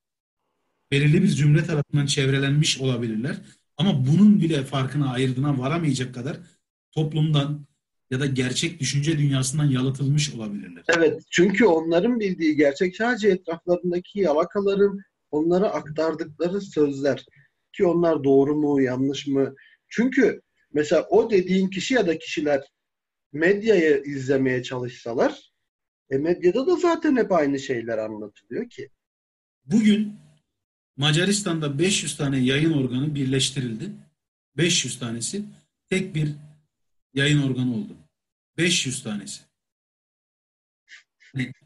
Belirli bir cümle tarafından çevrelenmiş olabilirler. Ama bunun bile farkına ayırdığına varamayacak kadar toplumdan ya da gerçek düşünce dünyasından yalıtılmış olabilirler. Evet, çünkü onların bildiği gerçek sadece etraflarındaki yalakaların onlara aktardıkları sözler. Ki onlar doğru mu, yanlış mı? Çünkü mesela o dediğin kişi ya da kişiler medyayı izlemeye çalışsalar e medyada da zaten hep aynı şeyler anlatılıyor ki. Bugün Macaristan'da 500 tane yayın organı birleştirildi. 500 tanesi tek bir yayın organı oldu. 500 tanesi.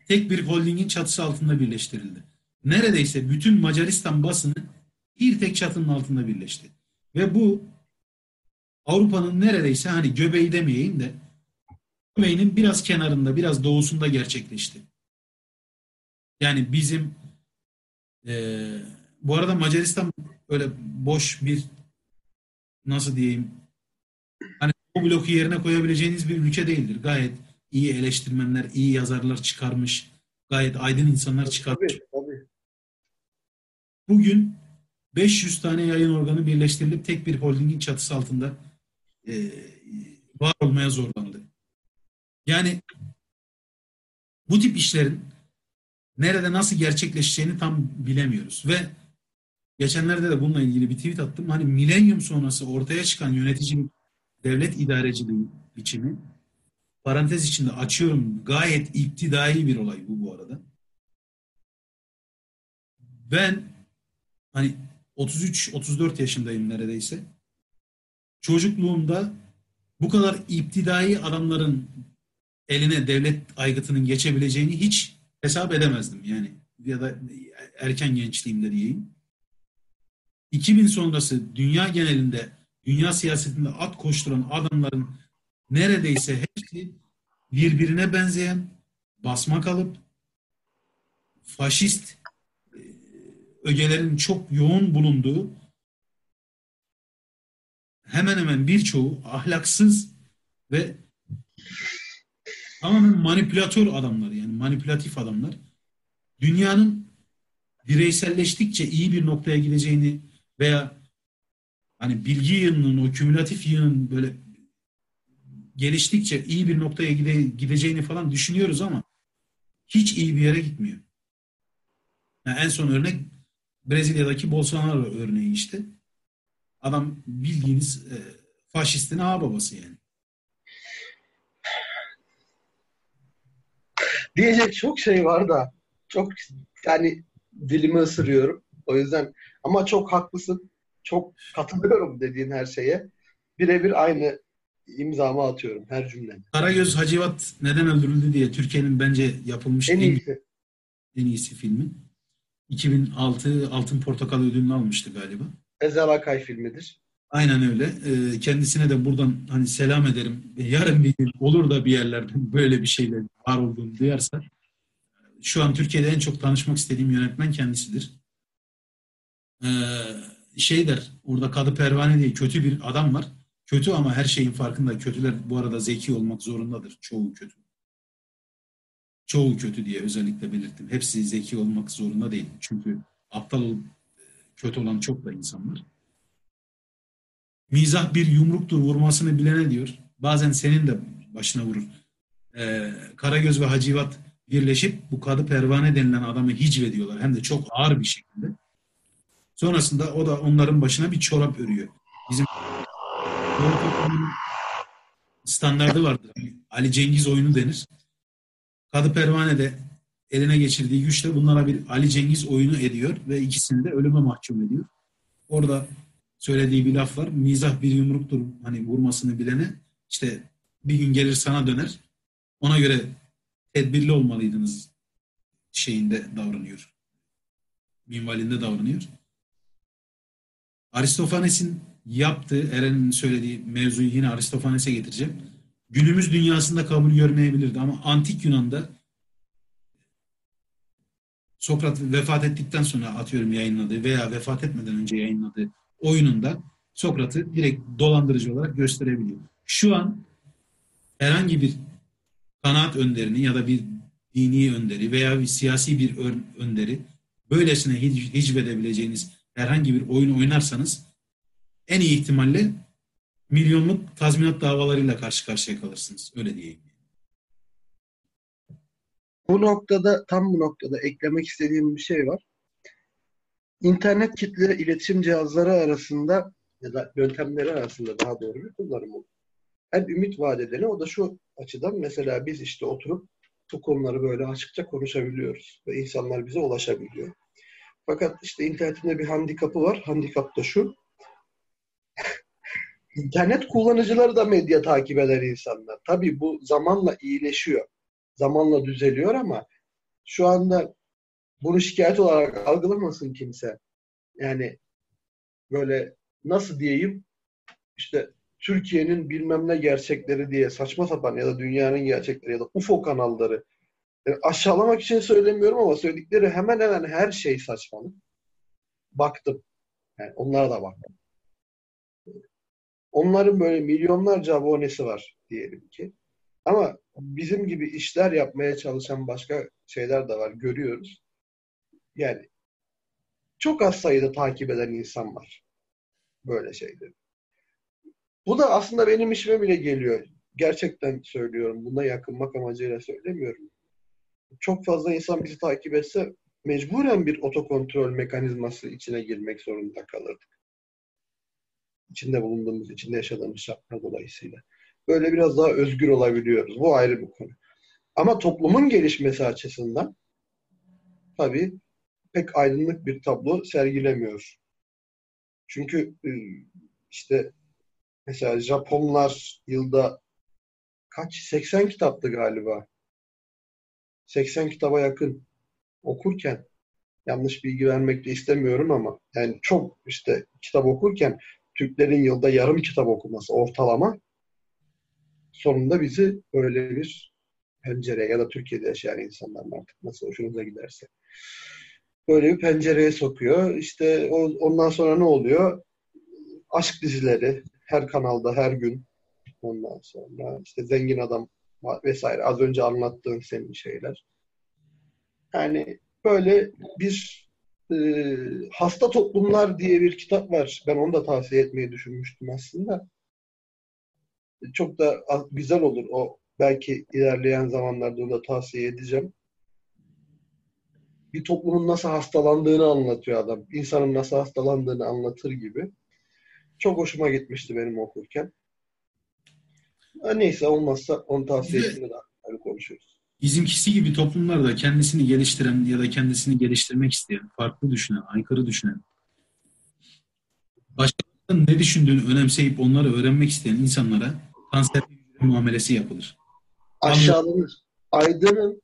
Tek bir holdingin çatısı altında birleştirildi. Neredeyse bütün Macaristan basını bir tek çatının altında birleşti. Ve bu Avrupa'nın neredeyse hani göbeği demeyeyim de göbeğinin biraz kenarında, biraz doğusunda gerçekleşti. Yani bizim e, bu arada Macaristan öyle boş bir nasıl diyeyim hani o bloku yerine koyabileceğiniz bir ülke değildir. Gayet iyi eleştirmenler, iyi yazarlar çıkarmış. Gayet aydın insanlar çıkartmış. Tabii, tabii. Bugün 500 tane yayın organı birleştirilip tek bir holdingin çatısı altında e, var olmaya zorlandı. Yani bu tip işlerin nerede nasıl gerçekleşeceğini tam bilemiyoruz ve geçenlerde de bununla ilgili bir tweet attım. Hani milenyum sonrası ortaya çıkan yöneticilik, devlet idareciliği biçimi parantez içinde açıyorum gayet iktidai bir olay bu bu arada. Ben hani 33-34 yaşındayım neredeyse. Çocukluğumda bu kadar iptidai adamların eline devlet aygıtının geçebileceğini hiç hesap edemezdim yani. Ya da erken gençliğimde diyeyim. 2000 sonrası dünya genelinde, dünya siyasetinde at koşturan adamların neredeyse hepsi birbirine benzeyen, basma kalıp, faşist e, ögelerin çok yoğun bulunduğu hemen hemen birçoğu ahlaksız ve tamamen manipülatör adamlar yani manipülatif adamlar. Dünyanın bireyselleştikçe iyi bir noktaya gideceğini veya hani bilgi yığınının o kümülatif yığının böyle geliştikçe iyi bir noktaya gide, gideceğini falan düşünüyoruz ama hiç iyi bir yere gitmiyor. Yani en son örnek Brezilya'daki Bolsonaro örneği işte. Adam bildiğiniz e, faşistin ağababası yani. Diyecek çok şey var da çok yani dilimi ısırıyorum. O yüzden ama çok haklısın. Çok katılıyorum dediğin her şeye. Birebir aynı imzamı atıyorum her cümlede. Karagöz Hacivat neden öldürüldü diye Türkiye'nin bence yapılmış en iyisi. En iyisi filmi. 2006 Altın Portakal ödülünü almıştı galiba. Ezel Akay filmidir. Aynen öyle. Ee, kendisine de buradan hani selam ederim. Yarın bir gün olur da bir yerlerde böyle bir şeyle var olduğunu duyarsa şu an Türkiye'de en çok tanışmak istediğim yönetmen kendisidir. Ee, şey der, orada Kadı Pervane diye kötü bir adam var. Kötü ama her şeyin farkında. Kötüler bu arada zeki olmak zorundadır. Çoğu kötü. Çoğu kötü diye özellikle belirttim. Hepsi zeki olmak zorunda değil. Çünkü aptal olup kötü olan çok da insan var. Mizah bir yumruktur vurmasını bilene diyor. Bazen senin de başına vurur. Ee, Karagöz ve Hacivat birleşip bu kadı pervane denilen adamı hicve diyorlar. Hem de çok ağır bir şekilde. Sonrasında o da onların başına bir çorap örüyor. Bizim standardı vardır. Ali Cengiz oyunu denir. Kadı Pervane de eline geçirdiği güçle bunlara bir Ali Cengiz oyunu ediyor ve ikisini de ölüme mahkum ediyor. Orada söylediği bir laf var. Mizah bir yumruktur hani vurmasını bilene. İşte bir gün gelir sana döner. Ona göre tedbirli olmalıydınız şeyinde davranıyor. Minvalinde davranıyor. Aristofanes'in yaptığı, Eren'in söylediği mevzuyu yine Aristofanes'e getireceğim. Günümüz dünyasında kabul görmeyebilirdi ama antik Yunan'da Sokrat vefat ettikten sonra atıyorum yayınladığı veya vefat etmeden önce yayınladığı oyununda Sokrat'ı direkt dolandırıcı olarak gösterebiliyor. Şu an herhangi bir kanaat önderini ya da bir dini önderi veya bir siyasi bir önderi böylesine hic hicvedebileceğiniz herhangi bir oyun oynarsanız en iyi ihtimalle milyonluk tazminat davalarıyla karşı karşıya kalırsınız. Öyle diyeyim. Bu noktada, tam bu noktada eklemek istediğim bir şey var. İnternet kitle iletişim cihazları arasında ya da yöntemleri arasında daha doğru bir kullanım olur. En ümit vaat edeni o da şu açıdan mesela biz işte oturup bu konuları böyle açıkça konuşabiliyoruz ve insanlar bize ulaşabiliyor. Fakat işte internetin bir handikapı var. Handikap da şu. İnternet kullanıcıları da medya takip eder insanlar. Tabii bu zamanla iyileşiyor. Zamanla düzeliyor ama şu anda bunu şikayet olarak algılamasın kimse. Yani böyle nasıl diyeyim işte Türkiye'nin bilmem ne gerçekleri diye saçma sapan ya da dünyanın gerçekleri ya da UFO kanalları yani aşağılamak için söylemiyorum ama söyledikleri hemen hemen her şey saçmalık. Baktım. Yani onlara da baktım. Onların böyle milyonlarca abonesi var diyelim ki. Ama bizim gibi işler yapmaya çalışan başka şeyler de var. Görüyoruz. Yani çok az sayıda takip eden insan var. Böyle şeyleri. Bu da aslında benim işime bile geliyor. Gerçekten söylüyorum. Buna yakınmak amacıyla söylemiyorum. Çok fazla insan bizi takip etse mecburen bir otokontrol mekanizması içine girmek zorunda kalırdık. İçinde bulunduğumuz, içinde yaşadığımız şartlar dolayısıyla. Böyle biraz daha özgür olabiliyoruz. Bu ayrı bir konu. Ama toplumun gelişmesi açısından tabii pek aydınlık bir tablo sergilemiyor. Çünkü e, işte mesela Japonlar yılda kaç? 80 kitaptı galiba. 80 kitaba yakın okurken yanlış bilgi vermek de istemiyorum ama yani çok işte kitap okurken Türklerin yılda yarım kitap okuması ortalama sonunda bizi böyle bir pencereye ya da Türkiye'de yaşayan insanlar artık nasıl hoşunuza giderse böyle bir pencereye sokuyor. İşte o, ondan sonra ne oluyor? Aşk dizileri her kanalda her gün ondan sonra işte zengin adam vesaire az önce anlattığın senin şeyler. Yani böyle bir e, hasta toplumlar diye bir kitap var. Ben onu da tavsiye etmeyi düşünmüştüm aslında. Çok da güzel olur o. Belki ilerleyen zamanlarda onu da tavsiye edeceğim. Bir toplumun nasıl hastalandığını anlatıyor adam. İnsanın nasıl hastalandığını anlatır gibi. Çok hoşuma gitmişti benim okurken. Neyse olmazsa onu tavsiye ettiğini daha konuşuruz bizimkisi gibi toplumlarda kendisini geliştiren ya da kendisini geliştirmek isteyen, farklı düşünen, aykırı düşünen, başkalarının ne düşündüğünü önemseyip onları öğrenmek isteyen insanlara kanser muamelesi yapılır. Aşağılanır. Aydın'ın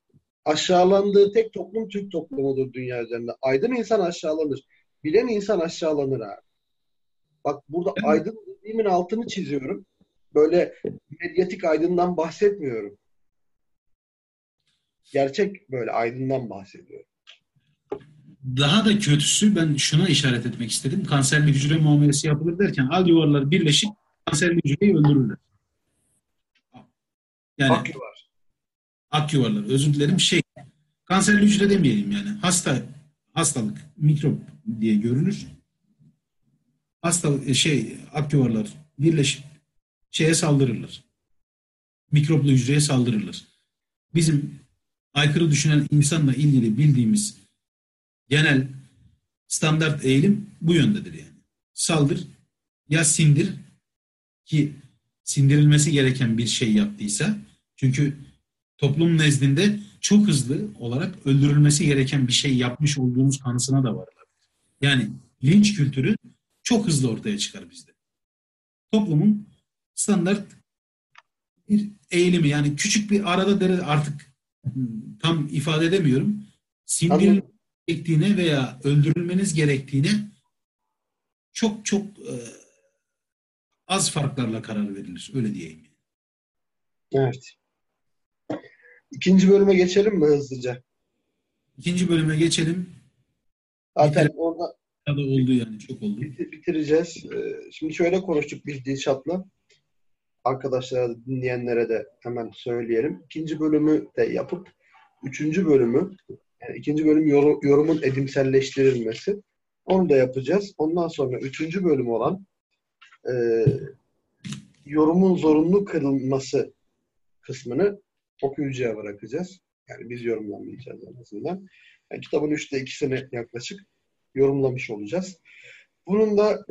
aşağılandığı tek toplum Türk toplumudur dünya üzerinde. Aydın insan aşağılanır. Bilen insan aşağılanır abi. Bak burada aydın dediğimin altını çiziyorum. Böyle medyatik aydından bahsetmiyorum. Gerçek böyle aydından bahsediyor. Daha da kötüsü ben şuna işaret etmek istedim. Kanserli hücre muamelesi yapılır derken al yuvarlar birleşip kanserli hücreyi öldürürler. Yani, ak yuvar. Ak yuvarlar. Özür dilerim. Şey, kanserli hücre demeyelim yani. Hasta, hastalık, mikrop diye görünür. Hastalık, e, şey, ak yuvarlar birleşip şeye saldırırlar. Mikroplu hücreye saldırırlar. Bizim aykırı düşünen insanla ilgili bildiğimiz genel standart eğilim bu yöndedir yani. Saldır ya sindir ki sindirilmesi gereken bir şey yaptıysa çünkü toplum nezdinde çok hızlı olarak öldürülmesi gereken bir şey yapmış olduğunuz kanısına da varlar. Yani linç kültürü çok hızlı ortaya çıkar bizde. Toplumun standart bir eğilimi yani küçük bir arada dere artık tam ifade edemiyorum. Sindirilmeniz gerektiğine veya öldürülmeniz gerektiğine çok çok e, az farklarla karar verilir. Öyle diyeyim. Evet. İkinci bölüme geçelim mi hızlıca? İkinci bölüme geçelim. Zaten Bitir, orada da oldu yani çok oldu. Bitireceğiz. Ee, şimdi şöyle konuştuk biz Dilşat'la arkadaşlara dinleyenlere de hemen söyleyelim. İkinci bölümü de yapıp üçüncü bölümü yani ikinci bölüm yorumun edimselleştirilmesi onu da yapacağız. Ondan sonra üçüncü bölüm olan e, yorumun zorunlu kırılması kısmını okuyucuya bırakacağız. Yani biz yorumlamayacağız en azından. Yani kitabın üçte ikisini yaklaşık yorumlamış olacağız. Bunun da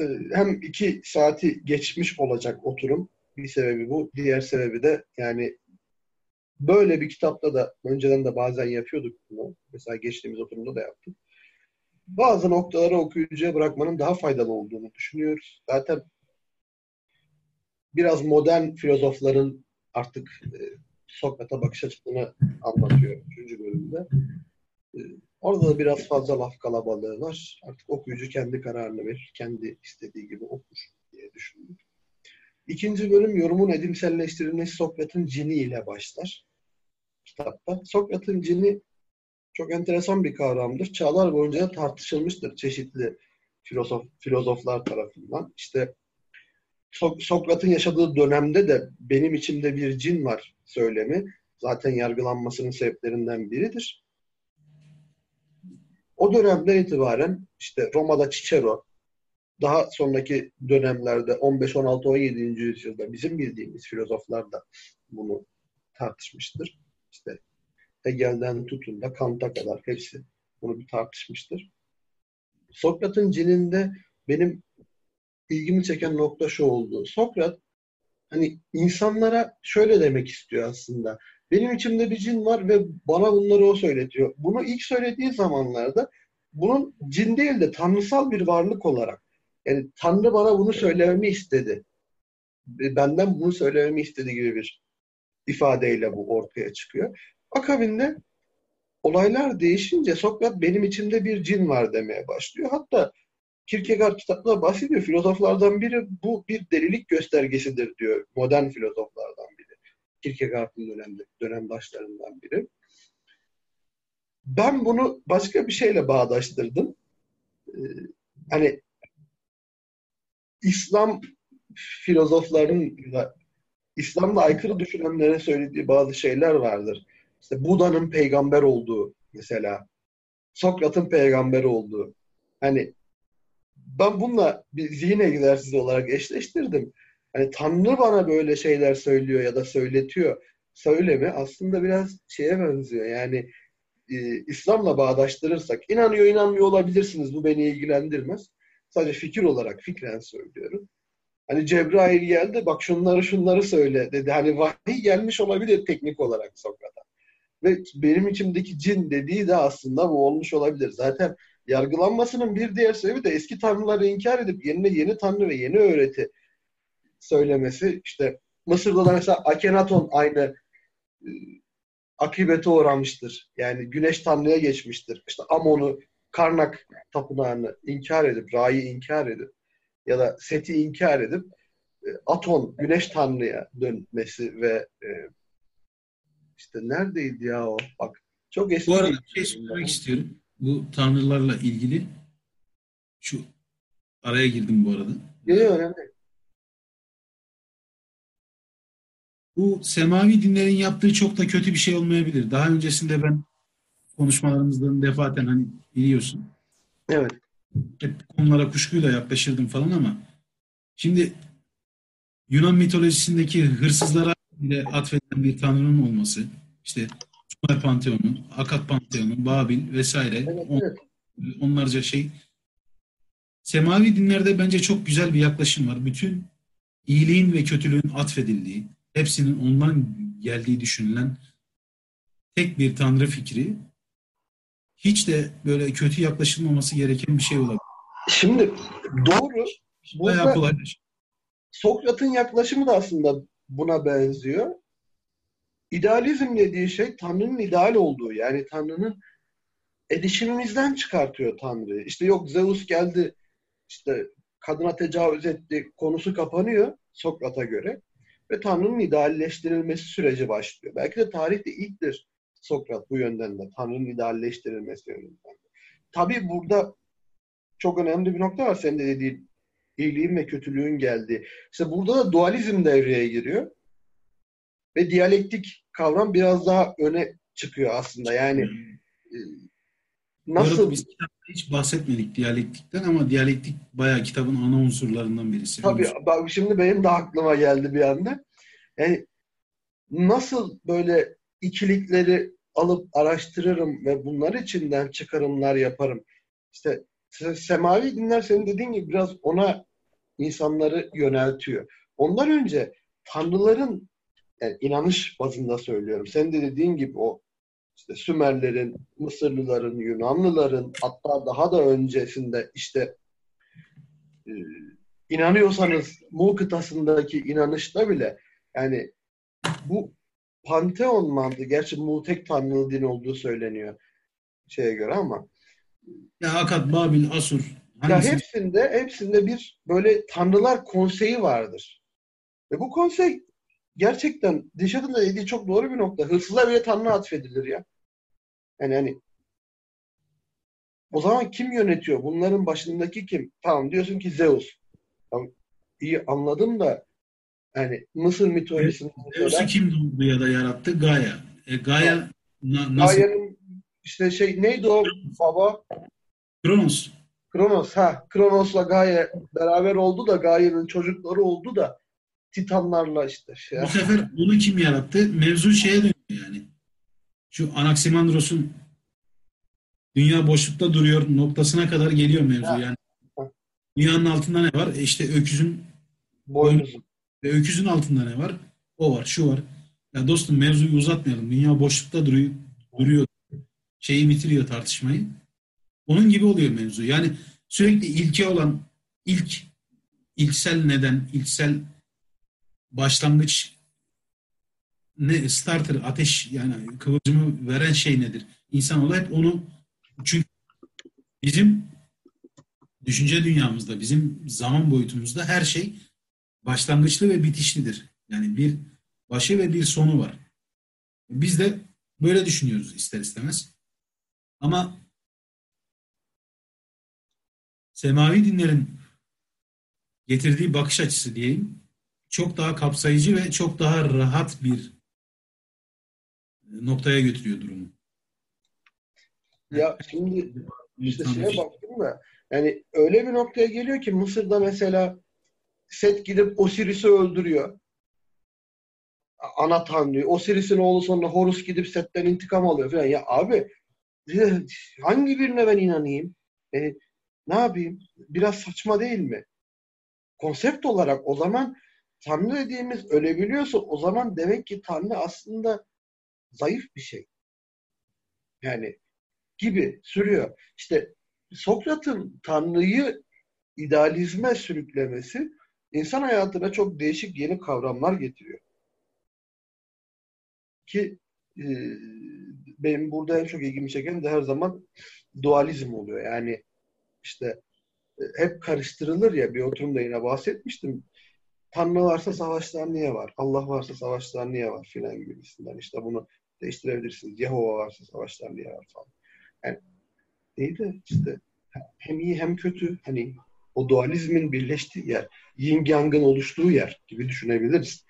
e, hem iki saati geçmiş olacak oturum. Bir sebebi bu. Diğer sebebi de yani böyle bir kitapta da önceden de bazen yapıyorduk bunu. Mesela geçtiğimiz oturumda da yaptık. Bazı noktaları okuyucuya bırakmanın daha faydalı olduğunu düşünüyoruz. Zaten biraz modern filozofların artık e, Sokrat'a bakış açısını anlatıyor üçüncü bölümde. E, Orada da biraz fazla laf kalabalığı var. Artık okuyucu kendi kararını verir, kendi istediği gibi okur diye düşündüm. İkinci bölüm yorumun edimselleştirilmesi Sokrat'ın cini ile başlar kitapta. Sokrat'ın cini çok enteresan bir kavramdır. Çağlar boyunca tartışılmıştır çeşitli filozof, filozoflar tarafından. İşte Sokrat'ın yaşadığı dönemde de benim içimde bir cin var söylemi zaten yargılanmasının sebeplerinden biridir. O dönemden itibaren işte Roma'da Cicero, daha sonraki dönemlerde 15, 16, 17. yüzyılda bizim bildiğimiz filozoflar da bunu tartışmıştır. İşte Hegel'den tutun da Kant'a kadar hepsi bunu bir tartışmıştır. Sokrat'ın cininde benim ilgimi çeken nokta şu oldu. Sokrat hani insanlara şöyle demek istiyor aslında. Benim içimde bir cin var ve bana bunları o söyletiyor. Bunu ilk söylediği zamanlarda bunun cin değil de tanrısal bir varlık olarak yani Tanrı bana bunu söylememi istedi. Benden bunu söylememi istedi gibi bir ifadeyle bu ortaya çıkıyor. Akabinde olaylar değişince Sokrat benim içimde bir cin var demeye başlıyor. Hatta Kierkegaard kitapta bahsediyor. Filozoflardan biri bu bir delilik göstergesidir diyor. Modern filozoflardan biri. Kierkegaard'ın dönem, dönemdaşlarından biri. Ben bunu başka bir şeyle bağdaştırdım. Ee, hani İslam filozofların İslam'da aykırı düşünenlere söylediği bazı şeyler vardır. İşte Buda'nın peygamber olduğu mesela. Sokrat'ın peygamber olduğu. Hani ben bununla bir zihin egzersizi olarak eşleştirdim. Hani Tanrı bana böyle şeyler söylüyor ya da söyletiyor. Söylemi aslında biraz şeye benziyor. Yani e, İslam'la bağdaştırırsak inanıyor inanmıyor olabilirsiniz. Bu beni ilgilendirmez. Sadece fikir olarak fikren söylüyorum. Hani Cebrail geldi bak şunları şunları söyle dedi. Hani vahiy gelmiş olabilir teknik olarak Sokrat'a. Ve benim içimdeki cin dediği de aslında bu olmuş olabilir. Zaten yargılanmasının bir diğer sebebi de eski tanrıları inkar edip yerine yeni tanrı ve yeni öğreti söylemesi. İşte Mısır'da da mesela Akenaton aynı e, akibete uğramıştır. Yani güneş tanrıya geçmiştir. İşte Amon'u, Karnak tapınağını inkar edip, Ra'yı inkar edip ya da Set'i inkar edip e, Aton, güneş tanrıya dönmesi ve e, işte neredeydi ya o? Bak çok eski. Bu arada bir şey söylemek istiyorum. Bu tanrılarla ilgili şu araya girdim bu arada. Yok önemli. Bu semavi dinlerin yaptığı çok da kötü bir şey olmayabilir. Daha öncesinde ben konuşmalarımızdan defaten hani biliyorsun. Evet. Hep konulara kuşkuyla yaklaşırdım falan ama şimdi Yunan mitolojisindeki hırsızlara bile atfedilen bir tanrının olması, işte Sumer Panteonu, Akat Panteonu, Babil vesaire evet, evet. onlarca şey. Semavi dinlerde bence çok güzel bir yaklaşım var. Bütün iyiliğin ve kötülüğün atfedildiği, hepsinin ondan geldiği düşünülen tek bir tanrı fikri hiç de böyle kötü yaklaşılmaması gereken bir şey olabilir. Şimdi doğru. Kolay. Sokrat'ın yaklaşımı da aslında buna benziyor. İdealizm dediği şey Tanrı'nın ideal olduğu. Yani Tanrı'nın erişimimizden çıkartıyor Tanrı'yı. İşte yok Zeus geldi işte kadına tecavüz etti konusu kapanıyor Sokrat'a göre. Ve Tanrı'nın idealleştirilmesi süreci başlıyor. Belki de tarihte ilktir Sokrat bu yönden de. Tanrı'nın idealleştirilmesi yönünden de. Tabii burada çok önemli bir nokta var senin de dediğin iyiliğin ve kötülüğün geldiği. İşte burada da dualizm devreye giriyor. Ve diyalektik kavram biraz daha öne çıkıyor aslında. Yani e, nasıl... Doğru, biz kitapta hiç bahsetmedik diyalektikten ama diyalektik bayağı kitabın ana unsurlarından birisi. Tabii bak şimdi benim de aklıma geldi bir anda. Yani nasıl böyle ikilikleri alıp araştırırım ve bunlar içinden çıkarımlar yaparım. İşte semavi dinler senin dediğin gibi biraz ona insanları yöneltiyor. Ondan önce tanrıların yani inanış bazında söylüyorum. Sen de dediğin gibi o işte Sümerlerin, Mısırlıların, Yunanlıların hatta daha da öncesinde işte e, inanıyorsanız Mu kıtasındaki inanışta bile yani bu Panteon mantığı. Gerçi Mu tek tanrılı din olduğu söyleniyor şeye göre ama. Ya Akat, Babil, Asur. Hangisi? Ya hepsinde, hepsinde bir böyle tanrılar konseyi vardır. Ve bu konsey gerçekten Dişat'ın da dediği çok doğru bir nokta. Hırsızlar bile tanrı atfedilir ya. Yani hani o zaman kim yönetiyor? Bunların başındaki kim? Tamam diyorsun ki Zeus. Tamam. iyi anladım da yani Mısır mitolojisinde Zeus'u kim doğdu ya da yarattı? Gaia. E, Gaia na, nasıl? Gaia'nın işte şey neydi o baba? Kronos. Kronos ha. Kronos'la Gaia beraber oldu da Gaia'nın çocukları oldu da Titanlarla işte şey. Bu sefer bunu kim yarattı? Mevzu şeye dönüyor yani. Şu Anaximandros'un dünya boşlukta duruyor noktasına kadar geliyor mevzu Ha. yani. Ha. Dünyanın altında ne var? E işte öküzün Boynuzu. ve öküzün altında ne var? O var, şu var. Ya dostum mevzuyu uzatmayalım. Dünya boşlukta duruyor, duruyor. Şeyi bitiriyor tartışmayı. Onun gibi oluyor mevzu. Yani sürekli ilke olan ilk ilksel neden, ilksel başlangıç ne starter ateş yani kıvılcımı veren şey nedir? İnsanoğlu hep onu çünkü bizim düşünce dünyamızda, bizim zaman boyutumuzda her şey başlangıçlı ve bitişlidir. Yani bir başı ve bir sonu var. Biz de böyle düşünüyoruz ister istemez. Ama semavi dinlerin getirdiği bakış açısı diyeyim çok daha kapsayıcı ve çok daha rahat bir noktaya götürüyor durumu. Ya şimdi işte şeye ki. baktım da yani öyle bir noktaya geliyor ki Mısır'da mesela Set gidip Osiris'i öldürüyor. Ana tanrıyı. Osiris'in oğlu sonra Horus gidip Set'ten intikam alıyor falan. Ya abi hangi birine ben inanayım? E, ne yapayım? Biraz saçma değil mi? Konsept olarak o zaman Tanrı dediğimiz ölebiliyorsa o zaman demek ki Tanrı aslında zayıf bir şey. Yani gibi sürüyor. İşte Sokrat'ın Tanrı'yı idealizme sürüklemesi insan hayatına çok değişik yeni kavramlar getiriyor. Ki e, benim burada en çok ilgimi çeken de her zaman dualizm oluyor. Yani işte e, hep karıştırılır ya bir oturumda yine bahsetmiştim. Tanrı varsa savaşlar niye var? Allah varsa savaşlar niye var? Filan gibisinden. İşte bunu değiştirebilirsiniz. Yehova varsa savaşlar niye var falan. Yani değil de işte hem iyi hem kötü. Hani o dualizmin birleştiği yer. Yin Yang'ın oluştuğu yer gibi düşünebiliriz.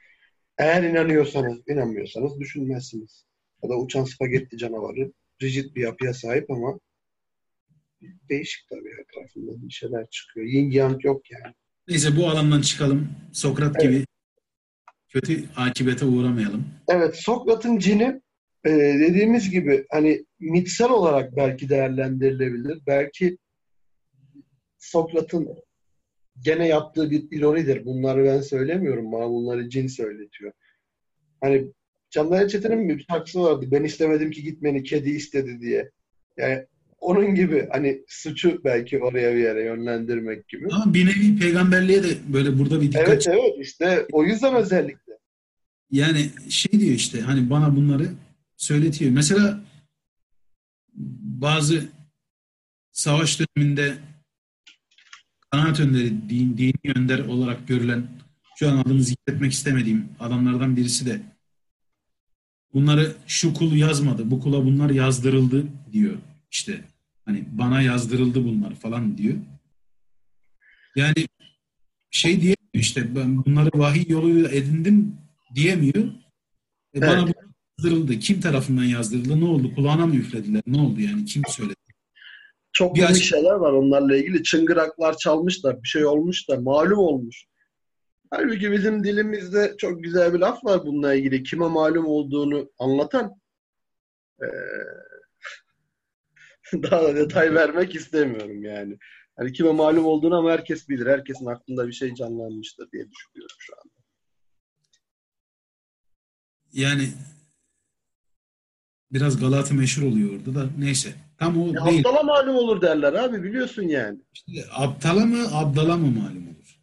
Eğer inanıyorsanız, inanmıyorsanız düşünmezsiniz. Ya da uçan spagetti canavarı rigid bir yapıya sahip ama değişik tabii her tarafından bir şeyler çıkıyor. Yin Yang yok yani. Neyse bu alandan çıkalım. Sokrat gibi kötü akibete uğramayalım. Evet, Sokrat'ın cini e, dediğimiz gibi hani mitsel olarak belki değerlendirilebilir. Belki Sokrat'ın gene yaptığı bir ironidir. Bunları ben söylemiyorum. Bana bunları cin söyletiyor. Hani Candan Çetin'in bir şarkısı vardı. Ben istemedim ki gitmeni, kedi istedi diye. Yani onun gibi hani suçu belki oraya bir yere yönlendirmek gibi. Ama bir nevi peygamberliğe de böyle burada bir dikkat Evet evet işte o yüzden özellikle. Yani şey diyor işte hani bana bunları söyletiyor. Mesela bazı savaş döneminde kanaat önderi, din, dini önder olarak görülen şu an adını zikretmek istemediğim adamlardan birisi de bunları şu kul yazmadı, bu kula bunlar yazdırıldı diyor. İşte hani bana yazdırıldı bunlar falan diyor. Yani şey diye işte ben bunları vahiy yoluyla edindim diyemiyor. E bana Evet. bu yazdırıldı. Kim tarafından yazdırıldı? Ne oldu? Kulağına mı üflediler? Ne oldu yani? Kim söyledi? Çok Bir aç- şeyler var onlarla ilgili. Çıngıraklar çalmışlar, bir şey olmuş da malum olmuş. Halbuki bizim dilimizde çok güzel bir laf var bununla ilgili. Kime malum olduğunu anlatan. Ee, daha da detay vermek istemiyorum yani. Hani kime malum olduğunu ama herkes bilir. Herkesin aklında bir şey canlanmıştır diye düşünüyorum şu an. Yani biraz Galata meşhur oluyor orada da. Neyse. Tam o Ya değil. Aptala malum olur derler abi biliyorsun yani. İşte aptala mı, abdala mı malum olur?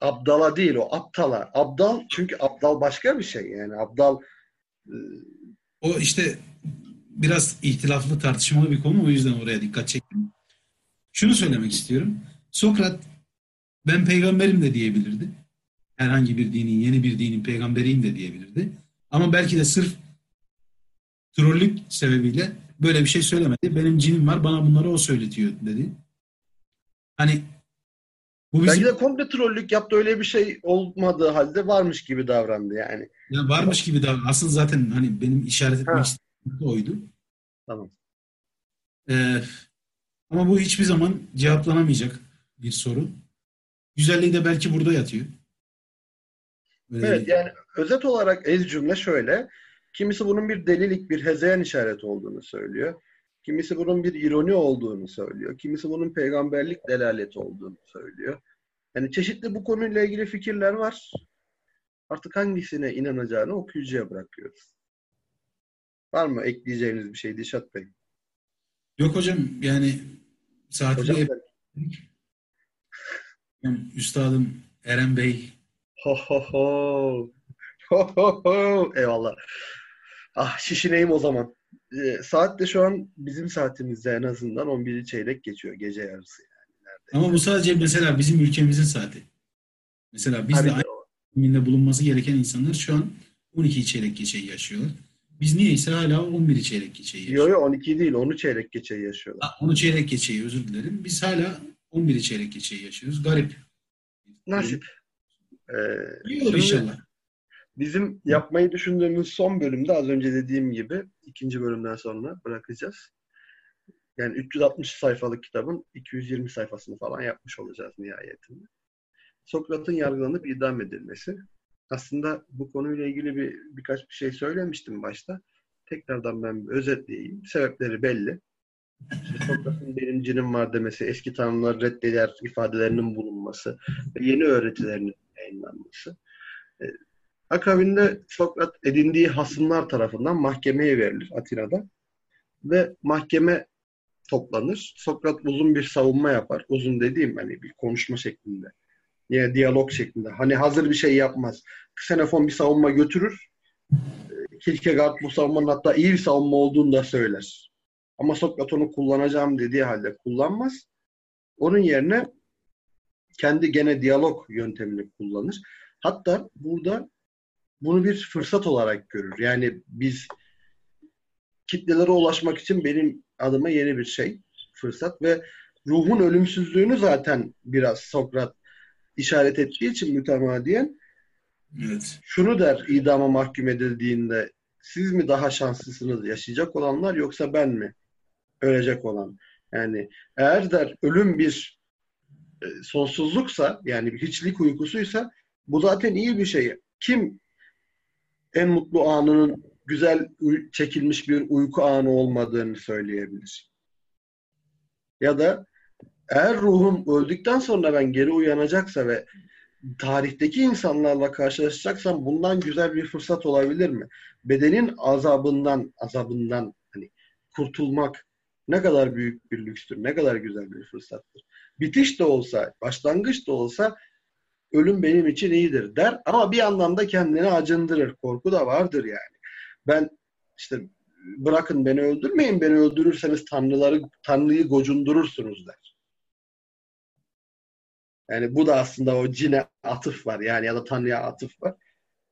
Abdala değil o aptala. Abdal çünkü abdal başka bir şey yani. Abdal e, O işte biraz ihtilaflı tartışmalı bir konu. O yüzden oraya dikkat çektim. Şunu söylemek istiyorum. Sokrat ben peygamberim de diyebilirdi. Herhangi bir dinin, yeni bir dinin peygamberiyim de diyebilirdi. Ama belki de sırf trollük sebebiyle böyle bir şey söylemedi. Benim cinim var, bana bunları o söyletiyor dedi. Hani Bu bizim... Belki de komple trollük yaptı öyle bir şey olmadığı halde varmış gibi davrandı yani. Ya varmış gibi davrandı. Aslında zaten hani benim işaret etmek istediğim oydu. Tamam. Ee, ama bu hiçbir zaman cevaplanamayacak bir soru. Güzelliği de belki burada yatıyor. Böyle evet yani özet olarak ez cümle şöyle. Kimisi bunun bir delilik, bir hezeyan işareti olduğunu söylüyor. Kimisi bunun bir ironi olduğunu söylüyor. Kimisi bunun peygamberlik delaleti olduğunu söylüyor. Yani çeşitli bu konuyla ilgili fikirler var. Artık hangisine inanacağını okuyucuya bırakıyoruz. Var mı ekleyeceğiniz bir şey Dişat Bey? Yok hocam yani saatinde Üstadım Eren Bey. Ho ho ho. Ho ho ho. Eyvallah. Ah şişineyim o zaman. E, saat de şu an bizim saatimizde en azından 11'i çeyrek geçiyor gece yarısı yani. Neredeyse. Ama bu sadece mesela bizim ülkemizin saati. Mesela biz Tabii de aynı günde bulunması gereken insanlar şu an 12 çeyrek geçeyi yaşıyorlar. Biz niyeyse hala 11 çeyrek geçeyi yaşıyoruz. Yok yok 12 değil 13 çeyrek geçeyi yaşıyorlar. Ha, 13 çeyrek geçeyi özür dilerim. Biz hala 11 çeyrek geçeyi yaşıyoruz. Garip. Nasip. Ee, inşallah. Bizim yapmayı düşündüğümüz son bölümde az önce dediğim gibi ikinci bölümden sonra bırakacağız. Yani 360 sayfalık kitabın 220 sayfasını falan yapmış olacağız nihayetinde. Sokrat'ın yargılanıp idam edilmesi. Aslında bu konuyla ilgili bir birkaç bir şey söylemiştim başta. Tekrardan ben özetleyeyim. Sebepleri belli. İşte Sokrat'ın benim cinim var demesi, eski tanrıları reddeder ifadelerinin bulunması ve yeni öğretilerinin yayınlanması. E, akabinde Sokrat edindiği hasımlar tarafından mahkemeye verilir Atina'da. Ve mahkeme toplanır. Sokrat uzun bir savunma yapar. Uzun dediğim hani bir konuşma şeklinde. Yani diyalog şeklinde. Hani hazır bir şey yapmaz. Xenofon bir savunma götürür. E, Kierkegaard bu savunmanın hatta iyi bir savunma olduğunu da söyler. Ama Sokrat onu kullanacağım dediği halde kullanmaz. Onun yerine kendi gene diyalog yöntemini kullanır. Hatta burada bunu bir fırsat olarak görür. Yani biz kitlelere ulaşmak için benim adıma yeni bir şey, fırsat ve ruhun ölümsüzlüğünü zaten biraz Sokrat işaret ettiği için mütemadiyen evet. şunu der idama mahkum edildiğinde siz mi daha şanslısınız yaşayacak olanlar yoksa ben mi ölecek olan? Yani eğer der ölüm bir e, sonsuzluksa yani bir hiçlik uykusuysa bu zaten iyi bir şey. Kim en mutlu anının güzel çekilmiş bir uyku anı olmadığını söyleyebilir. Ya da eğer ruhum öldükten sonra ben geri uyanacaksa ve tarihteki insanlarla karşılaşacaksam bundan güzel bir fırsat olabilir mi? Bedenin azabından azabından hani kurtulmak ne kadar büyük bir lükstür, ne kadar güzel bir fırsattır. Bitiş de olsa, başlangıç da olsa ölüm benim için iyidir der ama bir yandan da kendini acındırır. Korku da vardır yani. Ben işte bırakın beni öldürmeyin, beni öldürürseniz tanrıları tanrıyı gocundurursunuz der. Yani bu da aslında o cine atıf var yani ya da tanrıya atıf var.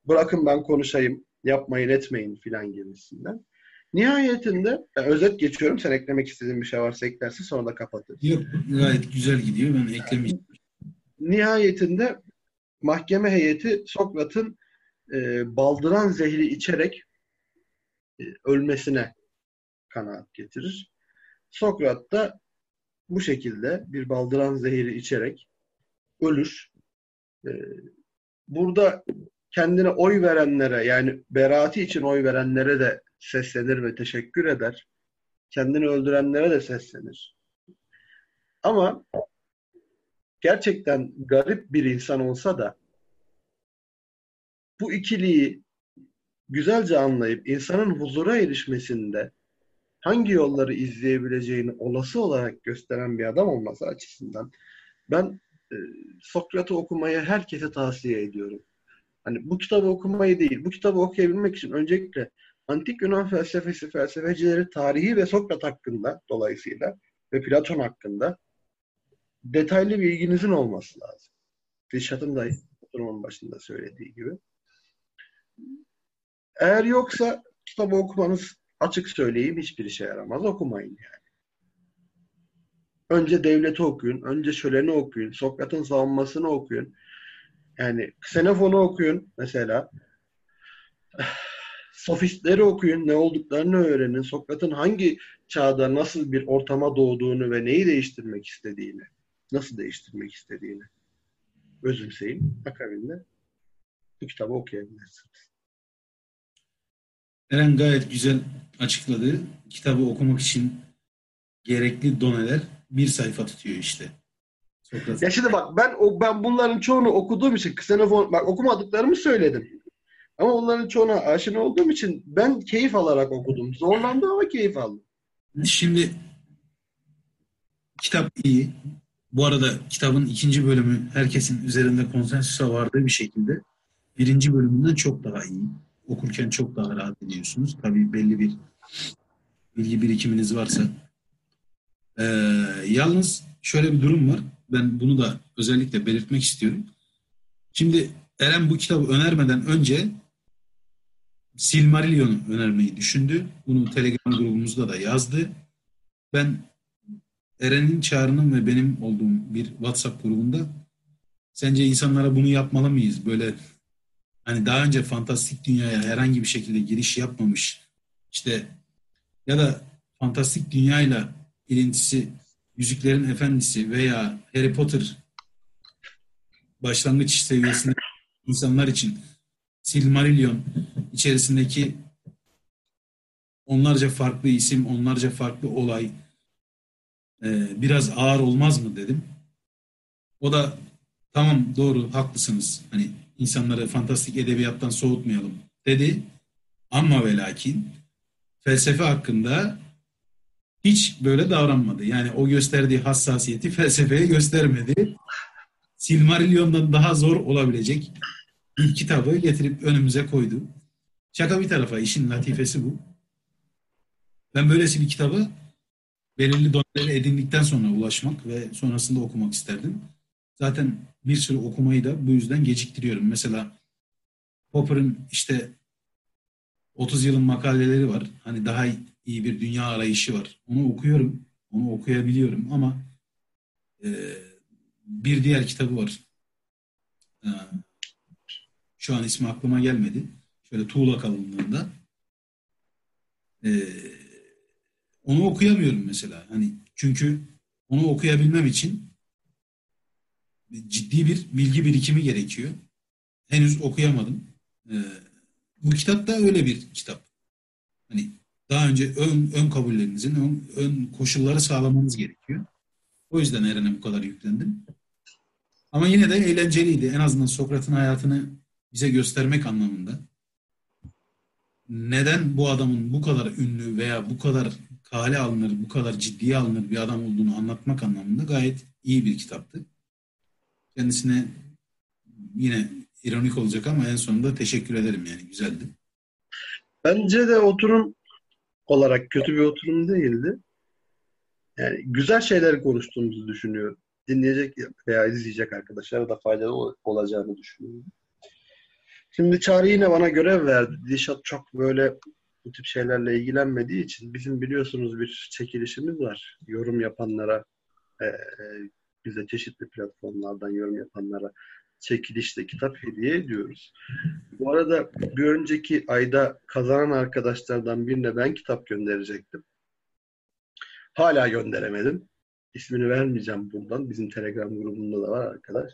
Bırakın ben konuşayım, yapmayın etmeyin filan gibisinden. Nihayetinde ben özet geçiyorum. Sen eklemek istediğin bir şey varsa eklersin sonra da kapatırız. Yok gayet güzel gidiyor. Ben eklemeyeceğim. Nihayetinde mahkeme heyeti Sokrat'ın e, baldıran zehri içerek e, ölmesine kanaat getirir. Sokrat da bu şekilde bir baldıran zehri içerek ölür. E, burada kendine oy verenlere yani beraati için oy verenlere de seslenir ve teşekkür eder. Kendini öldürenlere de seslenir. Ama gerçekten garip bir insan olsa da bu ikiliyi güzelce anlayıp insanın huzura erişmesinde hangi yolları izleyebileceğini olası olarak gösteren bir adam olması açısından ben Sokrat'ı okumayı herkese tavsiye ediyorum. Hani bu kitabı okumayı değil, bu kitabı okuyabilmek için öncelikle antik Yunan felsefesi, felsefecileri tarihi ve Sokrat hakkında dolayısıyla ve Platon hakkında detaylı bilginizin olması lazım. Dişat'ın da oturumun başında söylediği gibi. Eğer yoksa kitabı okumanız açık söyleyeyim hiçbir işe yaramaz. Okumayın yani. Önce devleti okuyun, önce şöleni okuyun, Sokrat'ın savunmasını okuyun. Yani Xenofon'u okuyun mesela. Sofistleri okuyun, ne olduklarını öğrenin. Sokrat'ın hangi çağda nasıl bir ortama doğduğunu ve neyi değiştirmek istediğini, nasıl değiştirmek istediğini özümseyin. Akabinde bu kitabı okuyabilirsiniz. Eren gayet güzel açıkladı. Kitabı okumak için gerekli doneler bir sayfa tutuyor işte. Sokrat. Ya şimdi bak ben o ben bunların çoğunu okuduğum için Xenofon bak okumadıklarımı söyledim. Ama onların çoğuna aşina olduğum için ben keyif alarak okudum. Zorlandım ama keyif aldım. Şimdi kitap iyi. Bu arada kitabın ikinci bölümü herkesin üzerinde konsensüse vardığı bir şekilde birinci bölümünden çok daha iyi. Okurken çok daha rahat ediyorsunuz. Tabii belli bir bilgi birikiminiz varsa. Ee, yalnız şöyle bir durum var. Ben bunu da özellikle belirtmek istiyorum. Şimdi Eren bu kitabı önermeden önce Silmarillion'u önermeyi düşündü. Bunu Telegram grubumuzda da yazdı. Ben Eren'in çağrının ve benim olduğum bir WhatsApp grubunda sence insanlara bunu yapmalı mıyız? Böyle hani daha önce fantastik dünyaya herhangi bir şekilde giriş yapmamış işte ya da fantastik dünyayla ilintisi Yüzüklerin Efendisi veya Harry Potter başlangıç seviyesinde insanlar için Silmarillion içerisindeki onlarca farklı isim, onlarca farklı olay e, biraz ağır olmaz mı dedim. O da tamam doğru haklısınız. Hani insanları fantastik edebiyattan soğutmayalım dedi. Ama ve lakin felsefe hakkında hiç böyle davranmadı. Yani o gösterdiği hassasiyeti felsefeye göstermedi. Silmarillion'dan daha zor olabilecek bir kitabı getirip önümüze koydu. Şaka bir tarafa işin latifesi bu. Ben böylesi bir kitabı belirli doneleri edindikten sonra ulaşmak ve sonrasında okumak isterdim. Zaten bir sürü okumayı da bu yüzden geciktiriyorum. Mesela Popper'ın işte 30 yılın makaleleri var. Hani daha iyi bir dünya arayışı var. Onu okuyorum, onu okuyabiliyorum ama e, bir diğer kitabı var. E, şu an ismi aklıma gelmedi. Şöyle tuğla kalınlığında. E, onu okuyamıyorum mesela. Hani çünkü onu okuyabilmem için ciddi bir bilgi birikimi gerekiyor. Henüz okuyamadım. E, bu kitap da öyle bir kitap. Hani daha önce ön, ön kabullerinizin ön, ön koşulları sağlamanız gerekiyor. O yüzden Eren'e bu kadar yüklendim. Ama yine de eğlenceliydi. En azından Sokrat'ın hayatını bize göstermek anlamında. Neden bu adamın bu kadar ünlü veya bu kadar kale alınır, bu kadar ciddiye alınır bir adam olduğunu anlatmak anlamında gayet iyi bir kitaptı. Kendisine yine ironik olacak ama en sonunda teşekkür ederim yani güzeldi. Bence de oturum olarak kötü bir oturum değildi. Yani güzel şeyler konuştuğumuzu düşünüyorum. Dinleyecek veya izleyecek arkadaşlara da faydalı olacağını düşünüyorum. Şimdi Çağrı yine bana görev verdi. Dişat çok böyle bu tip şeylerle ilgilenmediği için bizim biliyorsunuz bir çekilişimiz var. Yorum yapanlara e, e, bize çeşitli platformlardan yorum yapanlara çekilişte kitap hediye ediyoruz. Bu arada bir önceki ayda kazanan arkadaşlardan birine ben kitap gönderecektim. Hala gönderemedim. İsmini vermeyeceğim buradan. Bizim Telegram grubunda da var arkadaş.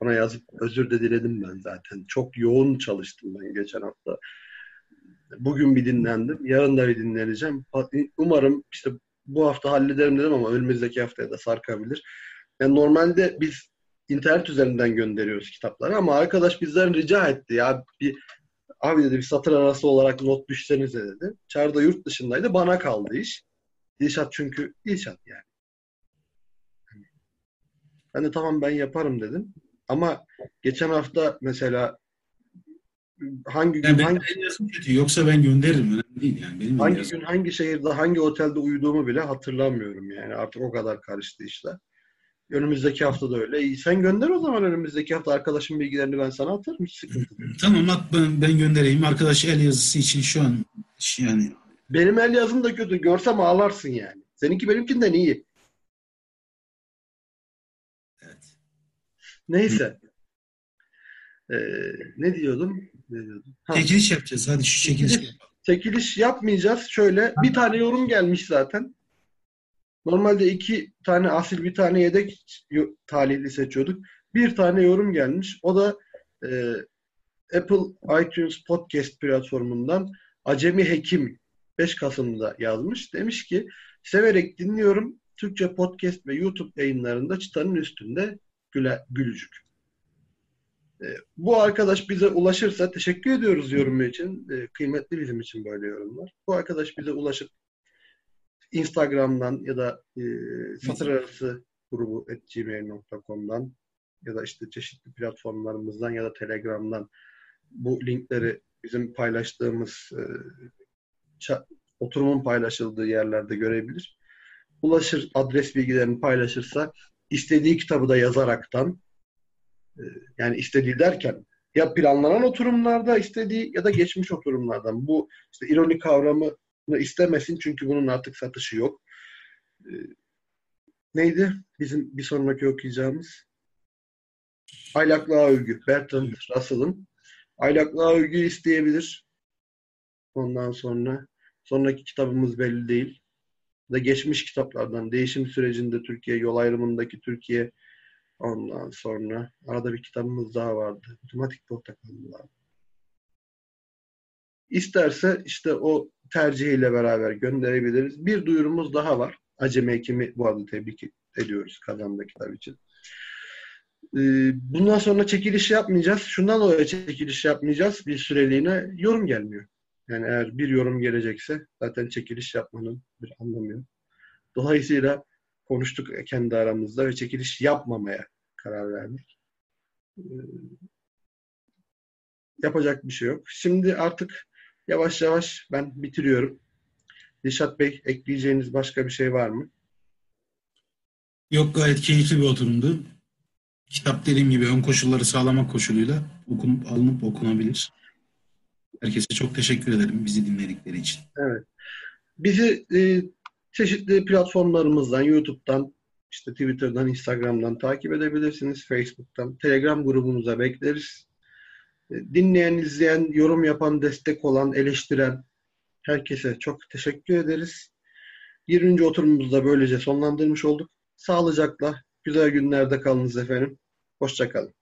Ona yazıp özür de diledim ben zaten. Çok yoğun çalıştım ben geçen hafta. Bugün bir dinlendim. Yarın da bir dinleneceğim. Umarım işte bu hafta hallederim dedim ama önümüzdeki haftaya da sarkabilir. Yani normalde biz internet üzerinden gönderiyoruz kitapları ama arkadaş bizden rica etti ya bir abi dedi bir satır arası olarak not düşsenize dedi. Çağrı yurt dışındaydı. Bana kaldı iş. Dilşat çünkü Dilşat yani. Ben de tamam ben yaparım dedim. Ama geçen hafta mesela hangi gün yani hangi kötü yoksa ben gönderirim önemli değil yani benim hangi gün hangi şehirde hangi otelde uyuduğumu bile hatırlamıyorum yani artık o kadar karıştı işler. Önümüzdeki hafta da öyle. E, sen gönder o zaman önümüzdeki hafta arkadaşın bilgilerini ben sana atarım. Hiç sıkıntı değil. Tamam at ben, ben göndereyim. Arkadaş el yazısı için şu an yani. Benim el yazım da kötü. Görsem ağlarsın yani. Seninki benimkinden iyi. Evet. Neyse. Ee, ne diyordum? Ne diyordum? Ha. Çekiliş yapacağız. Hadi şu çekiliş. Çekiliş yapmayacağız. Şöyle bir tane yorum gelmiş zaten. Normalde iki tane asil bir tane yedek talihli seçiyorduk. Bir tane yorum gelmiş. O da e, Apple iTunes Podcast platformundan Acemi Hekim 5 Kasım'da yazmış. Demiş ki severek dinliyorum. Türkçe podcast ve YouTube yayınlarında çıtanın üstünde güle, gülücük. E, bu arkadaş bize ulaşırsa teşekkür ediyoruz yorumu için. E, kıymetli bizim için böyle yorumlar. Bu arkadaş bize ulaşıp Instagram'dan ya da e, satır arası grubu gmail.com'dan ya da işte çeşitli platformlarımızdan ya da Telegram'dan bu linkleri bizim paylaştığımız e, oturumun paylaşıldığı yerlerde görebilir. Ulaşır, adres bilgilerini paylaşırsa istediği kitabı da yazaraktan e, yani istediği derken ya planlanan oturumlarda istediği ya da geçmiş oturumlardan. Bu işte ironi kavramı istemesin çünkü bunun artık satışı yok. E, neydi? Bizim bir sonraki okuyacağımız Aylaklığa Övgü. Bertrand Russell'ın Aylaklığa Övgü isteyebilir. Ondan sonra sonraki kitabımız belli değil. Da geçmiş kitaplardan değişim sürecinde Türkiye, yol ayrımındaki Türkiye ondan sonra arada bir kitabımız daha vardı. Otomatik portakallar. İsterse işte o tercihiyle beraber gönderebiliriz. Bir duyurumuz daha var. Acemi Hekim'i bu arada tebrik ediyoruz kazandığı kitap için. Ee, bundan sonra çekiliş yapmayacağız. Şundan dolayı çekiliş yapmayacağız. Bir süreliğine yorum gelmiyor. Yani eğer bir yorum gelecekse zaten çekiliş yapmanın bir anlamı yok. Dolayısıyla konuştuk kendi aramızda ve çekiliş yapmamaya karar verdik. Ee, yapacak bir şey yok. Şimdi artık yavaş yavaş ben bitiriyorum. Dişat Bey ekleyeceğiniz başka bir şey var mı? Yok gayet keyifli bir oturumdu. Kitap dediğim gibi ön koşulları sağlamak koşuluyla okunup alınıp okunabilir. Herkese çok teşekkür ederim bizi dinledikleri için. Evet. Bizi e, çeşitli platformlarımızdan, YouTube'dan, işte Twitter'dan, Instagram'dan takip edebilirsiniz. Facebook'tan, Telegram grubumuza bekleriz. E, dinleyen, izleyen, yorum yapan, destek olan, eleştiren herkese çok teşekkür ederiz. 20. oturumumuzu da böylece sonlandırmış olduk. Sağlıcakla, güzel günlerde kalınız efendim. Hoşçakalın.